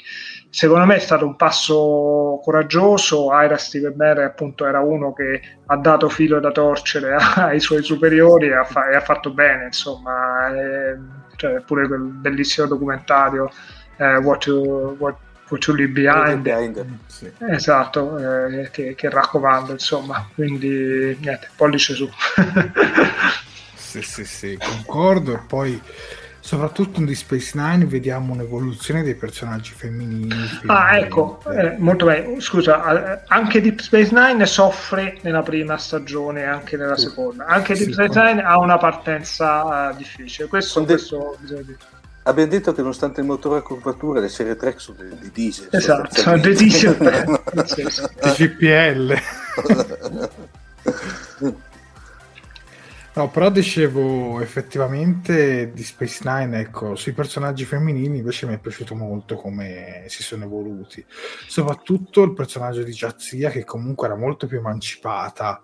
Secondo me è stato un passo coraggioso, Ira Steven Merry appunto era uno che ha dato filo da torcere ai suoi superiori e ha, fa- e ha fatto bene, insomma, e, cioè, pure quel bellissimo documentario eh, What, to, What, What to Leave Behind, behind sì. esatto, eh, che, che, raccomando, insomma, quindi niente, pollice su. sì, sì, sì, concordo e poi soprattutto in The Space Nine vediamo un'evoluzione dei personaggi femminili. Ah, ecco, eh, molto bene. Scusa, anche Deep Space Nine soffre nella prima stagione e anche nella sì. seconda. Anche Deep sì, Space con... Nine ha una partenza uh, difficile. Questo, questo bisogna dire. Abbiamo detto che nonostante il motore a curvatura le serie Trek sono di diesel. Esatto, sono di diesel. GPL. No, però dicevo effettivamente di Space Nine, ecco, sui personaggi femminili invece mi è piaciuto molto come si sono evoluti. Soprattutto il personaggio di Jazia, che comunque era molto più emancipata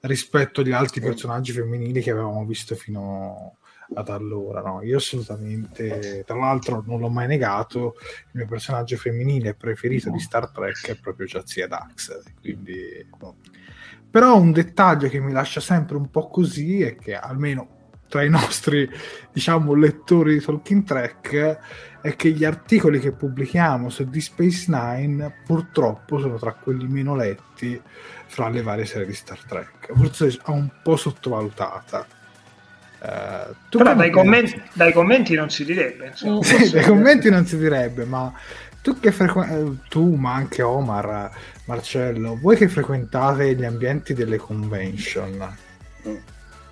rispetto agli altri personaggi femminili che avevamo visto fino ad allora. No? Io assolutamente, tra l'altro, non l'ho mai negato. Il mio personaggio femminile preferito di Star Trek è proprio Jazia Dax. Quindi. No però un dettaglio che mi lascia sempre un po' così è che almeno tra i nostri diciamo lettori di Talking Track è che gli articoli che pubblichiamo su The Space Nine purtroppo sono tra quelli meno letti fra le varie serie di Star Trek. Forse è un po' sottovalutata. Uh, Però dai commenti, dai commenti, non si direbbe sì, dai commenti non si direbbe ma tu che frequ- eh, tu, ma anche Omar, Marcello, voi che frequentate gli ambienti delle convention Mm.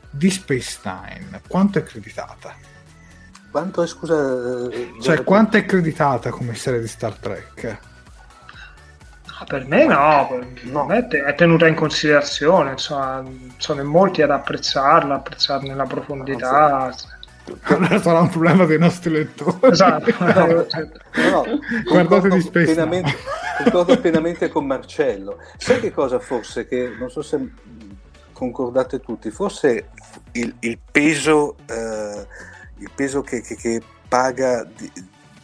di Space Nine, quanto è accreditata? Quanto è, scusa? eh, Cioè, guarda- quanto è accreditata come serie di Star Trek? Ah, Per me no, per No. me è te- è tenuta in considerazione, insomma, sono in molti ad apprezzarla, apprezzarne la profondità. Allora sarà un problema dei nostri lettori. Esatto. No, no, Guardate concordo di Space pienamente, concordo pienamente con Marcello. Sai che cosa forse che non so se concordate tutti, forse il, il peso, eh, il peso che, che- che paga di,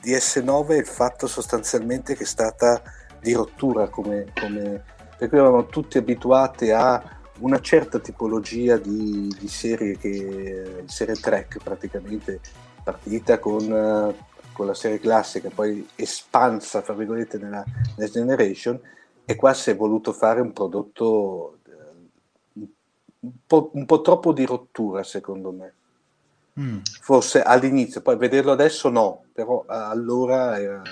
di S9 è il fatto sostanzialmente che è stata di rottura, come, come- per cui eravamo tutti abituati a una certa tipologia di, di serie che serie track praticamente partita con, eh, con la serie classica poi espansa fra virgolette nella Next Generation e qua si è voluto fare un prodotto eh, un po', un po' troppo di rottura secondo me Mm. forse all'inizio poi vederlo adesso no però eh, allora era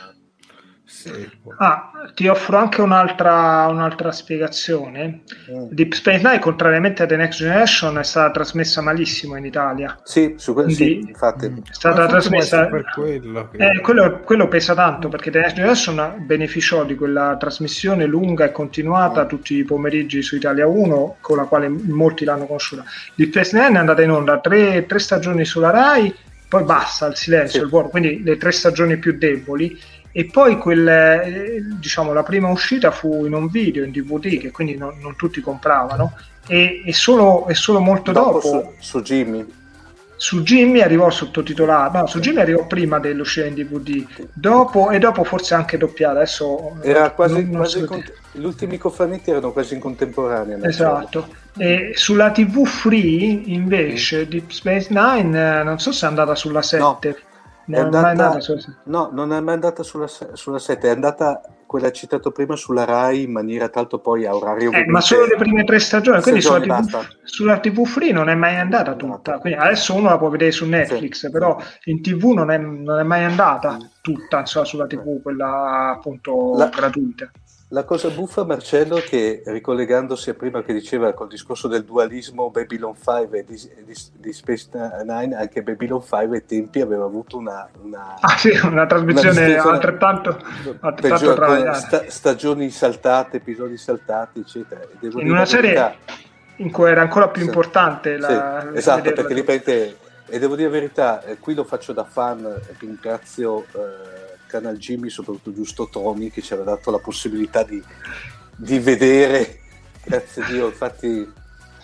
Sì. Ah, ti offro anche un'altra, un'altra spiegazione. Mm. Deep Space Nine, contrariamente a The Next Generation, è stata trasmessa malissimo in Italia. sì, su que- sì, infatti Mm. È stata trasmessa. per quello che- Eh, quello, quello pesa tanto perché The Next Generation beneficiò di quella trasmissione lunga e continuata tutti i pomeriggi su Italia 1, con la quale molti l'hanno conosciuta. Deep Space Nine è andata in onda tre, tre stagioni sulla Rai, poi basta il silenzio, Sì. il vuoto, quindi le tre stagioni più deboli. E poi quel, eh, diciamo, la prima uscita fu in un video, in DVD, che quindi non, non tutti compravano. E, e solo, e solo molto dopo dopo, su, su Jimmy su Jimmy arrivò sottotitolato, no, su Jimmy arrivò prima dell'uscita in DVD, dopo, e dopo forse anche doppiata. Adesso era quasi, non- non quasi cont- gli ultimi cofannetti erano quasi in contemporanea Esatto. E sulla TV free invece Deep Space Nine, eh, non so se è andata sulla 7. È mai andata- andata sulla 7. No, non è mai andata sulla, sulla 7, è andata quella citato prima sulla Rai in maniera tanto poi a orario Eh, ma solo le prime tre stagioni, quindi sulla TV, sulla TV free non è mai andata tutta. Quindi adesso uno la può vedere su Netflix, Sì. però in TV non è, non è mai andata tutta insomma, sulla TV, quella appunto La- gratuita. La cosa buffa, Marcello, che ricollegandosi a prima che diceva col discorso del dualismo Babylon 5 e di, di- di Space Nine, anche Babylon 5 ai tempi aveva avuto una, una, Ah sì, una trasmissione Una altrettanto, altrettanto travagliata. sta- stagioni saltate, episodi saltati, eccetera. Devo In una serie verità, in cui era ancora più Sì. importante Sì, la, esatto, vederla. perché ripeto, e devo dire la verità, eh, qui lo faccio da fan, ringrazio eh, Canal Jimmy, soprattutto giusto Tony, che ci aveva dato la possibilità di, di vedere, grazie a Dio, infatti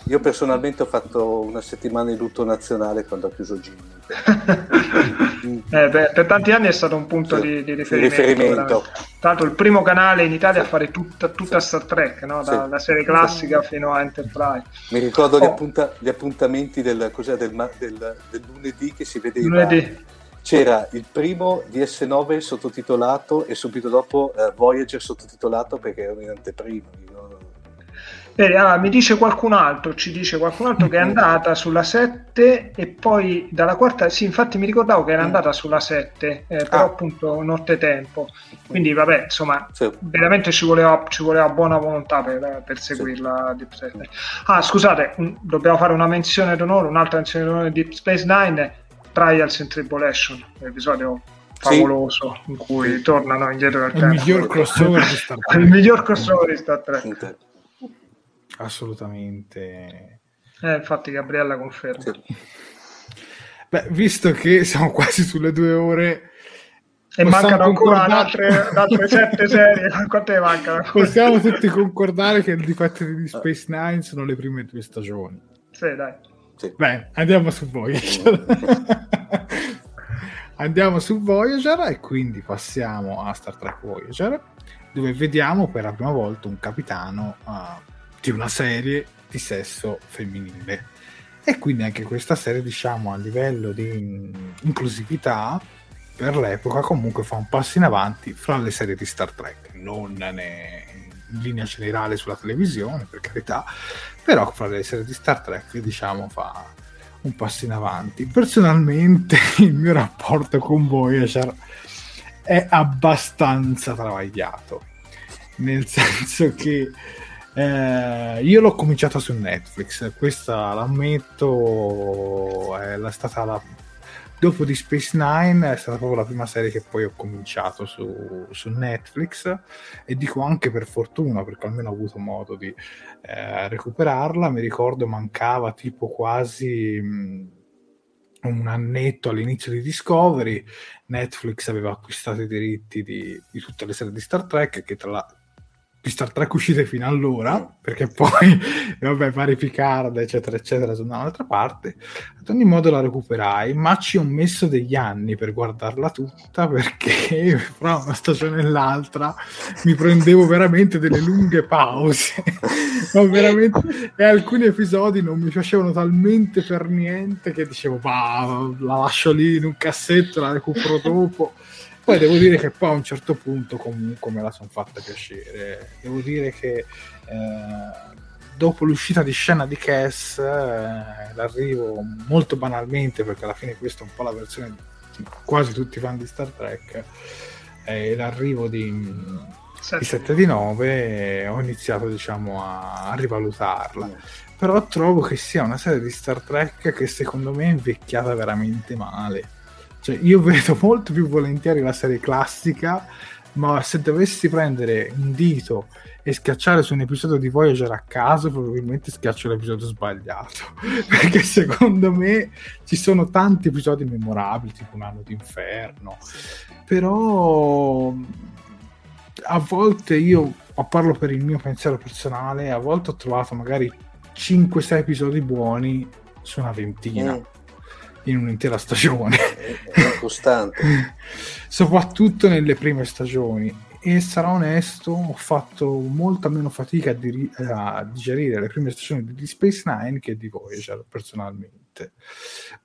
io personalmente ho fatto una settimana di lutto nazionale quando ha chiuso Jimmy. Eh, beh, per tanti anni è stato un punto Sì, di, di riferimento. riferimento. Tra l'altro il primo canale in Italia a fare tutta, tutta Star Trek, no? da, Sì. da serie classica fino a Enterprise. Mi ricordo gli, Oh. appunta- gli appuntamenti del, del, del- del lunedì che si vedeva. Lunedì. C'era il primo DS9 sottotitolato e subito dopo eh, Voyager sottotitolato perché erano in anteprima. io- Vedi, ah, mi dice qualcun altro, ci dice qualcun altro che è andata sulla 7 e poi dalla quarta, sì, infatti mi ricordavo che era andata sulla 7, eh, però Ah. appunto nottetempo. Quindi vabbè, insomma, Sì. veramente ci voleva, ci voleva buona volontà per, per seguirla Deep Space Nine. Ah, scusate, un- dobbiamo fare una menzione d'onore, un'altra menzione d'onore di Deep Space Nine, Trials and Tribulation, un episodio Sì. favoloso in cui tornano indietro nel È il tempo. miglior crossover di Star il Trek. miglior crossover di Star Trek. Assolutamente. Eh, infatti Gabriella conferma. Sì. Beh, visto che siamo quasi sulle due ore, E mancano ancora altre, altre sette serie. Quante mancano? ancora? possiamo tutti concordare che il difetto di Space Nine sono le prime due stagioni. Sì, dai. Sì. Beh, andiamo su Voyager. andiamo su Voyager e quindi passiamo a Star Trek Voyager, dove vediamo per la prima volta un capitano uh, di una serie di sesso femminile. E quindi anche questa serie, diciamo, a livello di in- inclusività, per l'epoca comunque fa un passo in avanti fra le serie di Star Trek, non ne- in linea generale sulla televisione, per carità, però fra le serie di Star Trek diciamo fa un passo in avanti personalmente il mio rapporto con Voyager è abbastanza travagliato. Nel senso che eh, io l'ho cominciato su Netflix, questa l'ammetto, è stata la, dopo di Space Nine è stata proprio la prima serie che poi ho cominciato su, su Netflix e dico anche per fortuna perché almeno ho avuto modo di eh, recuperarla, mi ricordo mancava tipo quasi... Mh, un annetto all'inizio di Discovery, Netflix aveva acquistato i diritti di, di tutte le serie di Star Trek, che tra, la, di Star Trek uscite fino allora, perché poi, vabbè, vari Picard, eccetera, eccetera, sono da un'altra parte. Ad ogni modo la recuperai, ma ci ho messo degli anni per guardarla tutta, perché fra una stagione e l'altra mi prendevo veramente delle lunghe pause. veramente... E alcuni episodi non mi piacevano talmente per niente che dicevo, bah, la lascio lì in un cassetto, la recupero dopo. Poi devo dire che poi a un certo punto comunque me la sono fatta piacere. Devo dire che eh, dopo l'uscita di scena di Cass, eh, l'arrivo molto banalmente, perché alla fine questa è un po' la versione di quasi tutti i fan di Star Trek, eh, l'arrivo di, 7. di 7 di 9 ho iniziato diciamo a, a rivalutarla. Mm. Però trovo che sia una serie di Star Trek che secondo me è invecchiata veramente male cioè, io vedo molto più volentieri la serie classica, ma se dovessi prendere un dito e schiacciare su un episodio di Voyager a caso, probabilmente schiaccio l'episodio sbagliato. Perché secondo me ci sono tanti episodi memorabili, tipo Un anno d'inferno. Però a volte io, parlo per il mio pensiero personale, a volte ho trovato magari 5-6 episodi buoni su una ventina. Mm in un'intera stagione. È costante. Soprattutto nelle prime stagioni. E sarò onesto, ho fatto molta meno fatica a, diri- a digerire le prime stagioni di Space Nine che di Voyager, personalmente.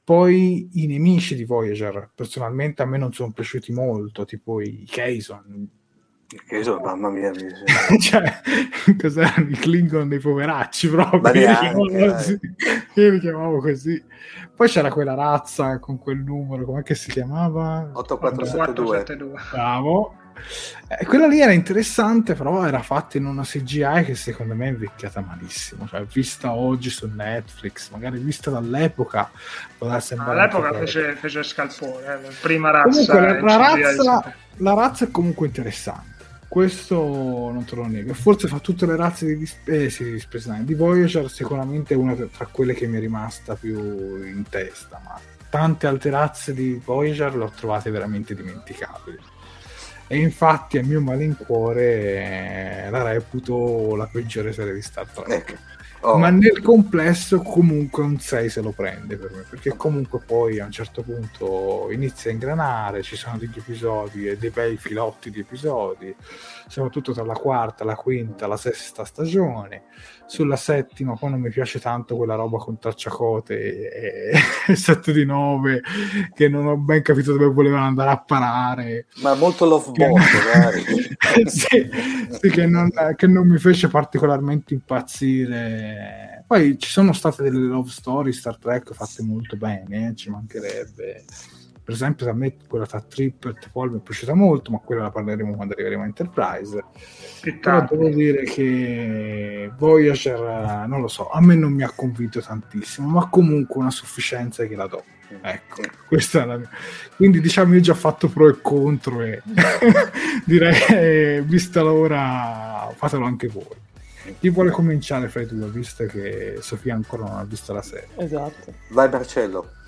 Poi i nemici di Voyager, personalmente, a me non sono piaciuti molto, tipo i Kazon, che so, mamma mia, cioè, cos'erano i Klingon dei poveracci proprio? Io, io li chiamavo così. Poi c'era quella razza con quel numero, com'è che si chiamava? 8472. Bravo. Eh, quella lì era interessante, però era fatta in una CGI che secondo me è invecchiata malissimo. Cioè, vista oggi su Netflix, magari vista dall'epoca, sembrare. All'epoca fece, fece scalpore, eh, prima razza. Comunque, la, razza, la razza è comunque interessante questo non te lo nego. Forse fa tutte le razze di, eh, sì, di Space Nine. Di Voyager sicuramente è una tra quelle che mi è rimasta più in testa, ma tante altre razze di Voyager le ho trovate veramente dimenticabili. E infatti a mio malincuore eh, la reputo la peggiore serie di Star Trek. Oh. Ma nel complesso comunque un 6 se lo prende per me, perché comunque poi a un certo punto inizia a ingranare, ci sono degli episodi e dei bei filotti di episodi, soprattutto tra la quarta, la quinta, la sesta stagione. Sulla settima poi non mi piace tanto quella roba con tracciacote e 7 di 9 che non ho ben capito dove volevano andare a parare. Ma molto love bomb, sì, sì che, non, che non mi fece particolarmente impazzire. Poi ci sono state delle love story Star Trek fatte molto bene, eh, ci mancherebbe. Per esempio a me quella tra Trip e Paul mi è piaciuta molto ma quella la parleremo quando arriveremo a Enterprise. Però devo dire che Voyager non lo so a me non mi ha convinto tantissimo ma comunque una sufficienza che la do. Ecco questa è la mia. Quindi diciamo io ho già fatto pro e contro e direi vista l'ora fatelo anche voi chi vuole cominciare fra i due visto che Sofia ancora non ha visto la serie esatto vai Marcello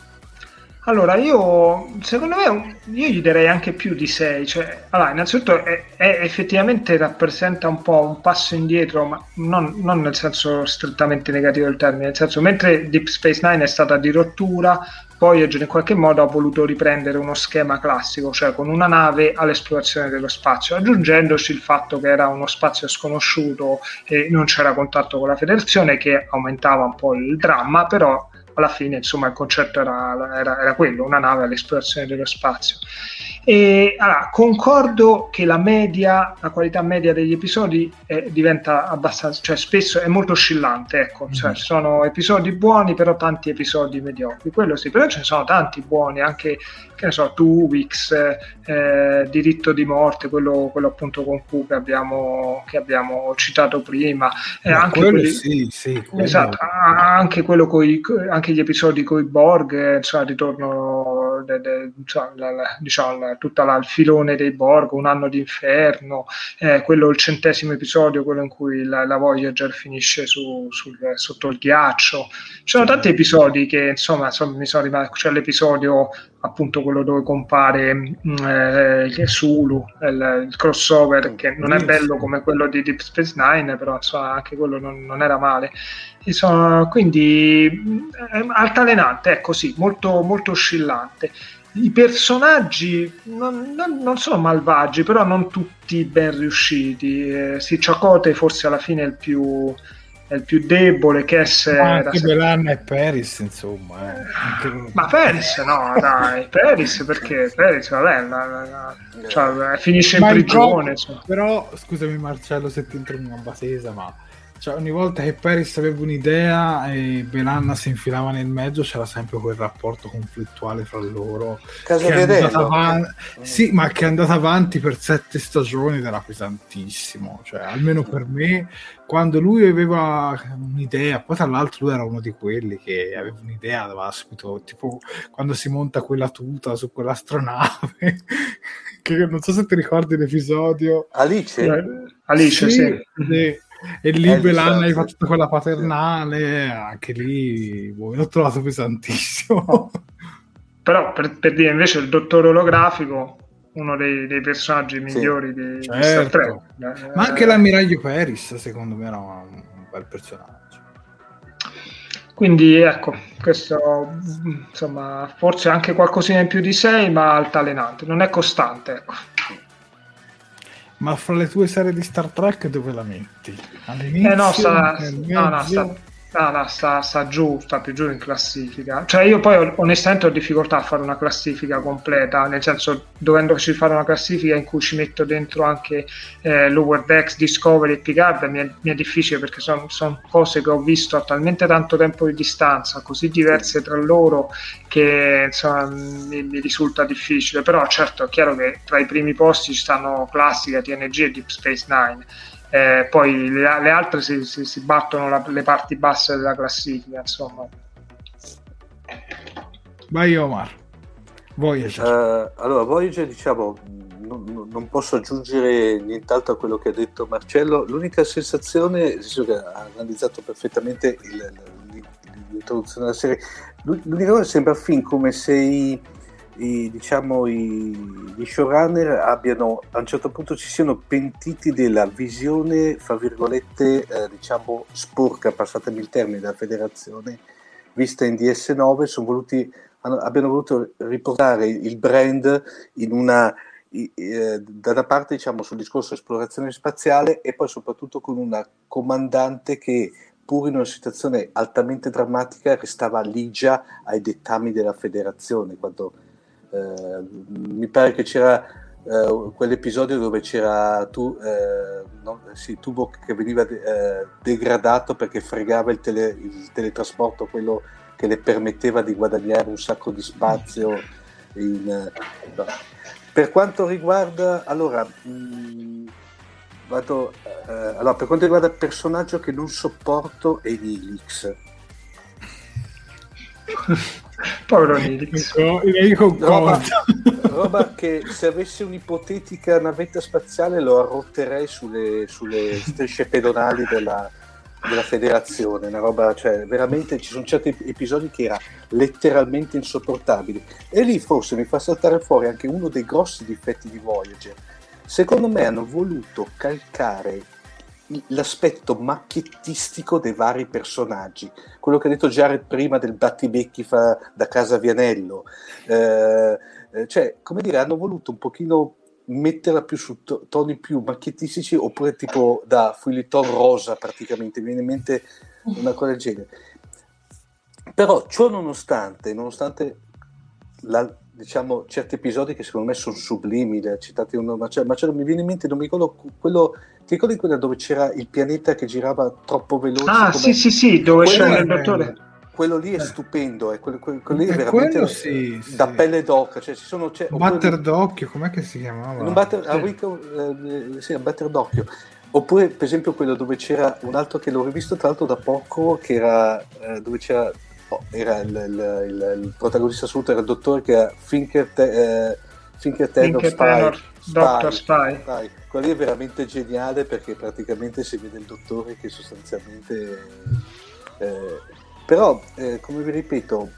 allora, io secondo me io gli darei anche più di 6. Cioè, allora, innanzitutto è, è, effettivamente rappresenta un po' un passo indietro, ma non, non, nel senso strettamente negativo del termine, nel senso mentre Deep Space Nine è stata di rottura, Voyager in qualche modo ha voluto riprendere uno schema classico, cioè con una nave all'esplorazione dello spazio, aggiungendoci il fatto che era uno spazio sconosciuto e non c'era contatto con la federazione che aumentava un po' il dramma, però alla fine insomma il concetto era, era, era quello, una nave all'esplorazione dello spazio. E, allora, concordo che la media, la qualità media degli episodi eh, diventa abbastanza, cioè spesso è molto oscillante, ecco, cioè, mm-hmm. sono episodi buoni però tanti episodi mediocri, quello sì, però ce ne sono tanti buoni, anche che ne so, Tuvix, eh, Diritto di morte, quello, quello appunto con Q che abbiamo, che abbiamo citato prima. Eh, anche, quelli, sì, sì, esatto, anche, quello coi, anche gli episodi con i Borg, eh, insomma, ritorno, de, de, insomma, la, la, diciamo, tutta la, il filone dei Borg, Un anno d'inferno, eh, quello il centesimo episodio, quello in cui la, la Voyager finisce su, sul, sotto il ghiaccio. Ci sono tanti episodi che insomma, insomma mi sono rimasti, c'è l'episodio appunto quello dove compare mm, eh, Sulu, il, il, crossover che non è bello come quello di Deep Space Nine, però insomma, anche quello non, non era male. Insomma, quindi è mm, altalenante, è così, molto, molto oscillante. I personaggi non, non, non, sono malvagi, però non tutti ben riusciti. Eh, sì, Chakotay forse alla fine è il più, è il più debole che essere anche Belan e Peris insomma eh. anche... ma Peris no dai Peris perché Peris vabbè la, la, la, cioè, finisce in prigione però scusami Marcello se ti entro in gamba tesa ma cioè, ogni volta che Paris aveva un'idea e Belanna si infilava nel mezzo, c'era sempre quel rapporto conflittuale fra loro. Casa che avanti, sì, ma che è andata avanti per sette stagioni ed era pesantissimo. Cioè, almeno per me, quando lui aveva un'idea, poi tra l'altro lui era uno di quelli che aveva un'idea, aveva subito, tipo quando si monta quella tuta su quell'astronave. che non so se ti ricordi l'episodio. Alice? Eh, Alice, sì. sì. sì e lì eh, Belan hai fatto tutta quella paternale, anche lì boh, l'ho trovato pesantissimo. Però per, per, dire invece il dottore olografico, uno dei, dei personaggi migliori sì, di, certo. Star Trek. Ma anche l'ammiraglio Paris, secondo me, era un bel personaggio. Quindi ecco, questo insomma, forse anche qualcosina in più di 6, ma altalenante, non è costante. Ecco. Ma fra le tue serie di Star Trek dove la metti? All'inizio? Eh no, sta, no, no, sta, No, no, sta, sta, giù, sta più giù in classifica. Cioè, io poi onestamente ho difficoltà a fare una classifica completa, nel senso, dovendoci fare una classifica in cui ci metto dentro anche eh, Lower Decks, Discovery e Picard, mi è, mi è difficile perché sono son cose che ho visto a talmente tanto tempo di distanza, così diverse tra loro, che insomma mi, mi risulta difficile. Però, certo, è chiaro che tra i primi posti ci stanno classica, TNG e Deep Space Nine eh, poi le, le altre si, si, si battono la, le parti basse della classifica, insomma. Vai Omar. Voyager. Uh, allora, Voyager, diciamo, non, non, posso aggiungere nient'altro a quello che ha detto Marcello. L'unica sensazione, senso che ha analizzato perfettamente il, l'introduzione della serie, l'unica cosa sembra fin come se i, i, diciamo, i, gli showrunner abbiano a un certo punto si siano pentiti della visione, fra virgolette, eh, diciamo sporca, passatemi il termine, della federazione vista in DS9, sono voluti, hanno, abbiano voluto riportare il brand in una eh, da una parte diciamo sul discorso esplorazione spaziale e poi soprattutto con una comandante che pur in una situazione altamente drammatica restava ligia ai dettami della federazione quando mi pare che c'era eh, quell'episodio dove c'era tu, eh, no, sì, Tuvok che veniva de- degradato perché fregava il, tele- il, teletrasporto, quello che le permetteva di guadagnare un sacco di spazio. In, no. Per quanto riguarda, allora, mh, mm, vado, eh, allora, per quanto riguarda il personaggio che non sopporto è Nilix. Povero Nilix. Roba, roba che se avessi un'ipotetica navetta spaziale lo arrotterei sulle, sulle strisce pedonali della, della federazione, una roba, cioè veramente ci sono certi episodi che era letteralmente insopportabile e lì forse mi fa saltare fuori anche uno dei grossi difetti di Voyager. Secondo me hanno voluto calcare l'aspetto macchiettistico dei vari personaggi, quello che ha detto Jared prima del battibecchi fa, da casa Vianello, eh, eh, cioè come dire hanno voluto un pochino metterla più su to- toni più macchiettistici oppure tipo da Fulliton rosa praticamente, mi viene in mente una cosa del genere. Però ciò nonostante, nonostante la, diciamo, certi episodi che secondo me sono sublimi, citati uno, ma, cioè, ma cioè, mi viene in mente, non mi ricordo quello, ti ricordi quella dove c'era il pianeta che girava troppo veloce? Ah, come... sì, sì, sì, dove Quello è il dottore. Quello lì è stupendo, è quello, quello- quello lì è Eh, veramente quello sì, da sì. pelle d'oca. Cioè, ci sono, c'è, Batter d'occhio, com'è che si chiamava? non batter, Week of- eh, sì, batter d'occhio. Oppure, per esempio, quello dove c'era un altro che l'ho rivisto tra l'altro da poco, che era eh, dove c'era era il, il- il- il protagonista assoluto, era il dottore che era Finker, te, eh, Finker Tenor Finché Spy. Tenor, Doctor Spy. Spy. Quello è veramente geniale perché praticamente si vede il dottore che sostanzialmente... eh, però, eh, come vi ripeto,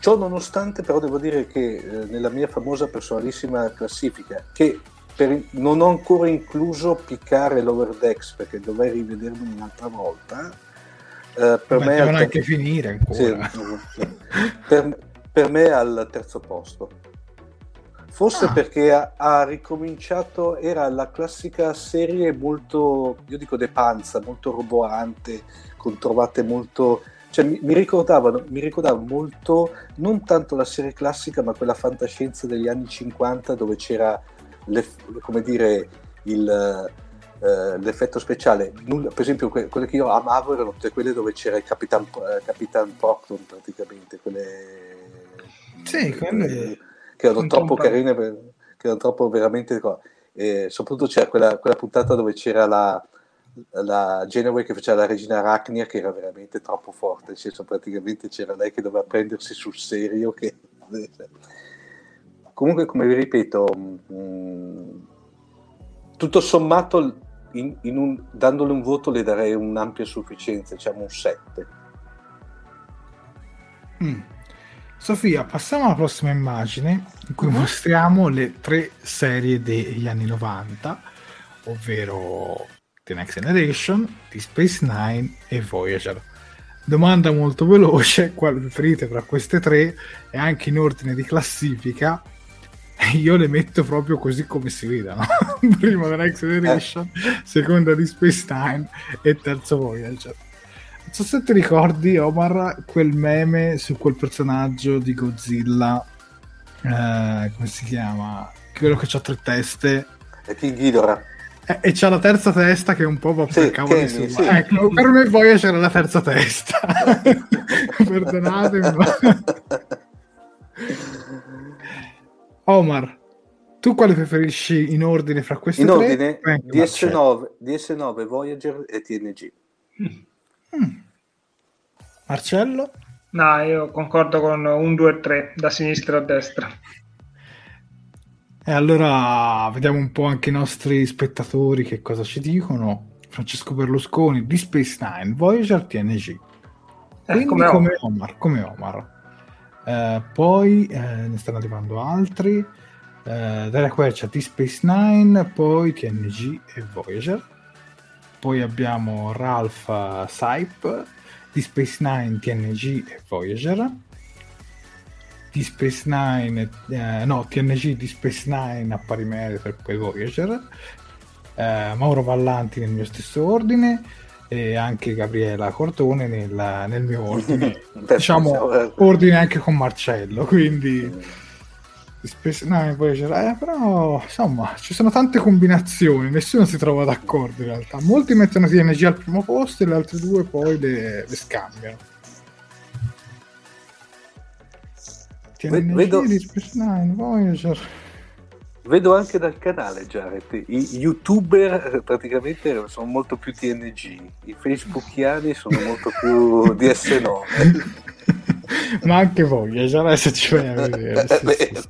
ciò nonostante però devo dire che eh, nella mia famosa personalissima classifica, che per- non ho ancora incluso Picard e Lower Decks perché dovrei rivedermi un'altra volta, eh, per, Ma me devono anche finire ancora. sì, per, per me è al terzo posto. Forse Ah. perché ha, ha ricominciato, era la classica serie molto, io dico de panza, molto roboante, con trovate molto... Cioè mi, mi ricordavano, mi ricordava molto, non tanto la serie classica, ma quella fantascienza degli anni 50 dove c'era, le- come dire, il, eh, l'effetto speciale. Nulla- per esempio, que- quelle che io amavo erano tutte quelle dove c'era il Capitan, eh, Capitan Procton praticamente, quelle Sì, quelle- che erano troppo carine, per- che erano troppo veramente. E soprattutto c'era quella, quella puntata dove c'era la, la Genoway che faceva la regina Arachnia, che era veramente troppo forte. Nel senso, praticamente c'era lei che doveva prendersi sul serio. Che... Comunque, come vi ripeto, mh, tutto sommato, in- in un- dandole un voto, le darei un'ampia sufficienza, diciamo un 7. Mm. Sofia, passiamo alla prossima immagine in cui Mhm. mostriamo le tre serie degli anni 90, ovvero The Next Generation, The Space Nine e Voyager. Domanda molto veloce, quale preferite tra queste tre e anche in ordine di classifica. Io le metto proprio così come si vedono. Prima The Next Generation, seconda di Space Nine e terzo Voyager. Non so se ti ricordi, Omar, quel meme su quel personaggio di Godzilla, eh, come si chiama? Quello che ha tre teste. E King Ghidorah. Eh, e c'ha la terza testa che un po' va per Sì, cavolo di Kenny, su. sì. Ecco, per me poi c'era la terza testa. Perdonatemi. ma- Omar, tu quale preferisci in ordine fra queste In tre? ordine Marcello. DS9, DS9, Voyager e TNG. Marcello? No, io concordo con un 2 e 3, da sinistra a destra. E allora vediamo un po' anche i nostri spettatori che cosa ci dicono. Francesco Berlusconi di Space Nine, Voyager TNG. Quindi come come. Omar. come Omar. Eh, poi eh, ne stanno arrivando altri. Eh, Daria Quercia di Space Nine, poi TNG e Voyager. Poi abbiamo Ralph Saip di Space Nine, TNG e Voyager. Di Space Nine, eh, no, TNG di Space Nine a pari merito e poi Voyager. Mauro Vallanti nel mio stesso ordine e anche Gabriela Cortone nel, nel mio ordine. Diciamo ordine anche con Marcello, quindi di Space Nine Voyager, eh, però insomma ci sono tante combinazioni, nessuno si trova d'accordo in realtà. Molti mettono TNG al primo posto e le altre due poi le, le scambiano. TNG vedo- Space Nine Voyager. Vedo anche dal canale Jared, i youtuber eh, praticamente sono molto più TNG, i facebookiani sono molto più DS9. Ma anche Voyager, adesso ci vai a vedere. Sì, sì, sì.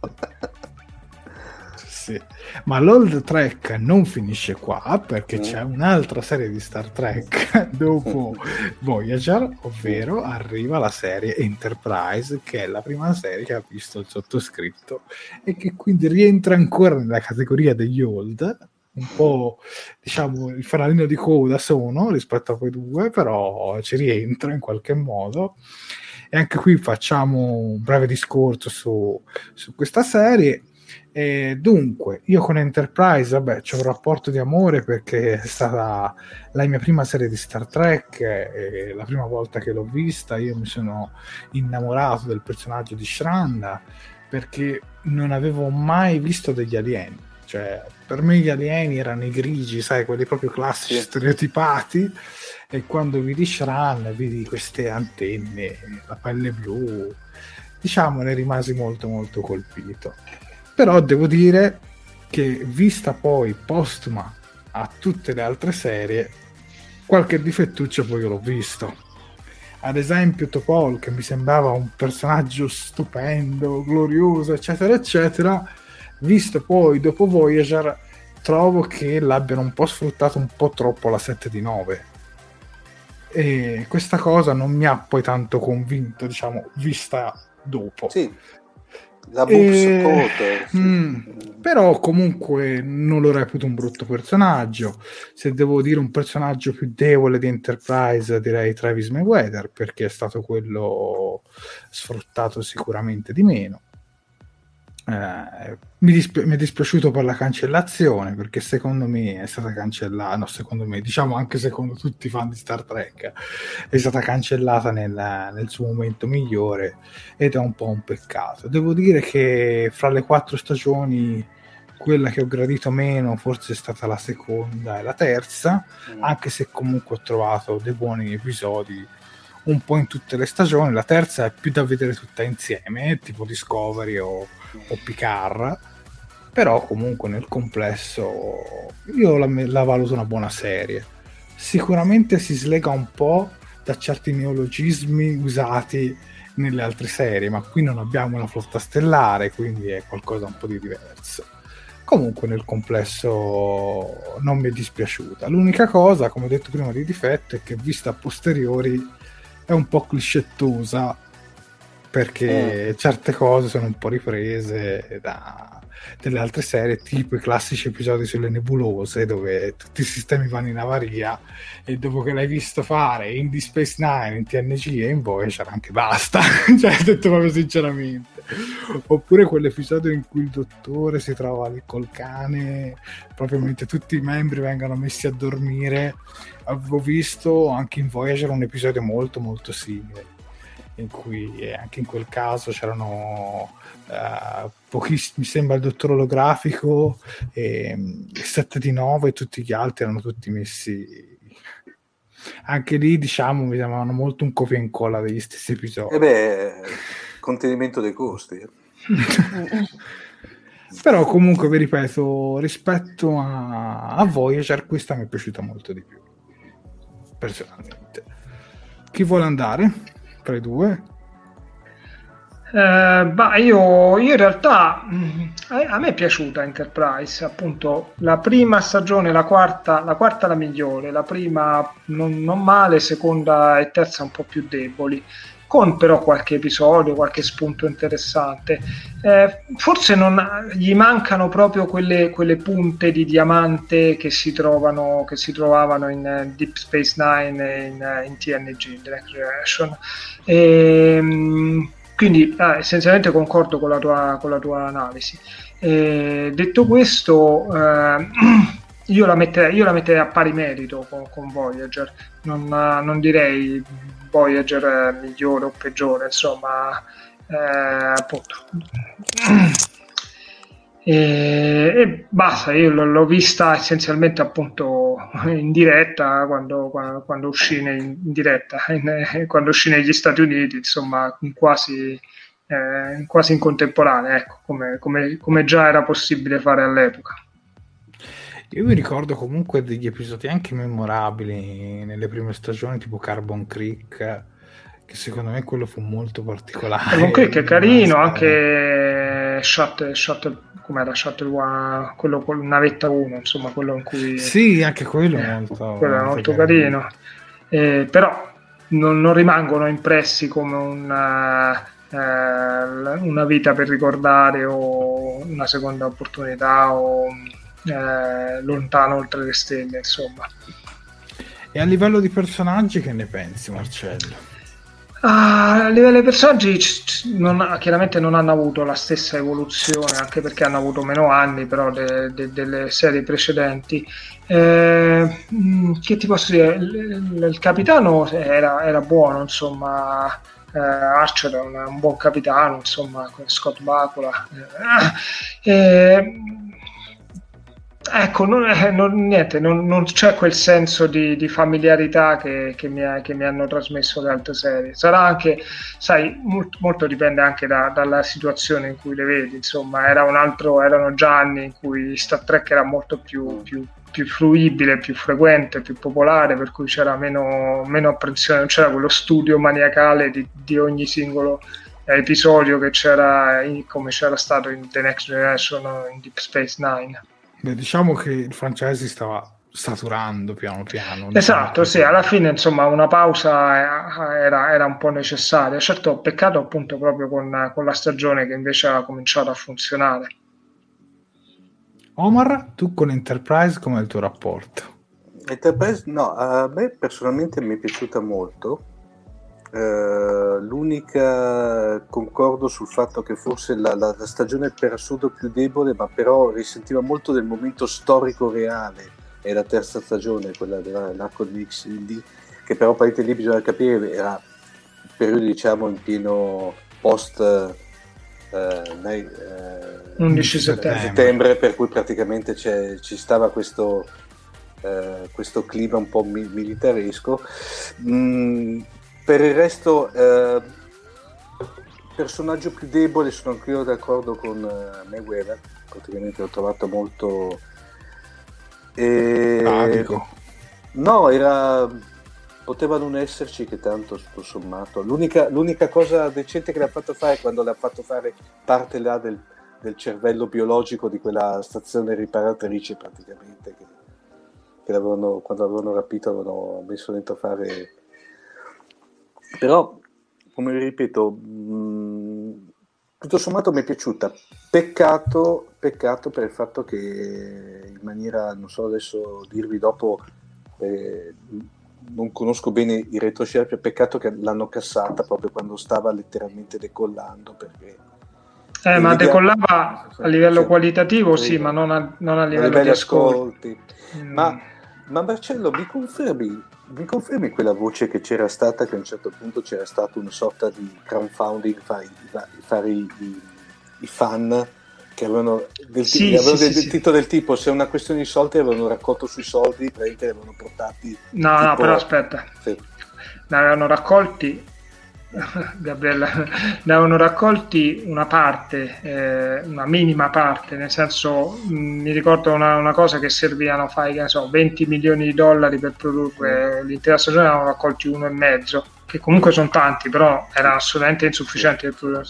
Sì. Ma l'Old Trek non finisce qua perché c'è un'altra serie di Star Trek dopo Voyager, ovvero arriva la serie Enterprise, che è la prima serie che ha visto il sottoscritto e che quindi rientra ancora nella categoria degli old, un po' diciamo il fanalino di coda sono rispetto a quei due, però ci rientra in qualche modo. E anche qui facciamo un breve discorso su, su questa serie. E dunque, io con Enterprise, vabbè, c'è un rapporto di amore perché è stata la mia prima serie di Star Trek e la prima volta che l'ho vista io mi sono innamorato del personaggio di Shran perché non avevo mai visto degli alieni. Cioè, per me gli alieni erano i grigi, sai, quelli proprio classici, stereotipati. E quando vidi Shran, vidi queste antenne, la pelle blu, diciamo, ne rimasi molto molto colpito. Però devo dire che vista poi postuma a tutte le altre serie, qualche difettuccio poi l'ho visto. Ad esempio Topol, che mi sembrava un personaggio stupendo, glorioso, eccetera, eccetera, visto poi dopo Voyager, trovo che l'abbiano un po' sfruttato un po' troppo la 7 di 9. E questa cosa non mi ha poi tanto convinto, diciamo, vista dopo. Sì, la Books E- Code. sì. Mm, però comunque non lo reputo un brutto personaggio. Se devo dire un personaggio più debole di Enterprise, direi Travis Mayweather, perché è stato quello sfruttato sicuramente di meno. Eh, mi, dispi- mi è dispiaciuto per la cancellazione perché secondo me è stata cancellata, no, secondo me, diciamo anche secondo tutti i fan di Star Trek, è stata cancellata nel, nel suo momento migliore ed è un po' un peccato. Devo dire che fra le quattro stagioni quella che ho gradito meno forse è stata la seconda e la terza, Mm. anche se comunque ho trovato dei buoni episodi un po' in tutte le stagioni. La terza è più da vedere tutta insieme, tipo Discovery o, o Picard. Però comunque nel complesso io la, la valuto una buona serie. Sicuramente si slega un po' da certi neologismi usati nelle altre serie, ma qui non abbiamo una flotta stellare, quindi è qualcosa un po' di diverso. Comunque nel complesso non mi è dispiaciuta. L'unica cosa, come ho detto prima di difetto, è che vista a posteriori è un po' cliscettosa perché certe cose sono un po' riprese da delle altre serie, tipo i classici episodi sulle nebulose, dove tutti i sistemi vanno in avaria e dopo che l'hai visto fare in Deep Space Nine, in TNG e in Voyager anche basta, cioè detto proprio sinceramente. Oppure quell'episodio in cui il dottore si trova lì col cane, proprio mentre tutti i membri vengono messi a dormire. Avevo visto anche in Voyager un episodio molto molto simile in cui eh, anche in quel caso c'erano eh, pochissimi, mi sembra il dottor olografico e mm, il 7 di 9 e tutti gli altri erano tutti messi anche lì diciamo mi sembravano molto un copia e incolla degli stessi episodi E beh, contenimento dei costi. eh. però comunque vi ripeto rispetto a, a Voyager questa mi è piaciuta molto di più personalmente chi vuole andare tra i due Eh, bah, io, io in realtà mh, a, a me è piaciuta Enterprise, appunto la prima stagione, la quarta, la quarta la migliore, la prima non, non male, seconda e terza un po' più deboli, con però qualche episodio, qualche spunto interessante. Eh, forse non, gli mancano proprio quelle, quelle punte di diamante che si, trovano, che si trovavano in eh, Deep Space Nine e in, eh, in TNG, The Next Generation. Ehm, quindi ah, essenzialmente concordo con la tua, con la tua analisi. Eh, detto questo, eh, io, la metterei, io la metterei a pari merito con, con Voyager, non, non direi Voyager migliore o peggiore, insomma, eh, appunto. E, e basta, io l'ho vista essenzialmente appunto in diretta quando, quando, quando uscì in diretta, in- quando uscì negli Stati Uniti, insomma, quasi, eh, quasi in contemporanea, ecco, come, come- come già era possibile fare all'epoca. Io mi ricordo comunque degli episodi anche memorabili nelle prime stagioni, tipo Carbon Creek, che secondo me quello fu molto particolare. Carbon Creek è carino, anche Shuttle, Shuttle, com'era? Shuttle One, quello con navetta 1, insomma, quello in cui... Sì, anche quello è molto, quello è molto carino, Eh, però non, non rimangono impressi come una, eh, una vita per ricordare o una seconda opportunità o eh, lontano oltre le stelle, insomma. E a livello di personaggi che ne pensi, Marcello? Ah, a livello dei personaggi non, chiaramente non hanno avuto la stessa evoluzione, anche perché hanno avuto meno anni però de, de, delle serie precedenti. Eh, mm, che ti posso dire? Il, il capitano era, era, buono, insomma. Eh, Archer è un, un, buon capitano, insomma, con Scott Bakula. Eh, eh Ecco, non, eh, non, niente, non, non, c'è quel senso di, di familiarità che, che, mi ha, che, mi hanno trasmesso le altre serie. Sarà anche, sai, molto, molto dipende anche da, dalla situazione in cui le vedi. Insomma, era altro, erano già anni in cui Star Trek era molto più, più, più fruibile, più frequente, più popolare, per cui c'era meno, meno apprensione, non c'era quello studio maniacale di, di ogni singolo episodio che c'era in, come c'era stato in The Next Generation in Deep Space Nine. Beh, diciamo che il franchise stava saturando piano piano. Esatto, sì, alla fine insomma una pausa era, era, un po' necessaria. Certo, peccato appunto proprio con, con, la stagione che invece ha cominciato a funzionare. Omar, tu con Enterprise come è il tuo rapporto? Enterprise, no, a me personalmente mi è piaciuta molto Uh, l'unica concordo sul fatto che forse la, la, la, stagione per assurdo più debole, ma però risentiva molto del momento storico reale, è la terza stagione, quella dell'arco di XD, che però parete lì bisogna capire, era il periodo diciamo in pieno post uh, nei, uh, 11 settembre. settembre. per cui praticamente ci stava questo, questo clima un po' mi- militaresco. Mm, per il resto, eh, personaggio più debole, sono anch'io d'accordo con eh, Mayweather. Praticamente l'ho trovato molto. E... No, era. Poteva non esserci che tanto tutto sommato. L'unica, l'unica cosa decente che l'ha fatto fare è quando le ha fatto fare parte là del, del cervello biologico di quella stazione riparatrice praticamente che, che l'avevano, quando l'avevano rapito avevano messo dentro a fare però, come ripeto, mh, mm, tutto sommato mi è piaciuta. Peccato, peccato per il fatto che in maniera, non so adesso dirvi dopo, eh, non conosco bene il retroscena, peccato che l'hanno cassata proprio quando stava letteralmente decollando perché... Eh, ma decollava a livello sì, qualitativo, sì, ma non a, non a livello di ascolti. ascolti. Mm. Ma, ma Marcello, mi confermi mi confermi quella voce che c'era stata che a un certo punto c'era stata una sorta di crowdfunding fare, fare i, i, i, fan che avevano del, sì, avevano sì, del, sì, titolo del tipo se è una questione di soldi avevano raccolto sui soldi praticamente li avevano portati no tipo, no però aspetta sì. ne avevano raccolti Gabriella, ne avevano raccolti una parte, eh, una minima parte, nel senso mh, mm, mi ricordo una, una, cosa che servivano fai, che so, 20 milioni di dollari per produrre l'intera stagione, ne avevano raccolti uno e mezzo, che comunque sono tanti, però era assolutamente insufficiente per produrre.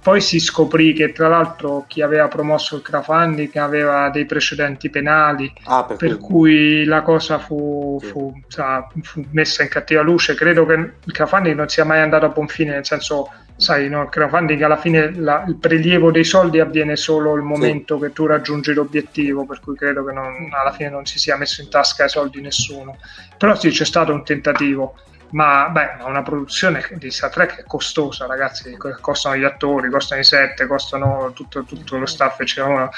Poi si scoprì che tra l'altro chi aveva promosso il crowdfunding aveva dei precedenti penali, ah, per, per cui la cosa fu, sì. fu, sa, fu, messa in cattiva luce. Credo che il crowdfunding non sia mai andato a buon fine, nel senso, sai, no, il crowdfunding alla fine la, il prelievo dei soldi avviene solo il momento sì. che tu raggiungi l'obiettivo, per cui credo che non, alla fine non si sia messo in tasca i soldi nessuno. Però sì, c'è stato un tentativo ma beh, una produzione di Star Trek è costosa, ragazzi, costano gli attori, costano i set, costano tutto, tutto lo staff, eccetera.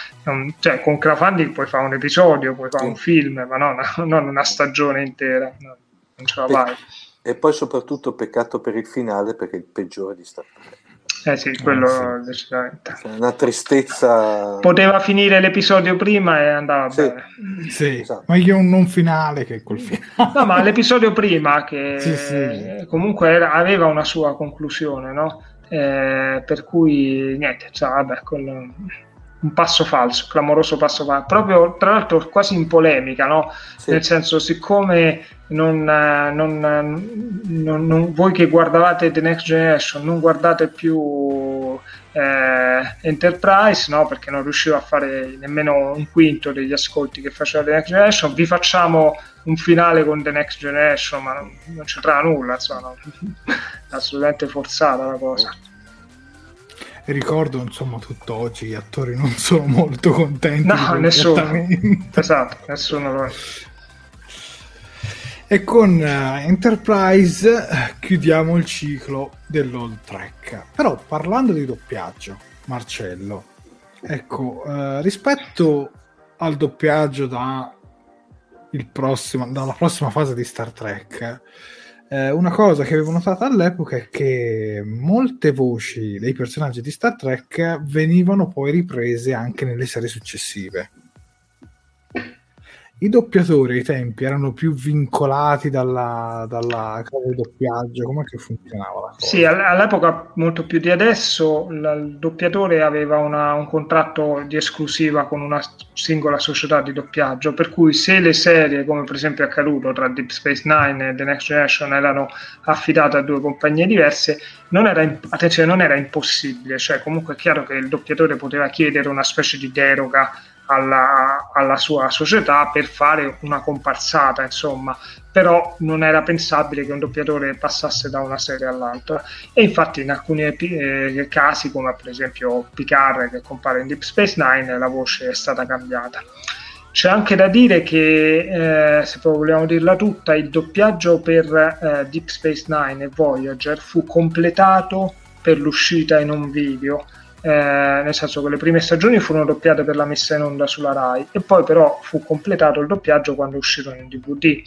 Cioè, con crowdfunding puoi fare un episodio, puoi fare sì. un film, ma non, non una stagione intera, no, non ce la fai. E, e poi soprattutto peccato per il finale perché è il peggiore di Star Trek. Eh sì, quello eh, sì. decisamente. Una tristezza. Poteva finire l'episodio prima e andava sì. bene. Sì, esatto. ma io un non finale che col finale. No, ma l'episodio prima che sì, comunque era, aveva una sua conclusione, no? Eh, per cui niente, cioè, vabbè, con un passo falso, clamoroso passo falso, proprio tra l'altro quasi in polemica, no? Sì. Nel senso, siccome non, non, non, non, voi che guardavate The Next Generation non guardate più eh, Enterprise, no? Perché non riuscivo a fare nemmeno un quinto degli ascolti che faceva The Next Generation, vi facciamo un finale con The Next Generation, ma non, non c'entrava nulla, insomma, no? assolutamente forzata la cosa ricordo insomma tutt'oggi gli attori non sono molto contenti no nessuno. esatto nessuno lo è. E con uh, Enterprise uh, chiudiamo il ciclo dell'Old Track. Però parlando di doppiaggio, Marcello, ecco, uh, rispetto al doppiaggio da prossimo, dalla prossima fase di Star Trek, eh, una cosa che avevo notato all'epoca è che molte voci dei personaggi di Star Trek venivano poi riprese anche nelle serie successive i doppiatori ai tempi erano più vincolati dalla, dalla casa di doppiaggio, come che funzionava la cosa? Sì, all'epoca molto più di adesso il doppiatore aveva una, un contratto di esclusiva con una singola società di doppiaggio, per cui se le serie, come per esempio è accaduto tra Deep Space Nine e The Next Generation, erano affidate a due compagnie diverse, non era, attenzione, non era impossibile, cioè comunque è chiaro che il doppiatore poteva chiedere una specie di deroga alla, alla, sua società per fare una comparsata, insomma, però non era pensabile che un doppiatore passasse da una serie all'altra. E infatti in alcuni eh, casi, come per esempio Picard che compare in Deep Space Nine, la voce è stata cambiata. C'è anche da dire che, eh, se vogliamo dirla tutta, il doppiaggio per eh, Deep Space Nine e Voyager fu completato per l'uscita in un video eh, nel senso che le prime stagioni furono doppiate per la messa in onda sulla Rai e poi però fu completato il doppiaggio quando uscirono in DVD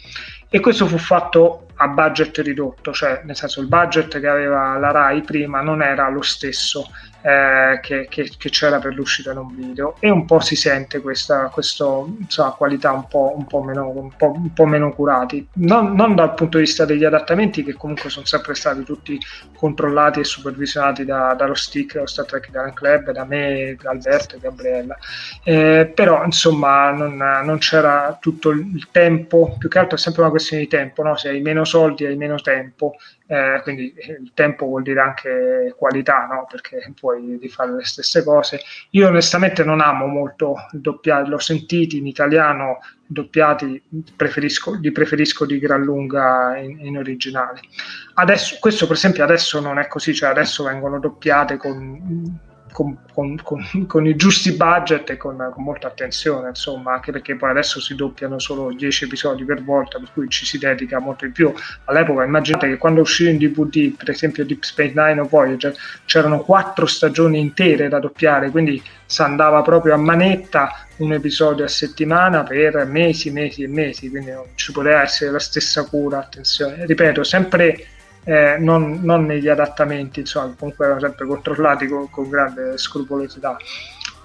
e questo fu fatto a budget ridotto, cioè nel senso il budget che aveva la Rai prima non era lo stesso eh, che, che, che, c'era per l'uscita in un video. E un po' si sente questa questo, insomma, qualità un po', un, po meno, un, po', un po' meno curati, non, non, dal punto di vista degli adattamenti che comunque sono sempre stati tutti controllati e supervisionati da, dallo stick, lo Star Trek Talent Club, da me, Alberto e Gabriella, eh, però insomma non, non, c'era tutto il tempo, più che altro è sempre una questione di tempo, no? se hai meno soldi hai meno tempo eh, quindi il tempo vuol dire anche qualità, no? perché puoi fare le stesse cose. Io onestamente non amo molto il doppiaggio, l'ho sentito in italiano doppiati, preferisco, li preferisco di gran lunga in, in, originale. Adesso, questo per esempio adesso non è così, cioè adesso vengono doppiate con con, con, con, i giusti budget e con, molta attenzione, insomma, anche perché poi adesso si doppiano solo 10 episodi per volta, per cui ci si dedica molto di più. All'epoca immaginate che quando uscì in DVD, per esempio Deep Space Nine o Voyager, c'erano quattro stagioni intere da doppiare, quindi si andava proprio a manetta un episodio a settimana per mesi, mesi e mesi, quindi non ci poteva essere la stessa cura, attenzione. Ripeto, sempre eh, non, non, negli adattamenti, insomma, comunque erano sempre controllati con, con, grande scrupolosità.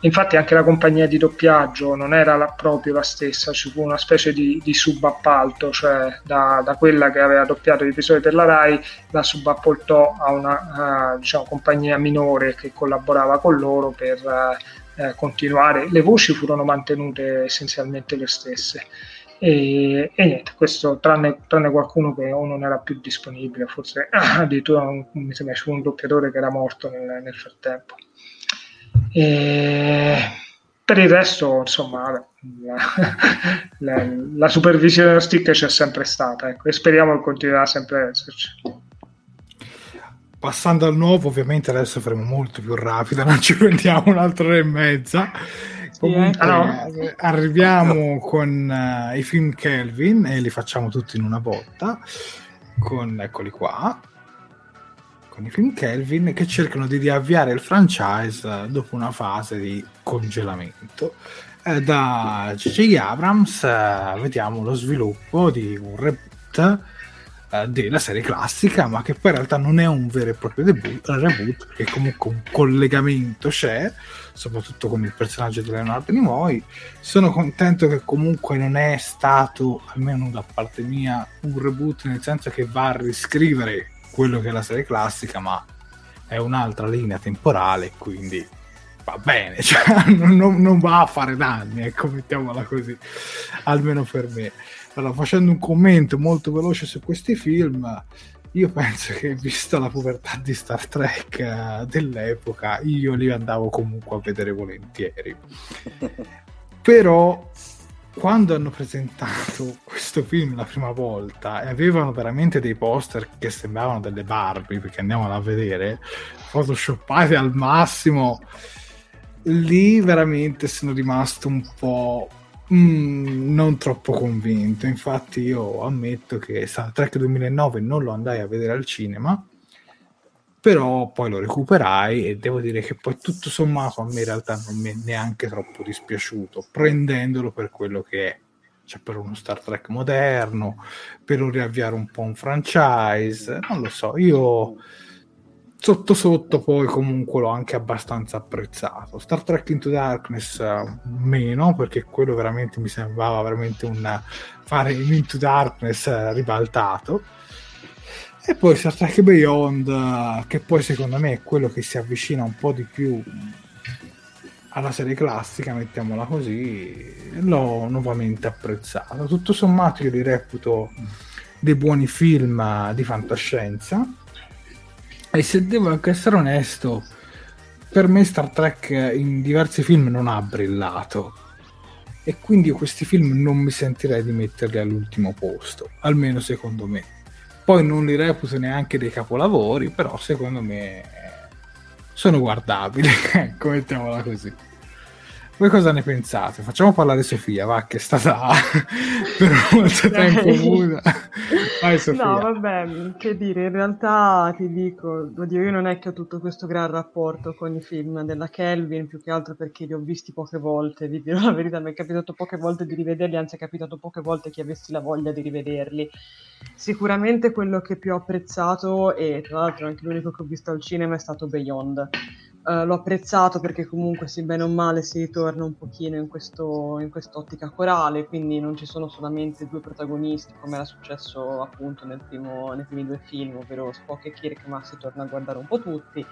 Infatti anche la compagnia di doppiaggio non era la, proprio la stessa, ci fu una specie di, di subappalto, cioè da, da, quella che aveva doppiato gli episodi per la RAI, la subappaltò a una uh, diciamo, compagnia minore che collaborava con loro per uh, continuare. Le voci furono mantenute essenzialmente le stesse. E, e niente, questo tranne, tranne, qualcuno che o non era più disponibile, forse addirittura un, mi sembra c'è un doppiatore che era morto nel, nel frattempo. E per il resto, insomma, la, la, la, supervisione dello stick c'è sempre stata ecco, e speriamo che continuerà sempre ad esserci. Passando al nuovo, ovviamente adesso faremo molto più rapido, non ci prendiamo un'altra ora e mezza. Comunque, ah, no. arriviamo con uh, i film Kelvin e li facciamo tutti in una botta. Con, eccoli qua. Con i film Kelvin che cercano di riavviare il franchise dopo una fase di congelamento. Eh, da J.J. Abrams eh, vediamo lo sviluppo di un reboot eh, della serie classica, ma che poi in realtà non è un vero e proprio debut, reboot, perché comunque un collegamento c'è soprattutto con il personaggio di Leonardo Nimoy. Sono contento che comunque non è stato, almeno da parte mia, un reboot nel senso che va a riscrivere quello che è la serie classica, ma è un'altra linea temporale, quindi va bene, cioè, non, non, va a fare danni, ecco, mettiamola così, almeno per me. Allora, facendo un commento molto veloce su questi film, io penso che, vista la povertà di Star Trek uh, dell'epoca, io li andavo comunque a vedere volentieri. Però, quando hanno presentato questo film la prima volta e avevano veramente dei poster che sembravano delle Barbie, perché andiamola a vedere, photoshoppate al massimo, lì veramente sono rimasto un po' Mm, non troppo convinto, infatti io ammetto che Star Trek 2009 non lo andai a vedere al cinema, però poi lo recuperai e devo dire che poi tutto sommato a me in realtà non mi è neanche troppo dispiaciuto, prendendolo per quello che è, cioè per uno Star Trek moderno, per riavviare un po' un franchise, non lo so, io sotto sotto poi comunque l'ho anche abbastanza apprezzato. Star Trek Into Darkness uh, meno, perché quello veramente mi sembrava veramente un fare Into Darkness uh, ribaltato. E poi Star Trek Beyond, uh, che poi secondo me è quello che si avvicina un po' di più alla serie classica, mettiamola così, l'ho nuovamente apprezzato. Tutto sommato io li reputo dei buoni film di fantascienza e se devo anche essere onesto, per me Star Trek in diversi film non ha brillato. E quindi questi film non mi sentirei di metterli all'ultimo posto, almeno secondo me. Poi non li reputo neanche dei capolavori, però secondo me sono guardabili, ecco, mettiamola così. Voi cosa ne pensate? Facciamo parlare Sofia, va, che è stata per molto tempo muta. Vai Sofia. No, vabbè, che dire, in realtà ti dico, oddio, io non è che ho tutto questo gran rapporto con i film della Kelvin, più che altro perché li ho visti poche volte, vi dirò la verità, mi è capitato poche volte di rivederli, anzi è capitato poche volte che avessi la voglia di rivederli. Sicuramente quello che più ho apprezzato, e tra l'altro anche l'unico che ho visto al cinema, è stato Beyond Uh, l'ho apprezzato perché comunque sì bene o male si ritorna un pochino in, questo, in quest'ottica corale, quindi non ci sono solamente due protagonisti come era successo appunto nel primo, nei primi due film, ovvero Spock e Kirk, ma si torna a guardare un po' tutti.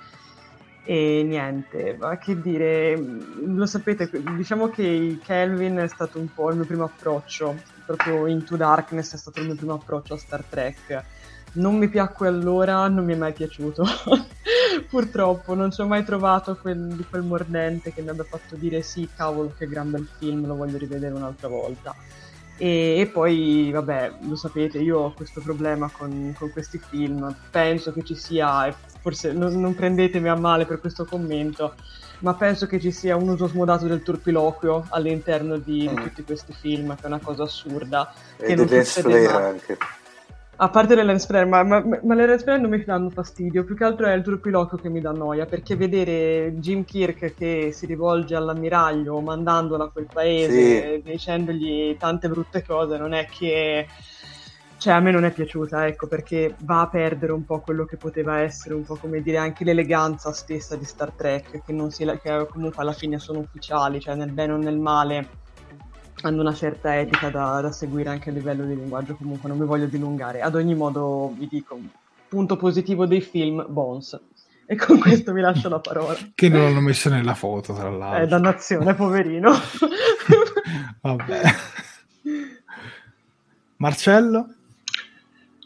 E niente, ma che dire, lo sapete, diciamo che Kelvin è stato un po' il mio primo approccio, proprio Into Darkness è stato il mio primo approccio a Star Trek non mi piacque allora, non mi è mai piaciuto. Purtroppo non ci ho mai trovato quel, quel mordente che mi abbia fatto dire sì, cavolo, che gran bel film, lo voglio rivedere un'altra volta. E, e, poi, vabbè, lo sapete, io ho questo problema con, con questi film. Penso che ci sia, forse non, non, prendetemi a male per questo commento, ma penso che ci sia un uso smodato del turpiloquio all'interno di, mm. di tutti questi film, che è una cosa assurda. E che non succede mai. anche. A parte le lens flare, ma, ma, ma, le lens flare non mi danno fastidio, più che altro è il turpiloquio che mi dà noia, perché vedere Jim Kirk che si rivolge all'ammiraglio mandandolo a quel paese, sì. dicendogli tante brutte cose, non è che... Cioè, a me non è piaciuta, ecco, perché va a perdere un po' quello che poteva essere, un po' come dire anche l'eleganza stessa di Star Trek, che, non si, che comunque alla fine sono ufficiali, cioè nel bene o nel male hanno una certa etica da, da, seguire anche a livello di linguaggio, comunque non mi voglio dilungare. Ad ogni modo vi dico, punto positivo dei film, Bones. E con questo vi lascio la parola. Che non l'hanno messo nella foto, tra l'altro. Eh, dannazione, poverino. Vabbè. Marcello?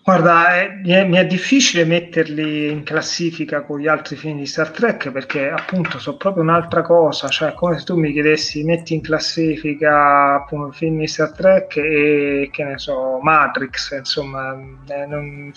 Guarda, è, mi, è, mi, è, difficile metterli in classifica con gli altri film di Star Trek perché appunto sono proprio un'altra cosa, cioè come se tu mi chiedessi metti in classifica appunto film di Star Trek e che ne so, Matrix, insomma, eh, non,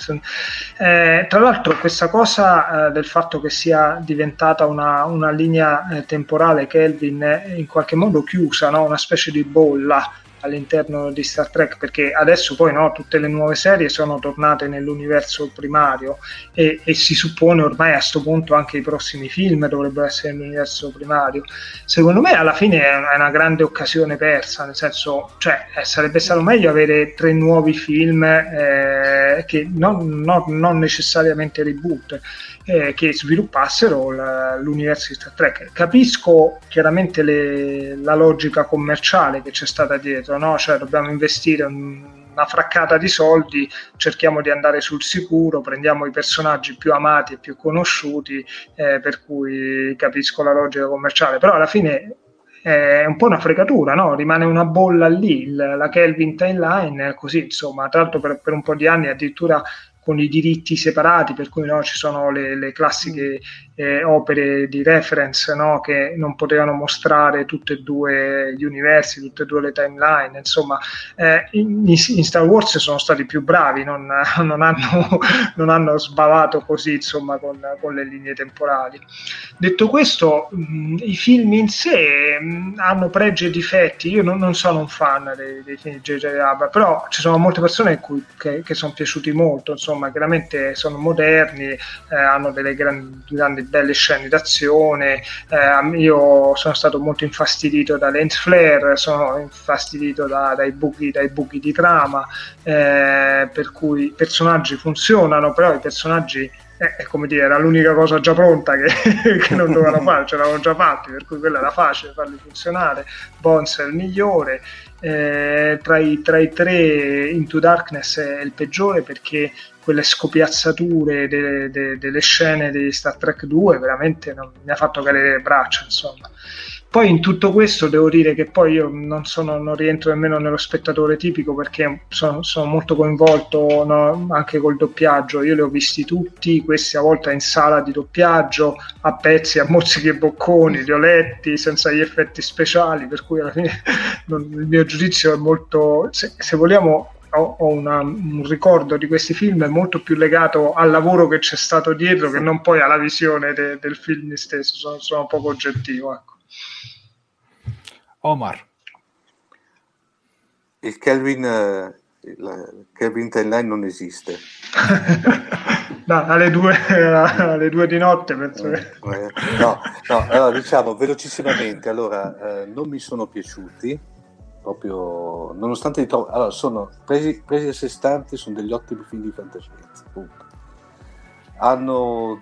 eh, tra l'altro questa cosa eh, del fatto che sia diventata una, una linea eh, temporale Kelvin in qualche modo chiusa, no? una specie di bolla all'interno di Star Trek perché adesso poi no, tutte le nuove serie sono tornate nell'universo primario e, e si suppone ormai a questo punto anche i prossimi film dovrebbero essere nell'universo primario. Secondo me alla fine è una grande occasione persa nel senso cioè eh, sarebbe stato meglio avere tre nuovi film eh, che non, non, non necessariamente reboot eh, che sviluppassero la, l'universo di Star Trek. Capisco chiaramente le, la logica commerciale che c'è stata dietro, no? cioè dobbiamo investire un, una fraccata di soldi, cerchiamo di andare sul sicuro, prendiamo i personaggi più amati e più conosciuti, eh, per cui capisco la logica commerciale, però alla fine è un po' una fregatura, no? rimane una bolla lì, la Kelvin Timeline, così insomma, tra l'altro per, per un po' di anni addirittura con i diritti separati, per cui no, ci sono le, le classiche eh, opere di reference no? che non potevano mostrare tutti e due gli universi, tutte e due le timeline, insomma eh, in, in, Star Wars sono stati più bravi, non, non, hanno, non hanno, sbavato così insomma con, con, le linee temporali. Detto questo, mh, i film in sé mh, hanno pregi e difetti, io non, non sono un fan dei, dei film di J.J. Abrams, però ci sono molte persone cui, che, che sono piaciuti molto, insomma chiaramente sono moderni, eh, hanno delle grandi, grandi belle scene d'azione. Eh, io sono stato molto infastidito da lens flare, sono infastidito da, dai, buchi, dai, buchi, di trama, eh, per cui i personaggi funzionano, però i personaggi eh, come dire, era l'unica cosa già pronta che, che non dovevano fare, ce l'avevano già fatti, per cui quella era facile farli funzionare. Bones è il migliore, eh, tra, i, tra, i, tre Into Darkness è il peggiore perché quelle scopiazzature de, de, delle scene di Star Trek 2 veramente non, mi ha fatto cadere le braccia insomma poi in tutto questo devo dire che poi io non, sono, non rientro nemmeno nello spettatore tipico perché sono, sono molto coinvolto no, anche col doppiaggio. Io li ho visti tutti, questi a volte in sala di doppiaggio, a pezzi, a mozzichi e bocconi, li ho letti senza gli effetti speciali, per cui alla fine non, il mio giudizio è molto, se, se vogliamo, ho, una, un ricordo di questi film molto più legato al lavoro che c'è stato dietro che non poi alla visione de, del film stesso, sono, sono poco oggettivo. Ecco. Omar. Il Kelvin, eh, il Kelvin Timeline non esiste. no, alle, due, alle due di notte penso che... Eh, no, no, allora diciamo velocissimamente, allora, eh, non mi sono piaciuti, proprio, nonostante li trovo, allora, sono presi, presi a sé stanti, sono degli ottimi film di fantascienza, punto. Hanno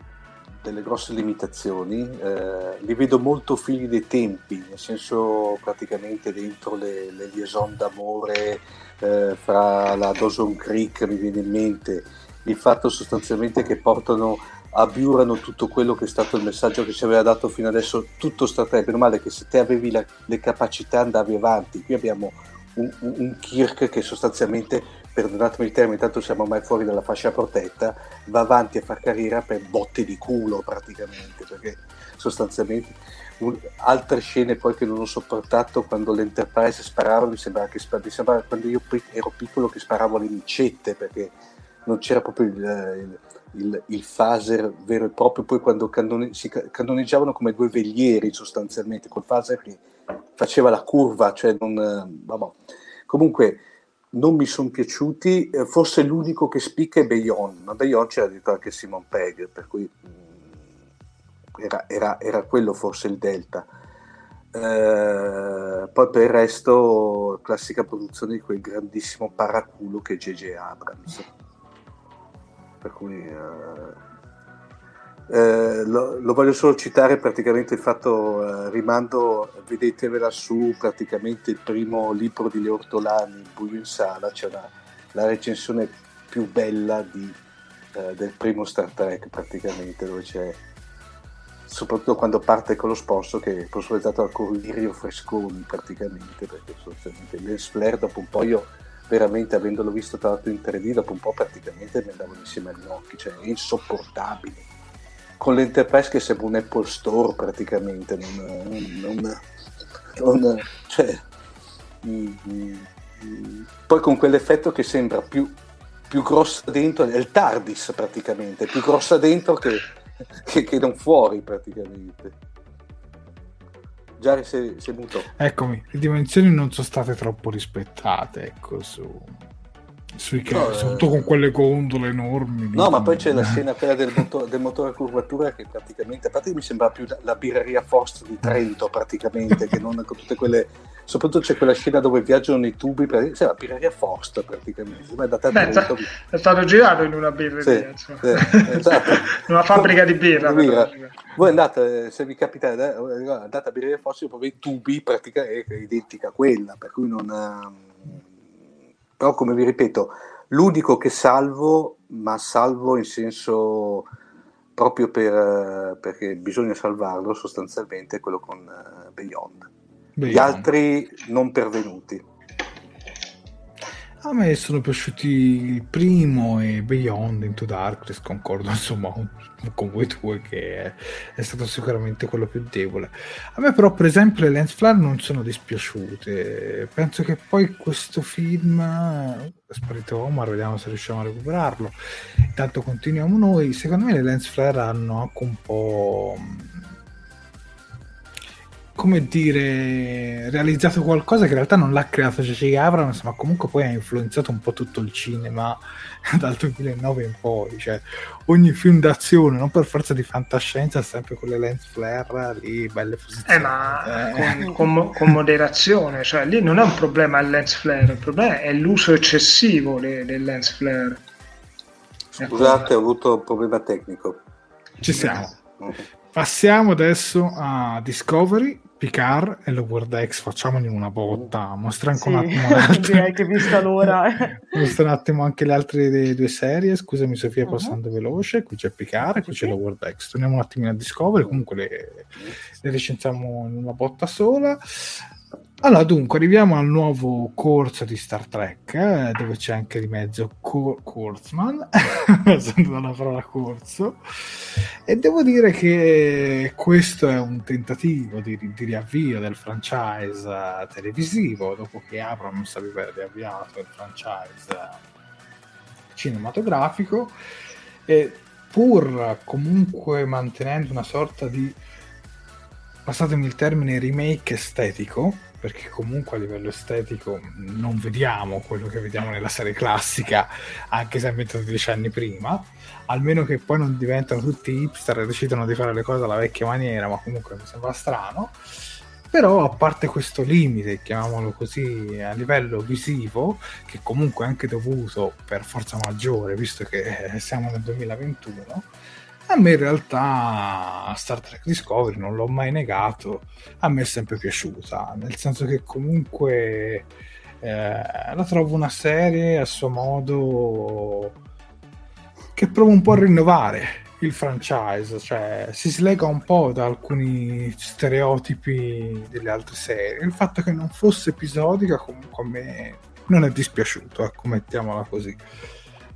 delle grosse limitazioni, eh, li vedo molto figli dei tempi, nel senso praticamente dentro le, le liaison d'amore eh, fra la Dawson Creek, mi viene in mente, il fatto sostanzialmente che portano, abiurano tutto quello che è stato il messaggio che ci aveva dato fino adesso tutto Star per male che se te avevi la, le capacità andavi avanti, qui abbiamo un, un, un Kirk che sostanzialmente perdonatemi il termine, tanto siamo mai fuori dalla fascia protetta, va avanti a far carriera per botte di culo praticamente, perché sostanzialmente un, altre scene poi che non ho sopportato quando l'Enterprise sparava, mi sembrava che mi sembrava quando io ero piccolo che sparavo le micette, perché non c'era proprio il, il, il phaser vero e proprio, poi quando cannone, si cannoneggiavano come due veglieri sostanzialmente, col phaser che faceva la curva, cioè non... Vabbè. Comunque non mi sono piaciuti, eh, forse l'unico che spicca è Bayon, ma Bayon c'era detto anche Simon Pegg, per cui mh, mm, era, era, era, quello forse il delta. Eh, poi per il resto, classica produzione di quel grandissimo paraculo che è J.J. Abrams. Per cui... Eh, eh, lo, lo, voglio solo citare praticamente il fatto, eh, rimando, vedetevela su praticamente il primo libro di Leo Ortolani, Buio in Sala, c'è una, la recensione più bella di, eh, del primo Star Trek praticamente, dove c'è soprattutto quando parte con lo sponsor che è sponsorizzato da Corlirio Fresconi praticamente, perché sostanzialmente Lens Flare dopo un po' io veramente avendolo visto tra l'altro in 3D dopo un po' praticamente mi andavano insieme agli occhi, cioè è insopportabile con l'Enterprise che sembra un Apple Store praticamente, non, non, non, cioè, mm, mm, poi con quell'effetto che sembra più, più grossa dentro, è il TARDIS praticamente, più grossa dentro che, che, che non fuori praticamente. Già sei, sei muto. Eccomi, le dimensioni non sono state troppo rispettate, ecco, su sui no, eh, soprattutto con quelle gondole enormi. No, ma poi c'è la scena quella del, motor, del, motore a curvatura che praticamente, a parte che mi sembra più la, la birreria Fost di Trento praticamente, che non con tutte quelle... Soprattutto c'è quella scena dove viaggiano nei tubi, per, sì, la birreria Fost praticamente. È, Beh, Trento, è stato girato in una birreria, sì, sì, esatto. una fabbrica di birra. birra. Voi andate, se vi capita, eh, andate a birreria Fost, proprio i tubi praticamente è identica a quella, per cui non... Ha, però come vi ripeto, l'unico che salvo, ma salvo in senso proprio per, perché bisogna salvarlo sostanzialmente, è quello con Beyond. Beyond. Gli altri non pervenuti. A me sono piaciuti il primo e Beyond Into Darkness, concordo insomma con, voi due che è, è, stato sicuramente quello più debole. A me però per esempio le Lens Flare non sono dispiaciute, penso che poi questo film, è sparito Omar, vediamo se riusciamo a recuperarlo, intanto continuiamo noi, secondo me le Lens Flare hanno anche un po' come dire, realizzato qualcosa che in realtà non l'ha creato J.J. Abrams, ma comunque poi ha influenzato un po' tutto il cinema dal 2009 in poi. Cioè, ogni film d'azione, non per forza di fantascienza, sempre quelle lens flare lì, belle posizioni. Eh, ma eh. Con, con, con, moderazione, cioè lì non è un problema il lens flare, il problema è l'uso eccessivo del lens flare. Scusate, ho avuto un problema tecnico. Ci siamo. Passiamo adesso a Discovery, Picard e lo World X, facciamoli una botta, mostra anche sì, un attimo direi che vista l'ora. mostra un attimo anche le altre due serie, scusami Sofia uh-huh. passando veloce, qui c'è Picard e qui c'è lo World X, torniamo un attimo a Discovery, comunque le, le recensiamo in una botta sola. Allora, dunque, arriviamo al nuovo corso di Star Trek, eh, dove c'è anche di mezzo Cor- Kurzman, usando la parola corso, e devo dire che questo è un tentativo di, di riavvio del franchise televisivo, dopo che Abrams aveva riavviato il franchise cinematografico, e pur comunque mantenendo una sorta di, passatemi il termine, remake estetico, perché comunque a livello estetico non vediamo quello che vediamo nella serie classica, anche se è ambientato dieci anni prima, almeno che poi non diventano tutti hipster e decidono di fare le cose alla vecchia maniera, ma comunque mi sembra strano. Però a parte questo limite, chiamiamolo così, a livello visivo, che comunque è anche dovuto per forza maggiore, visto che siamo nel 2021, a me in realtà Star Trek Discovery non l'ho mai negato, a me è sempre piaciuta, nel senso che comunque eh, la trovo una serie a suo modo che prova un po' a rinnovare il franchise, cioè si slega un po' da alcuni stereotipi delle altre serie. Il fatto che non fosse episodica comunque a me non è dispiaciuto, ecco, mettiamola così.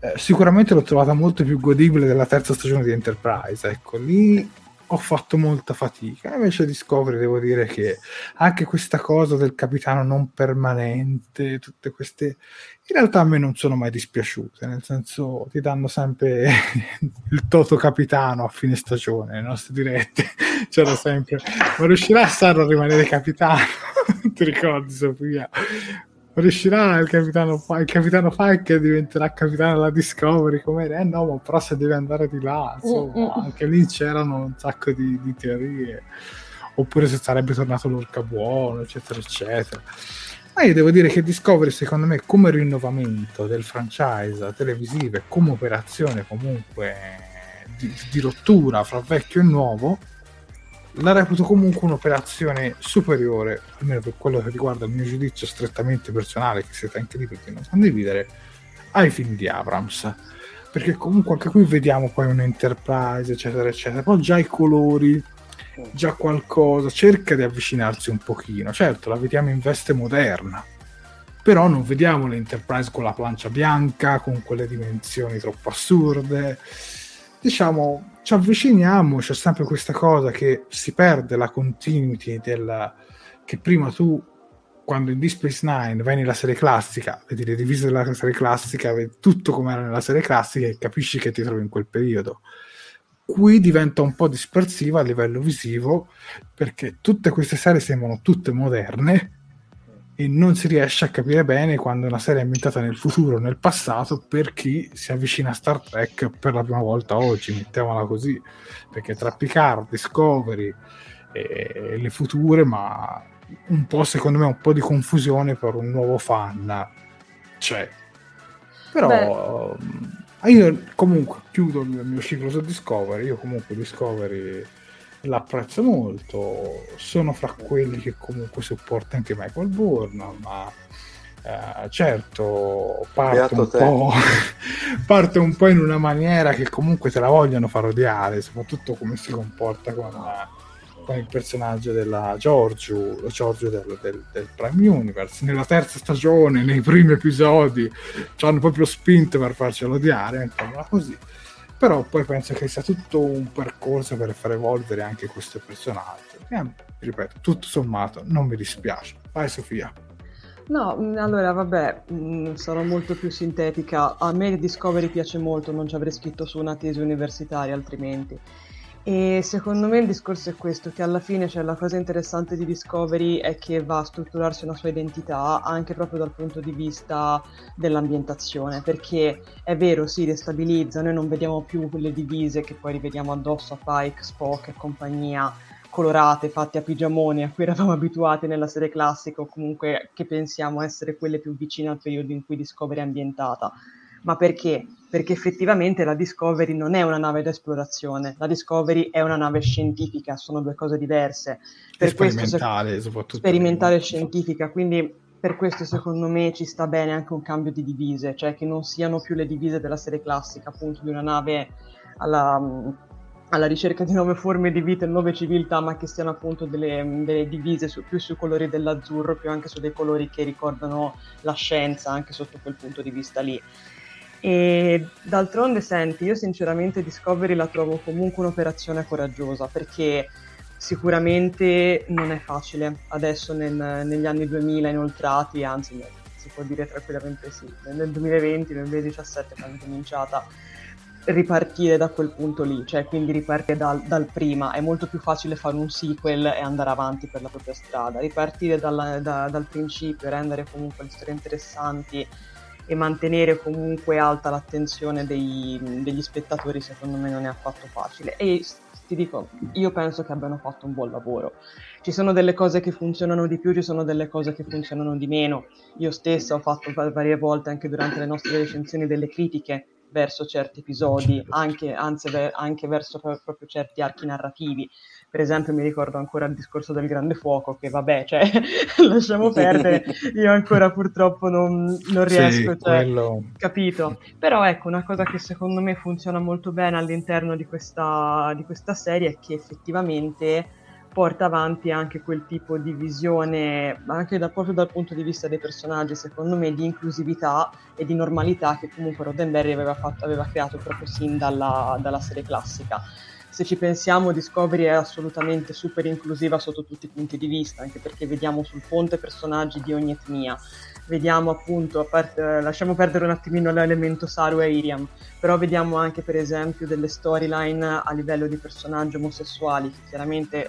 Eh, sicuramente l'ho trovata molto più godibile della terza stagione di Enterprise. Ecco, lì ho fatto molta fatica. Invece Discovery devo dire che anche questa cosa del capitano non permanente, tutte queste in realtà a me non sono mai dispiaciute, nel senso ti danno sempre il toto capitano a fine stagione, le nostre dirette c'era sempre, ma riuscirà Sarro a rimanere capitano? ti ricordi Sofia? Riuscirà il capitano, il capitano Pike diventerà capitano della Discovery come eh no ma però se deve andare di là insomma, uh, uh. anche lì c'erano un sacco di, di, teorie. Oppure se sarebbe tornato l'orca buono eccetera eccetera. Ma io devo dire che Discovery secondo me come rinnovamento del franchise televisivo e come operazione comunque di, di rottura fra vecchio e nuovo la reputo comunque un'operazione superiore, almeno per quello che riguarda il mio giudizio strettamente personale, che siete anche lì perché non condividere, ai film di Abrams. Perché comunque anche qui vediamo poi un Enterprise, eccetera, eccetera. Poi già i colori, già qualcosa, cerca di avvicinarsi un pochino. Certo, la vediamo in veste moderna, però non vediamo l'Enterprise con la plancia bianca, con quelle dimensioni troppo assurde. Diciamo, ci avviciniamo, c'è sempre questa cosa che si perde la continuity della, che prima tu quando in Deep Space Nine vai nella serie classica, vedi le divise della serie classica, vedi tutto come era nella serie classica e capisci che ti trovi in quel periodo. Qui diventa un po' dispersiva a livello visivo perché tutte queste serie sembrano tutte moderne e non si riesce a capire bene quando una serie è ambientata nel futuro o nel passato per chi si avvicina a Star Trek per la prima volta oggi, mettiamola così, perché tra Picard, Discovery e le future, ma un po' secondo me un po' di confusione per un nuovo fan c'è. Però Beh. io comunque chiudo il mio ciclo su Discovery, io comunque Discovery l'apprezzo molto, sono fra quelli che comunque supporta anche Michael Bourne, ma eh, certo parte un, po', un po' in una maniera che comunque te la vogliono far odiare, soprattutto come si comporta con, con il personaggio della Giorgio, Giorgio del, del, del, Prime Universe. Nella terza stagione, nei primi episodi, ci hanno proprio spinto per farcelo odiare, mettiamola così. Però poi penso che sia tutto un percorso per far evolvere anche questo personaggio. E, ripeto, tutto sommato non mi dispiace. Vai Sofia. No, mm, allora vabbè, mm, sarò molto più sintetica. A me Discovery piace molto, non ci avrei scritto su una tesi universitaria altrimenti. E secondo me il discorso è questo, che alla fine cioè, la cosa interessante di Discovery è che va a strutturarsi una sua identità anche proprio dal punto di vista dell'ambientazione, perché è vero, si destabilizza, noi non vediamo più quelle divise che poi rivediamo addosso a Pike, Spock e compagnia, colorate, fatte a pigiamoni, a cui eravamo abituati nella serie classica o comunque che pensiamo essere quelle più vicine al periodo in cui Discovery è ambientata. Ma perché? Perché effettivamente la Discovery non è una nave d'esplorazione, la Discovery è una nave scientifica, sono due cose diverse. Per sperimentale, questo, soprattutto. Sperimentale e scientifica, quindi per questo secondo me ci sta bene anche un cambio di divise, cioè che non siano più le divise della serie classica, appunto di una nave alla alla ricerca di nuove forme di vita e nuove civiltà, ma che siano appunto delle, delle divise su, più sui colori dell'azzurro, più anche su dei colori che ricordano la scienza, anche sotto quel punto di vista lì. E d'altronde, senti, io sinceramente Discovery la trovo comunque un'operazione coraggiosa perché sicuramente non è facile adesso nel, negli anni 2000 inoltrati, anzi si può dire tranquillamente sì, nel 2020, nel 2017 quando è cominciata ripartire da quel punto lì, cioè quindi ripartire dal, dal, prima, è molto più facile fare un sequel e andare avanti per la propria strada, ripartire dalla, da, dal principio, rendere comunque le storie interessanti e mantenere comunque alta l'attenzione dei, degli spettatori secondo me non è affatto facile e ti dico, io penso che abbiano fatto un buon lavoro. Ci sono delle cose che funzionano di più, ci sono delle cose che funzionano di meno. Io stessa ho fatto varie volte anche durante le nostre recensioni delle critiche verso certi episodi, anche, anzi, anche verso proprio certi archi narrativi. Per esempio, mi ricordo ancora il discorso del grande fuoco, che vabbè, cioè, lasciamo perdere, io ancora purtroppo non, non riesco, sì, cioè, quello... capito? Però ecco, una cosa che secondo me funziona molto bene all'interno di questa, di questa serie è che effettivamente porta avanti anche quel tipo di visione, anche da, proprio dal punto di vista dei personaggi, secondo me, di inclusività e di normalità che comunque Roddenberry aveva, fatto, aveva creato proprio sin dalla, dalla serie classica se ci pensiamo Discovery è assolutamente super inclusiva sotto tutti i punti di vista, anche perché vediamo sul ponte personaggi di ogni etnia, vediamo appunto, parte, lasciamo perdere un attimino l'elemento Saru e Iriam, però vediamo anche per esempio delle storyline a livello di personaggi omosessuali che chiaramente,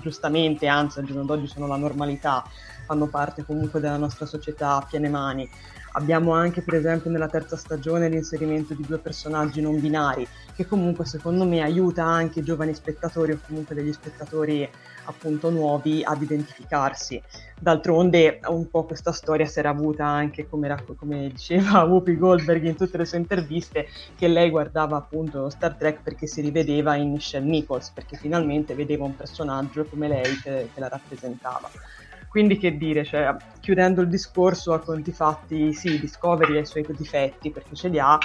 giustamente, anzi al giorno d'oggi sono la normalità, fanno parte comunque della nostra società a piene mani. Abbiamo anche per esempio nella terza stagione l'inserimento di due personaggi non binari, che comunque secondo me aiuta anche i giovani spettatori o comunque degli spettatori appunto nuovi ad identificarsi. D'altronde un po' questa storia si era avuta anche come, come diceva Whoopi Goldberg in tutte le sue interviste, che lei guardava appunto Star Trek perché si rivedeva in Michelle Nichols, perché finalmente vedeva un personaggio come lei che, che la rappresentava. Quindi che dire, cioè, chiudendo il discorso a conti fatti, sì, Discovery ha i suoi difetti perché ce li ha,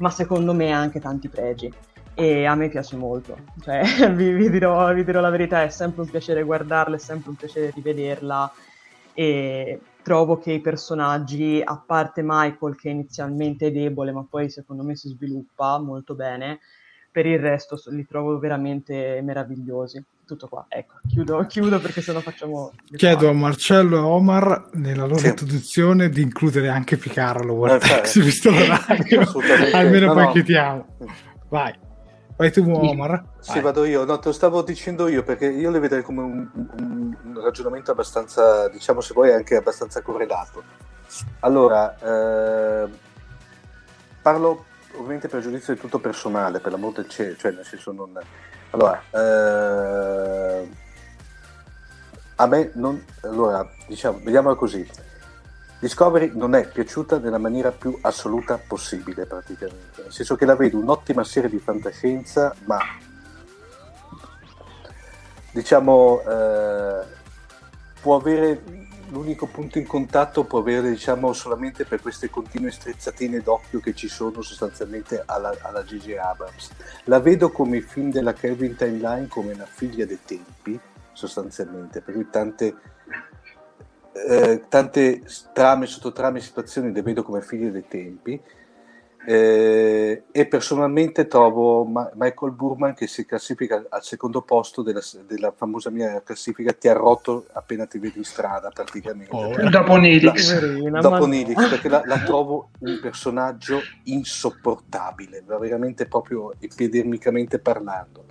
ma secondo me ha anche tanti pregi. E a me piace molto, cioè, vi, vi, dirò, vi, dirò, la verità, è sempre un piacere guardarla, è sempre un piacere rivederla. E trovo che i personaggi, a parte Michael che inizialmente è debole ma poi secondo me si sviluppa molto bene, per il resto li trovo veramente meravigliosi tutto qua. Ecco, chiudo, chiudo perché se no facciamo... Chiedo a Marcello e Omar nella loro sì. introduzione di includere anche Picarlo, Vortex, no, visto l'orario. Almeno no, poi no. chiediamo. Vai. Vai tu, Omar. Sì, vado io. No, te lo stavo dicendo io perché io le vedrei come un, un, un ragionamento abbastanza, diciamo se vuoi, anche abbastanza correlato. Allora, eh, parlo ovviamente per giudizio di tutto personale, per l'amor del cielo, cioè nel senso non allora, eh, a me non... Allora, diciamo, vediamola così. Discovery non è piaciuta nella maniera più assoluta possibile, praticamente. Nel senso che la vedo un'ottima serie di fantascienza, ma diciamo eh, può avere l'unico punto in contatto può avere diciamo solamente per queste continue strizzatine d'occhio che ci sono sostanzialmente alla, G.G. Abrams la vedo come i film della Kelvin Timeline come una figlia dei tempi sostanzialmente, per cui tante, eh, tante trame, sottotrame, situazioni le vedo come figlie dei tempi eh, e personalmente trovo Ma- Michael Burman che si classifica al secondo posto della, della famosa mia classifica ti ha rotto appena ti vedi in strada praticamente. Oh, dopo Nilix. la, dopo Nilix perché la, la, trovo un personaggio insopportabile veramente proprio epidermicamente parlando.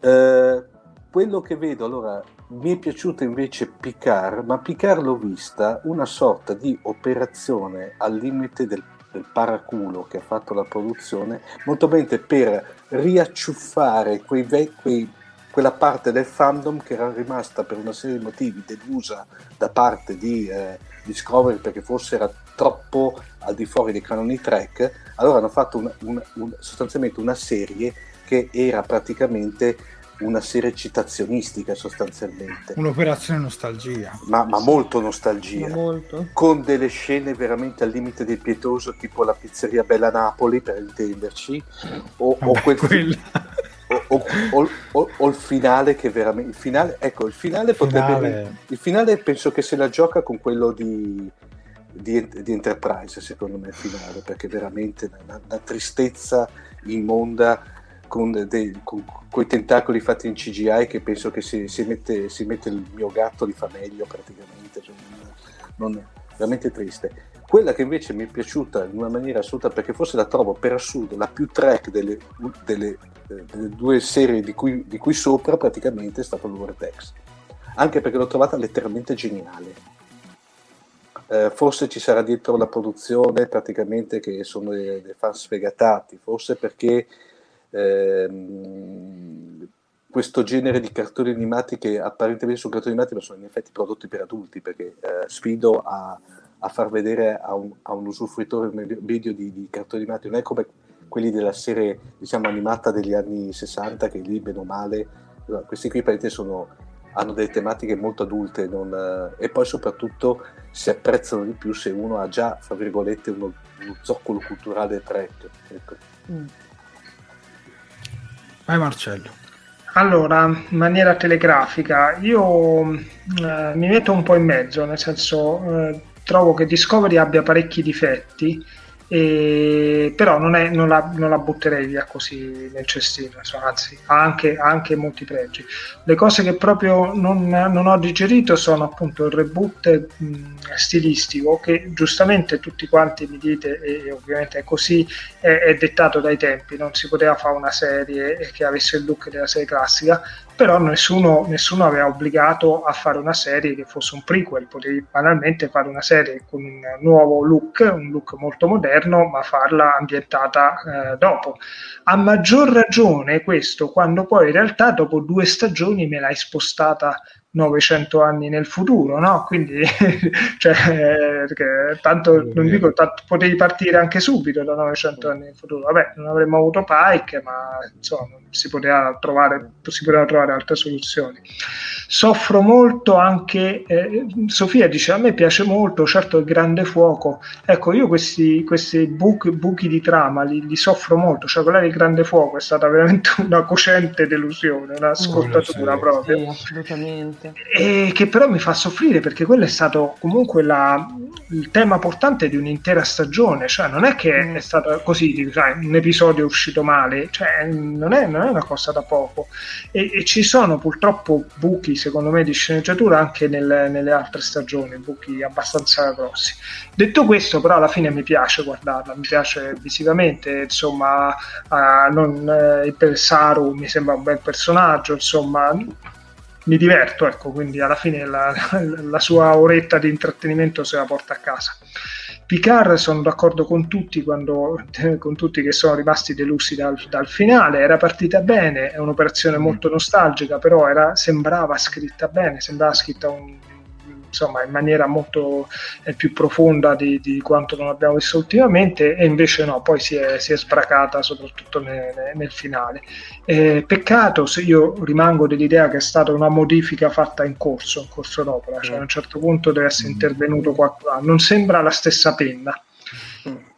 Eh, quello che vedo allora mi è piaciuto invece Picard ma Picard l'ho vista una sorta di operazione al limite del del paraculo che ha fatto la produzione, molto bene per riacciuffare quei quei, quella parte del fandom che era rimasta per una serie di motivi delusa da parte di eh, Discovery perché forse era troppo al di fuori dei canoni track, allora hanno fatto una, una, un, sostanzialmente una serie che era praticamente una serie citazionistica sostanzialmente. Un'operazione nostalgia. Ma, ma molto nostalgia. Ma molto. Con delle scene veramente al limite del pietoso, tipo la pizzeria Bella Napoli, per intenderci, o, Vabbè, o quel... O, o, o, o, il finale che veramente il finale ecco il finale potrebbe finale... il finale penso che se la gioca con quello di, di, di Enterprise secondo me il finale perché veramente una, una tristezza immonda con, dei, con quei tentacoli fatti in CGI che penso che se si mette, si mette il mio gatto li fa meglio praticamente, cioè non, non, veramente triste. Quella che invece mi è piaciuta in una maniera assoluta, perché forse la trovo per assurdo la più track delle, delle, delle due serie di cui, di cui, sopra, praticamente è stato il. Anche perché l'ho trovata letteralmente geniale. Eh, forse ci sarà dietro la produzione, praticamente che sono dei, dei fan sfegatati, forse perché ehm, questo genere di cartoni animati che apparentemente sono cartoni animati ma sono in effetti prodotti per adulti perché eh, sfido a, a, far vedere a un, a un usufruitore medio di, di, cartoni animati non è come quelli della serie diciamo animata degli anni 60 che lì bene o male questi qui sono, hanno delle tematiche molto adulte non, eh, e poi soprattutto si apprezzano di più se uno ha già fra virgolette uno, uno zoccolo culturale track ecco. mm. Vai Marcello. Allora, in maniera telegrafica, io eh, mi metto un po' in mezzo, nel senso eh, trovo che Discovery abbia parecchi difetti e, però non, è, non, la, non, la, butterei via così nel cestino, insomma, anzi ha anche, anche, molti pregi. Le cose che proprio non, non ho digerito sono appunto il reboot mh, stilistico che giustamente tutti quanti mi dite e ovviamente è così, è, è dettato dai tempi, non si poteva fare una serie che avesse il look della serie classica, però nessuno, nessuno, aveva obbligato a fare una serie che fosse un prequel, potevi banalmente fare una serie con un nuovo look, un look molto moderno, ma farla ambientata eh, dopo. A maggior ragione questo quando poi in realtà dopo due stagioni me l'hai spostata 900 anni nel futuro, no? Quindi, cioè, perché tanto non dico, tanto, potevi partire anche subito da 900 anni nel futuro. Vabbè, non avremmo avuto Pike, ma insomma, si poteva trovare, si potevano trovare altre soluzioni. Soffro molto anche, eh, Sofia dice, a me piace molto, certo il grande fuoco. Ecco, io questi, questi buchi, buchi di trama li, li, soffro molto, cioè quella del grande fuoco è stata veramente una cocente delusione, una scottatura oh, sì, proprio. Sì, assolutamente. E che però mi fa soffrire perché quello è stato comunque la, il tema portante di un'intera stagione, cioè non è che mm. è stato così, sai, un episodio è uscito male, cioè non è, non è una cosa da poco. E, e, ci sono purtroppo buchi, secondo me, di sceneggiatura anche nel, nelle altre stagioni, buchi abbastanza grossi. Detto questo, però alla fine mi piace guardarla, mi piace visivamente, insomma, uh, non, uh, il Saru mi sembra un bel personaggio, insomma mi diverto, ecco, quindi alla fine la, la, sua oretta di intrattenimento se la porta a casa. Picard sono d'accordo con tutti, quando, con tutti che sono rimasti delusi dal, dal, finale, era partita bene, è un'operazione molto nostalgica, però era, sembrava scritta bene, sembrava scritta un, insomma, in maniera molto eh, più profonda di, di, quanto non abbiamo visto ultimamente e invece no, poi si è, si è sbracata soprattutto nel, nel finale. Eh, peccato se io rimango dell'idea che è stata una modifica fatta in corso, in corso d'opera, cioè a un certo punto deve essere intervenuto qualcuno, non sembra la stessa penna.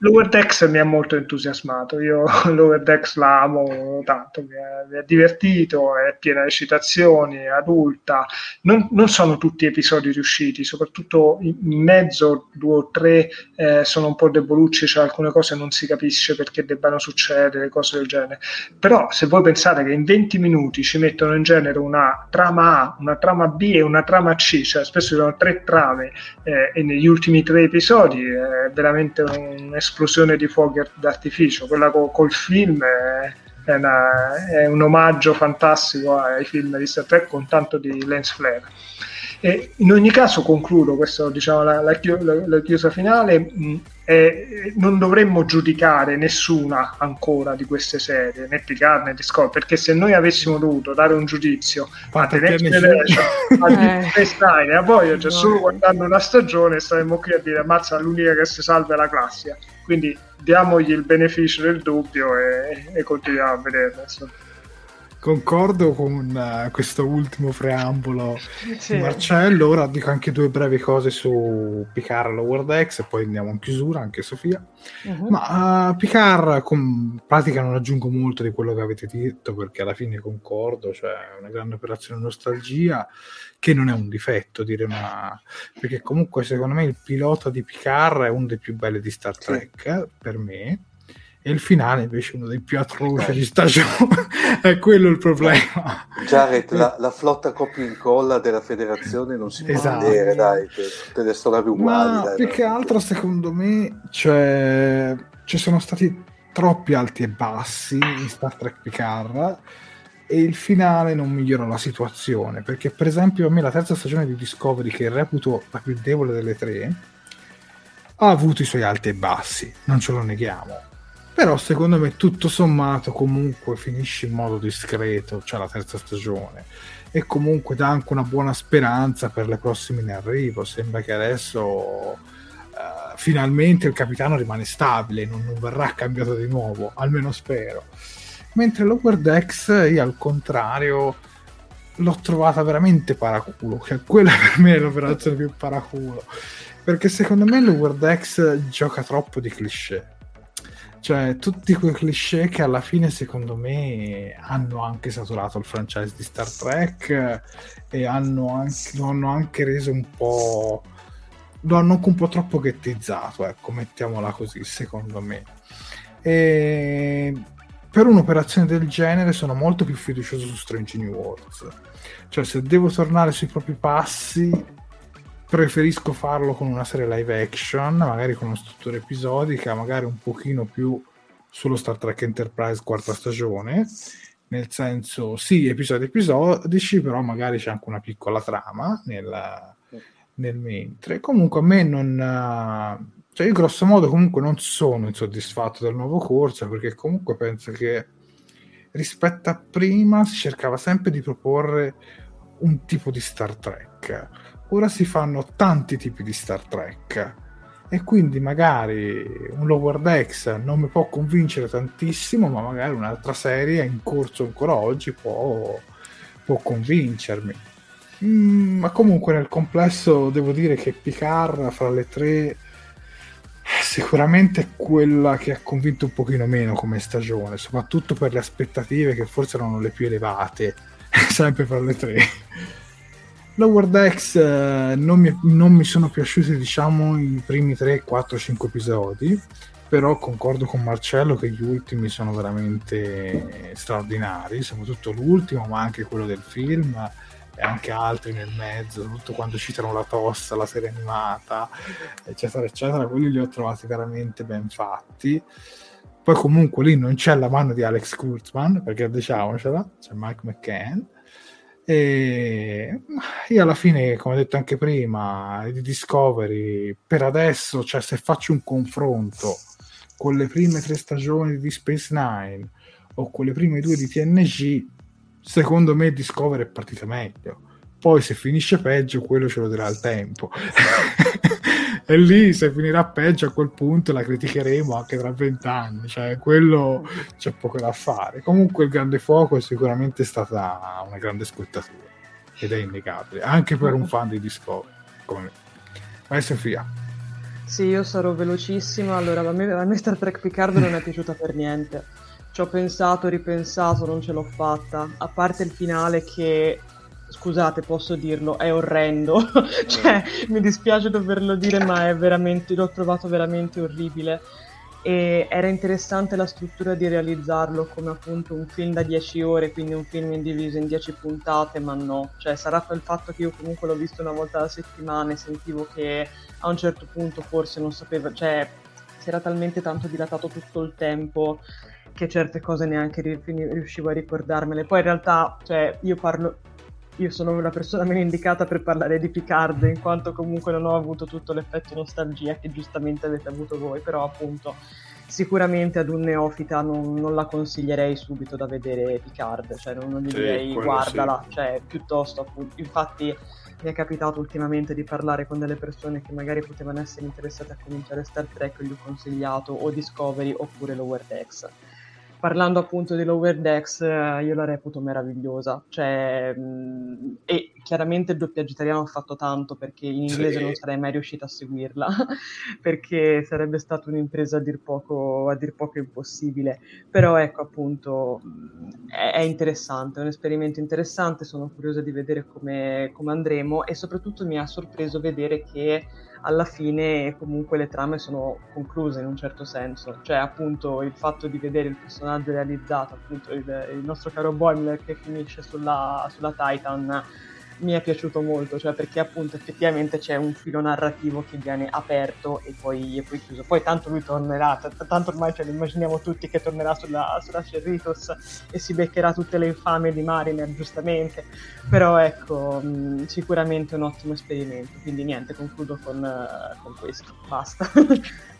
Lower Decks mi ha molto entusiasmato, io Lower Decks la amo tanto, mi è, mi è divertito, è piena di citazioni, è adulta, non, non, sono tutti episodi riusciti, soprattutto in mezzo due o tre eh, sono un po' debolucci, cioè alcune cose non si capisce perché debbano succedere, cose del genere, però se voi pensate che in 20 minuti ci mettono in genere una trama A, una trama B e una trama C, cioè spesso ci sono tre trame eh, e negli ultimi tre episodi è veramente un'esperienza esplosione di fuochi d'artificio. Quella co- col film è, è, una, è, un omaggio fantastico ai film di Star Trek con tanto di lens flare. E in ogni caso concludo, questa diciamo la, la, la, la chiusa finale, mh, eh, non dovremmo giudicare nessuna ancora di queste serie, né Picard né Discovery, perché se noi avessimo dovuto dare un giudizio a The Next Generation, a Stein a Voyager, solo guardando una stagione, saremmo qui a dire ammazza l'unica che si salva è la classica. Quindi diamogli il beneficio del dubbio e, e continuiamo a vederla. Concordo con uh, questo ultimo preambolo sì. Marcello. Ora dico anche due brevi cose su Picard Lower Decks e poi andiamo in chiusura, anche Sofia. Uh-huh. Ma uh, Picard, con pratica, non aggiungo molto di quello che avete detto perché alla fine concordo, cioè una grande operazione nostalgia che non è un difetto dire una... perché comunque secondo me il pilota di Picard è uno dei più belli di Star Trek sì. per me e il finale invece uno dei più atroci di stagione. È quello il problema. Jared la, la, flotta copia incolla della federazione non si può esatto. vedere dai tutte le storie uguali ma dai, più che altro secondo me cioè, ci sono stati troppi alti e bassi in Star Trek Picard e il finale non migliora la situazione perché per esempio a me la terza stagione di Discovery che reputo la più debole delle tre ha avuto i suoi alti e bassi non ce lo neghiamo però secondo me tutto sommato comunque finisce in modo discreto cioè la terza stagione. E comunque dà anche una buona speranza per le prossime in arrivo. Sembra che adesso uh, finalmente il capitano rimane stabile non, non verrà cambiato di nuovo almeno spero. Mentre Lower Decks io al contrario l'ho trovata veramente paraculo. Cioè quella per me è l'operazione più paraculo. Perché secondo me Lower Decks gioca troppo di cliché cioè tutti quei cliché che alla fine secondo me hanno anche saturato il franchise di Star Trek e hanno anche, lo hanno anche reso un po' lo hanno anche un po' troppo ghettizzato ecco mettiamola così secondo me e per un'operazione del genere sono molto più fiducioso su Strange New Worlds. Cioè, se devo tornare sui propri passi, preferisco farlo con una serie live action, magari con una struttura episodica, magari un pochino più sullo Star Trek Enterprise quarta stagione. Nel senso, sì, episodi episodici, però magari c'è anche una piccola trama nel, nel mentre. Comunque a me non cioè io grosso modo comunque non sono insoddisfatto del nuovo corso perché comunque penso che rispetto a prima si cercava sempre di proporre un tipo di Star Trek. Ora si fanno tanti tipi di Star Trek e quindi magari un Lower Decks non mi può convincere tantissimo, ma magari un'altra serie in corso ancora oggi può, può convincermi. Mm, ma comunque nel complesso devo dire che Picard fra le tre sicuramente quella che ha convinto un pochino meno come stagione, soprattutto per le aspettative che forse erano le più elevate, sempre fra le tre. Lower Decks eh, non, mi, non mi sono piaciuti diciamo i primi 3, 4, 5 episodi, però concordo con Marcello che gli ultimi sono veramente straordinari, soprattutto l'ultimo, ma anche quello del film e anche altri nel mezzo, soprattutto quando citano la tossa, la serie animata, eccetera, eccetera, quelli li ho trovati veramente ben fatti. Poi comunque lì non c'è la mano di Alex Kurtzman, perché diciamocela, c'è Mike McCann. E io alla fine, come ho detto anche prima, di Discovery, per adesso, cioè se faccio un confronto con le prime tre stagioni di Space Nine o con le prime due di TNG, secondo me Discovery è partita meglio. Poi se finisce peggio, quello ce lo dirà il tempo. e lì se finirà peggio a quel punto la criticheremo anche tra vent'anni, cioè quello c'è poco da fare. Comunque il Grande Fuoco è sicuramente stata una grande scottatura ed è innegabile, anche per un fan di Discovery come me. Vai Sofia. Sì, io sarò velocissima. Allora, a me, a me Star Trek Picard non è piaciuta per niente. Ci ho pensato, ripensato, non ce l'ho fatta. A parte il finale che, scusate, posso dirlo, è orrendo. cioè, mi dispiace doverlo dire, ma è veramente, l'ho trovato veramente orribile. E era interessante la struttura di realizzarlo come appunto un film da 10 ore, quindi un film indiviso in 10 puntate, ma no. Cioè, sarà il fatto che io comunque l'ho visto una volta alla settimana e sentivo che a un certo punto forse non sapevo, cioè si era talmente tanto dilatato tutto il tempo che certe cose neanche riuscivo a ricordarmele. Poi in realtà, cioè, io parlo, io sono una persona meno indicata per parlare di Picard, in quanto comunque non ho avuto tutto l'effetto nostalgia che giustamente avete avuto voi, però appunto sicuramente ad un neofita non, non la consiglierei subito da vedere Picard, cioè non, non gli sì, direi guardala, sì. cioè piuttosto appunto, infatti mi è capitato ultimamente di parlare con delle persone che magari potevano essere interessate a cominciare Star Trek e gli ho consigliato o Discovery oppure Lower Decks parlando appunto di Lower Decks, eh, io la reputo meravigliosa. Cioè, mh, e chiaramente il doppiaggio italiano ha fatto tanto perché in inglese sì. non sarei mai riuscita a seguirla, perché sarebbe stata un'impresa a dir, poco, a dir poco impossibile. Però ecco appunto, è, è, interessante, è un esperimento interessante, sono curiosa di vedere come, come andremo e soprattutto mi ha sorpreso vedere che alla fine comunque le trame sono concluse in un certo senso, cioè appunto il fatto di vedere il personaggio realizzato, appunto il, il nostro caro Boimler che finisce sulla, sulla Titan mi è piaciuto molto, cioè perché appunto effettivamente c'è un filo narrativo che viene aperto e poi, e poi chiuso. Poi tanto lui tornerà, t- tanto ormai ce lo immaginiamo tutti che tornerà sulla, sulla Cerritos e si beccherà tutte le infamie di Mariner, giustamente. Però ecco, mh, sicuramente un ottimo esperimento. Quindi niente, concludo con, uh, con questo. Basta.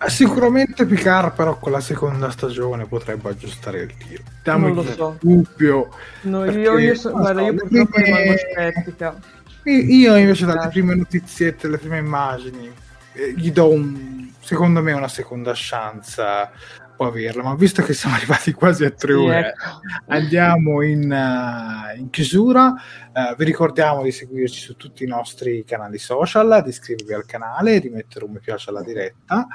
Eh, sicuramente Picard però con la seconda stagione potrebbe aggiustare il tiro. Dammi non lo so. Dubbio. No, io, io, so, guarda, io purtroppo rimango scettica. Io invece dalle prime notiziette, le prime immagini, eh, gli do un, secondo me una seconda chance può averla, ma visto che siamo arrivati quasi a tre ore, ecco. andiamo in, uh, in chiusura. Uh, vi ricordiamo di seguirci su tutti i nostri canali social, di iscrivervi al canale, di mettere un mi piace alla diretta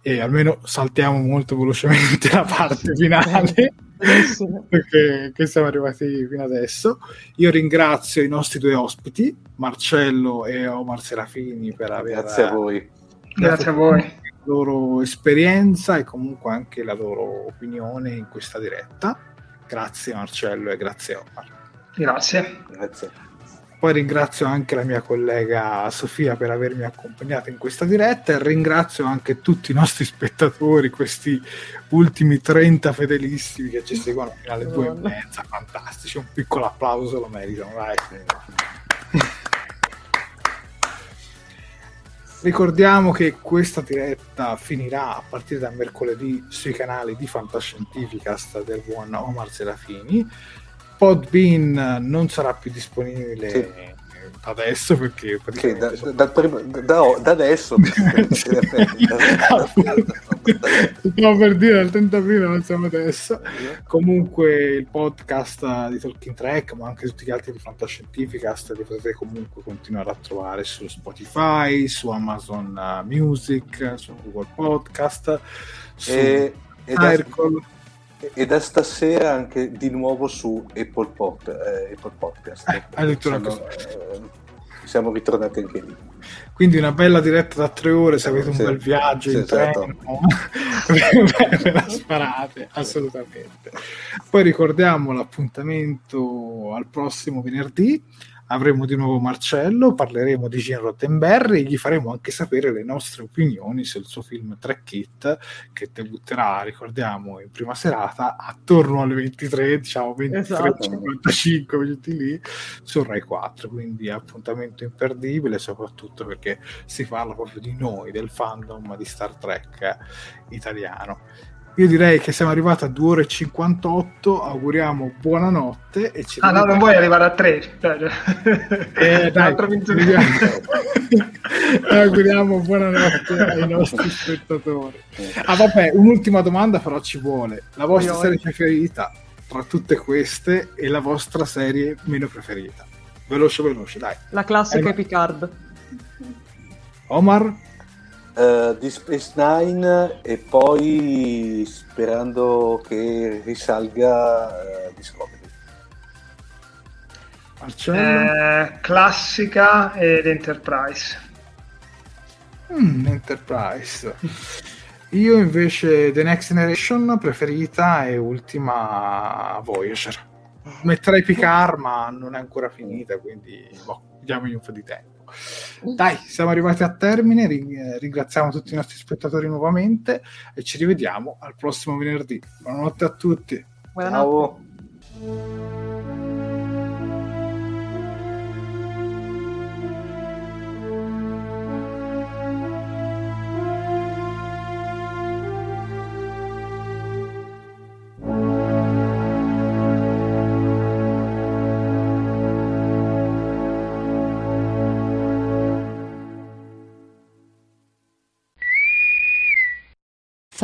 e almeno saltiamo molto velocemente la parte finale perché siamo arrivati fino adesso. Io ringrazio i nostri due ospiti, Marcello e Omar Serafini, per aver. Grazie a voi. Grazie a voi. La loro esperienza e comunque anche la loro opinione in questa diretta. Grazie Marcello e grazie Omar. Grazie. Grazie. Poi ringrazio anche la mia collega Sofia per avermi accompagnato in questa diretta e ringrazio anche tutti i nostri spettatori, questi ultimi 30 fedelissimi che ci seguono fino alle due e mezza, fantastici, un piccolo applauso lo meritano, vai. Ricordiamo che questa diretta finirà a partire da mercoledì sui canali di Fantascientificast del buon Omar Serafini Podbean non sarà più disponibile sì. adesso perché da, da, prima, da, da, adesso stavo per dire al 30 aprile non siamo adesso. Comunque il podcast di Talking Track ma anche tutti gli altri di Fantascientificast li potete comunque continuare a trovare su Spotify su Amazon Music su Google Podcast su e, Circle e da stasera anche di nuovo su Apple, Pod, eh, Apple Podcast. Eh, addirittura siamo, eh, siamo ritornati anche lì. Quindi una bella diretta da tre ore se avete un sì, bel viaggio sì, in esatto. treno, ve la sparate, assolutamente. Poi ricordiamo l'appuntamento al prossimo venerdì avremo di nuovo Marcello, parleremo di Gene Roddenberry e gli faremo anche sapere le nostre opinioni sul suo film Track It che debutterà, ricordiamo, in prima serata attorno alle 23, diciamo 23.55 esatto. minuti lì su Rai 4, quindi appuntamento imperdibile soprattutto perché si parla proprio di noi, del fandom di Star Trek italiano. Io direi che siamo arrivati a 2 ore e 58. Auguriamo buonanotte. E ci ah, no, non vuoi arrivare a 3. Eh, dai, auguriamo buonanotte ai nostri spettatori. Ah, vabbè, un'ultima domanda, però ci vuole. La vostra Oi, serie preferita tra tutte queste e la vostra serie meno preferita? Veloce, veloce, dai. La classica eh, Picard. Omar? Uh, di Space Nine e poi sperando che risalga uh, Discovery. Eh, classica ed Enterprise. Mm, Enterprise. Io invece The Next Generation preferita e ultima Voyager. Metterei Picard, ma non è ancora finita, quindi boh, diamogli un po' di tempo. Dai, siamo arrivati a termine. Ringraziamo tutti i nostri spettatori nuovamente e ci rivediamo al prossimo venerdì. Buonanotte a tutti. Buonanotte. Ciao.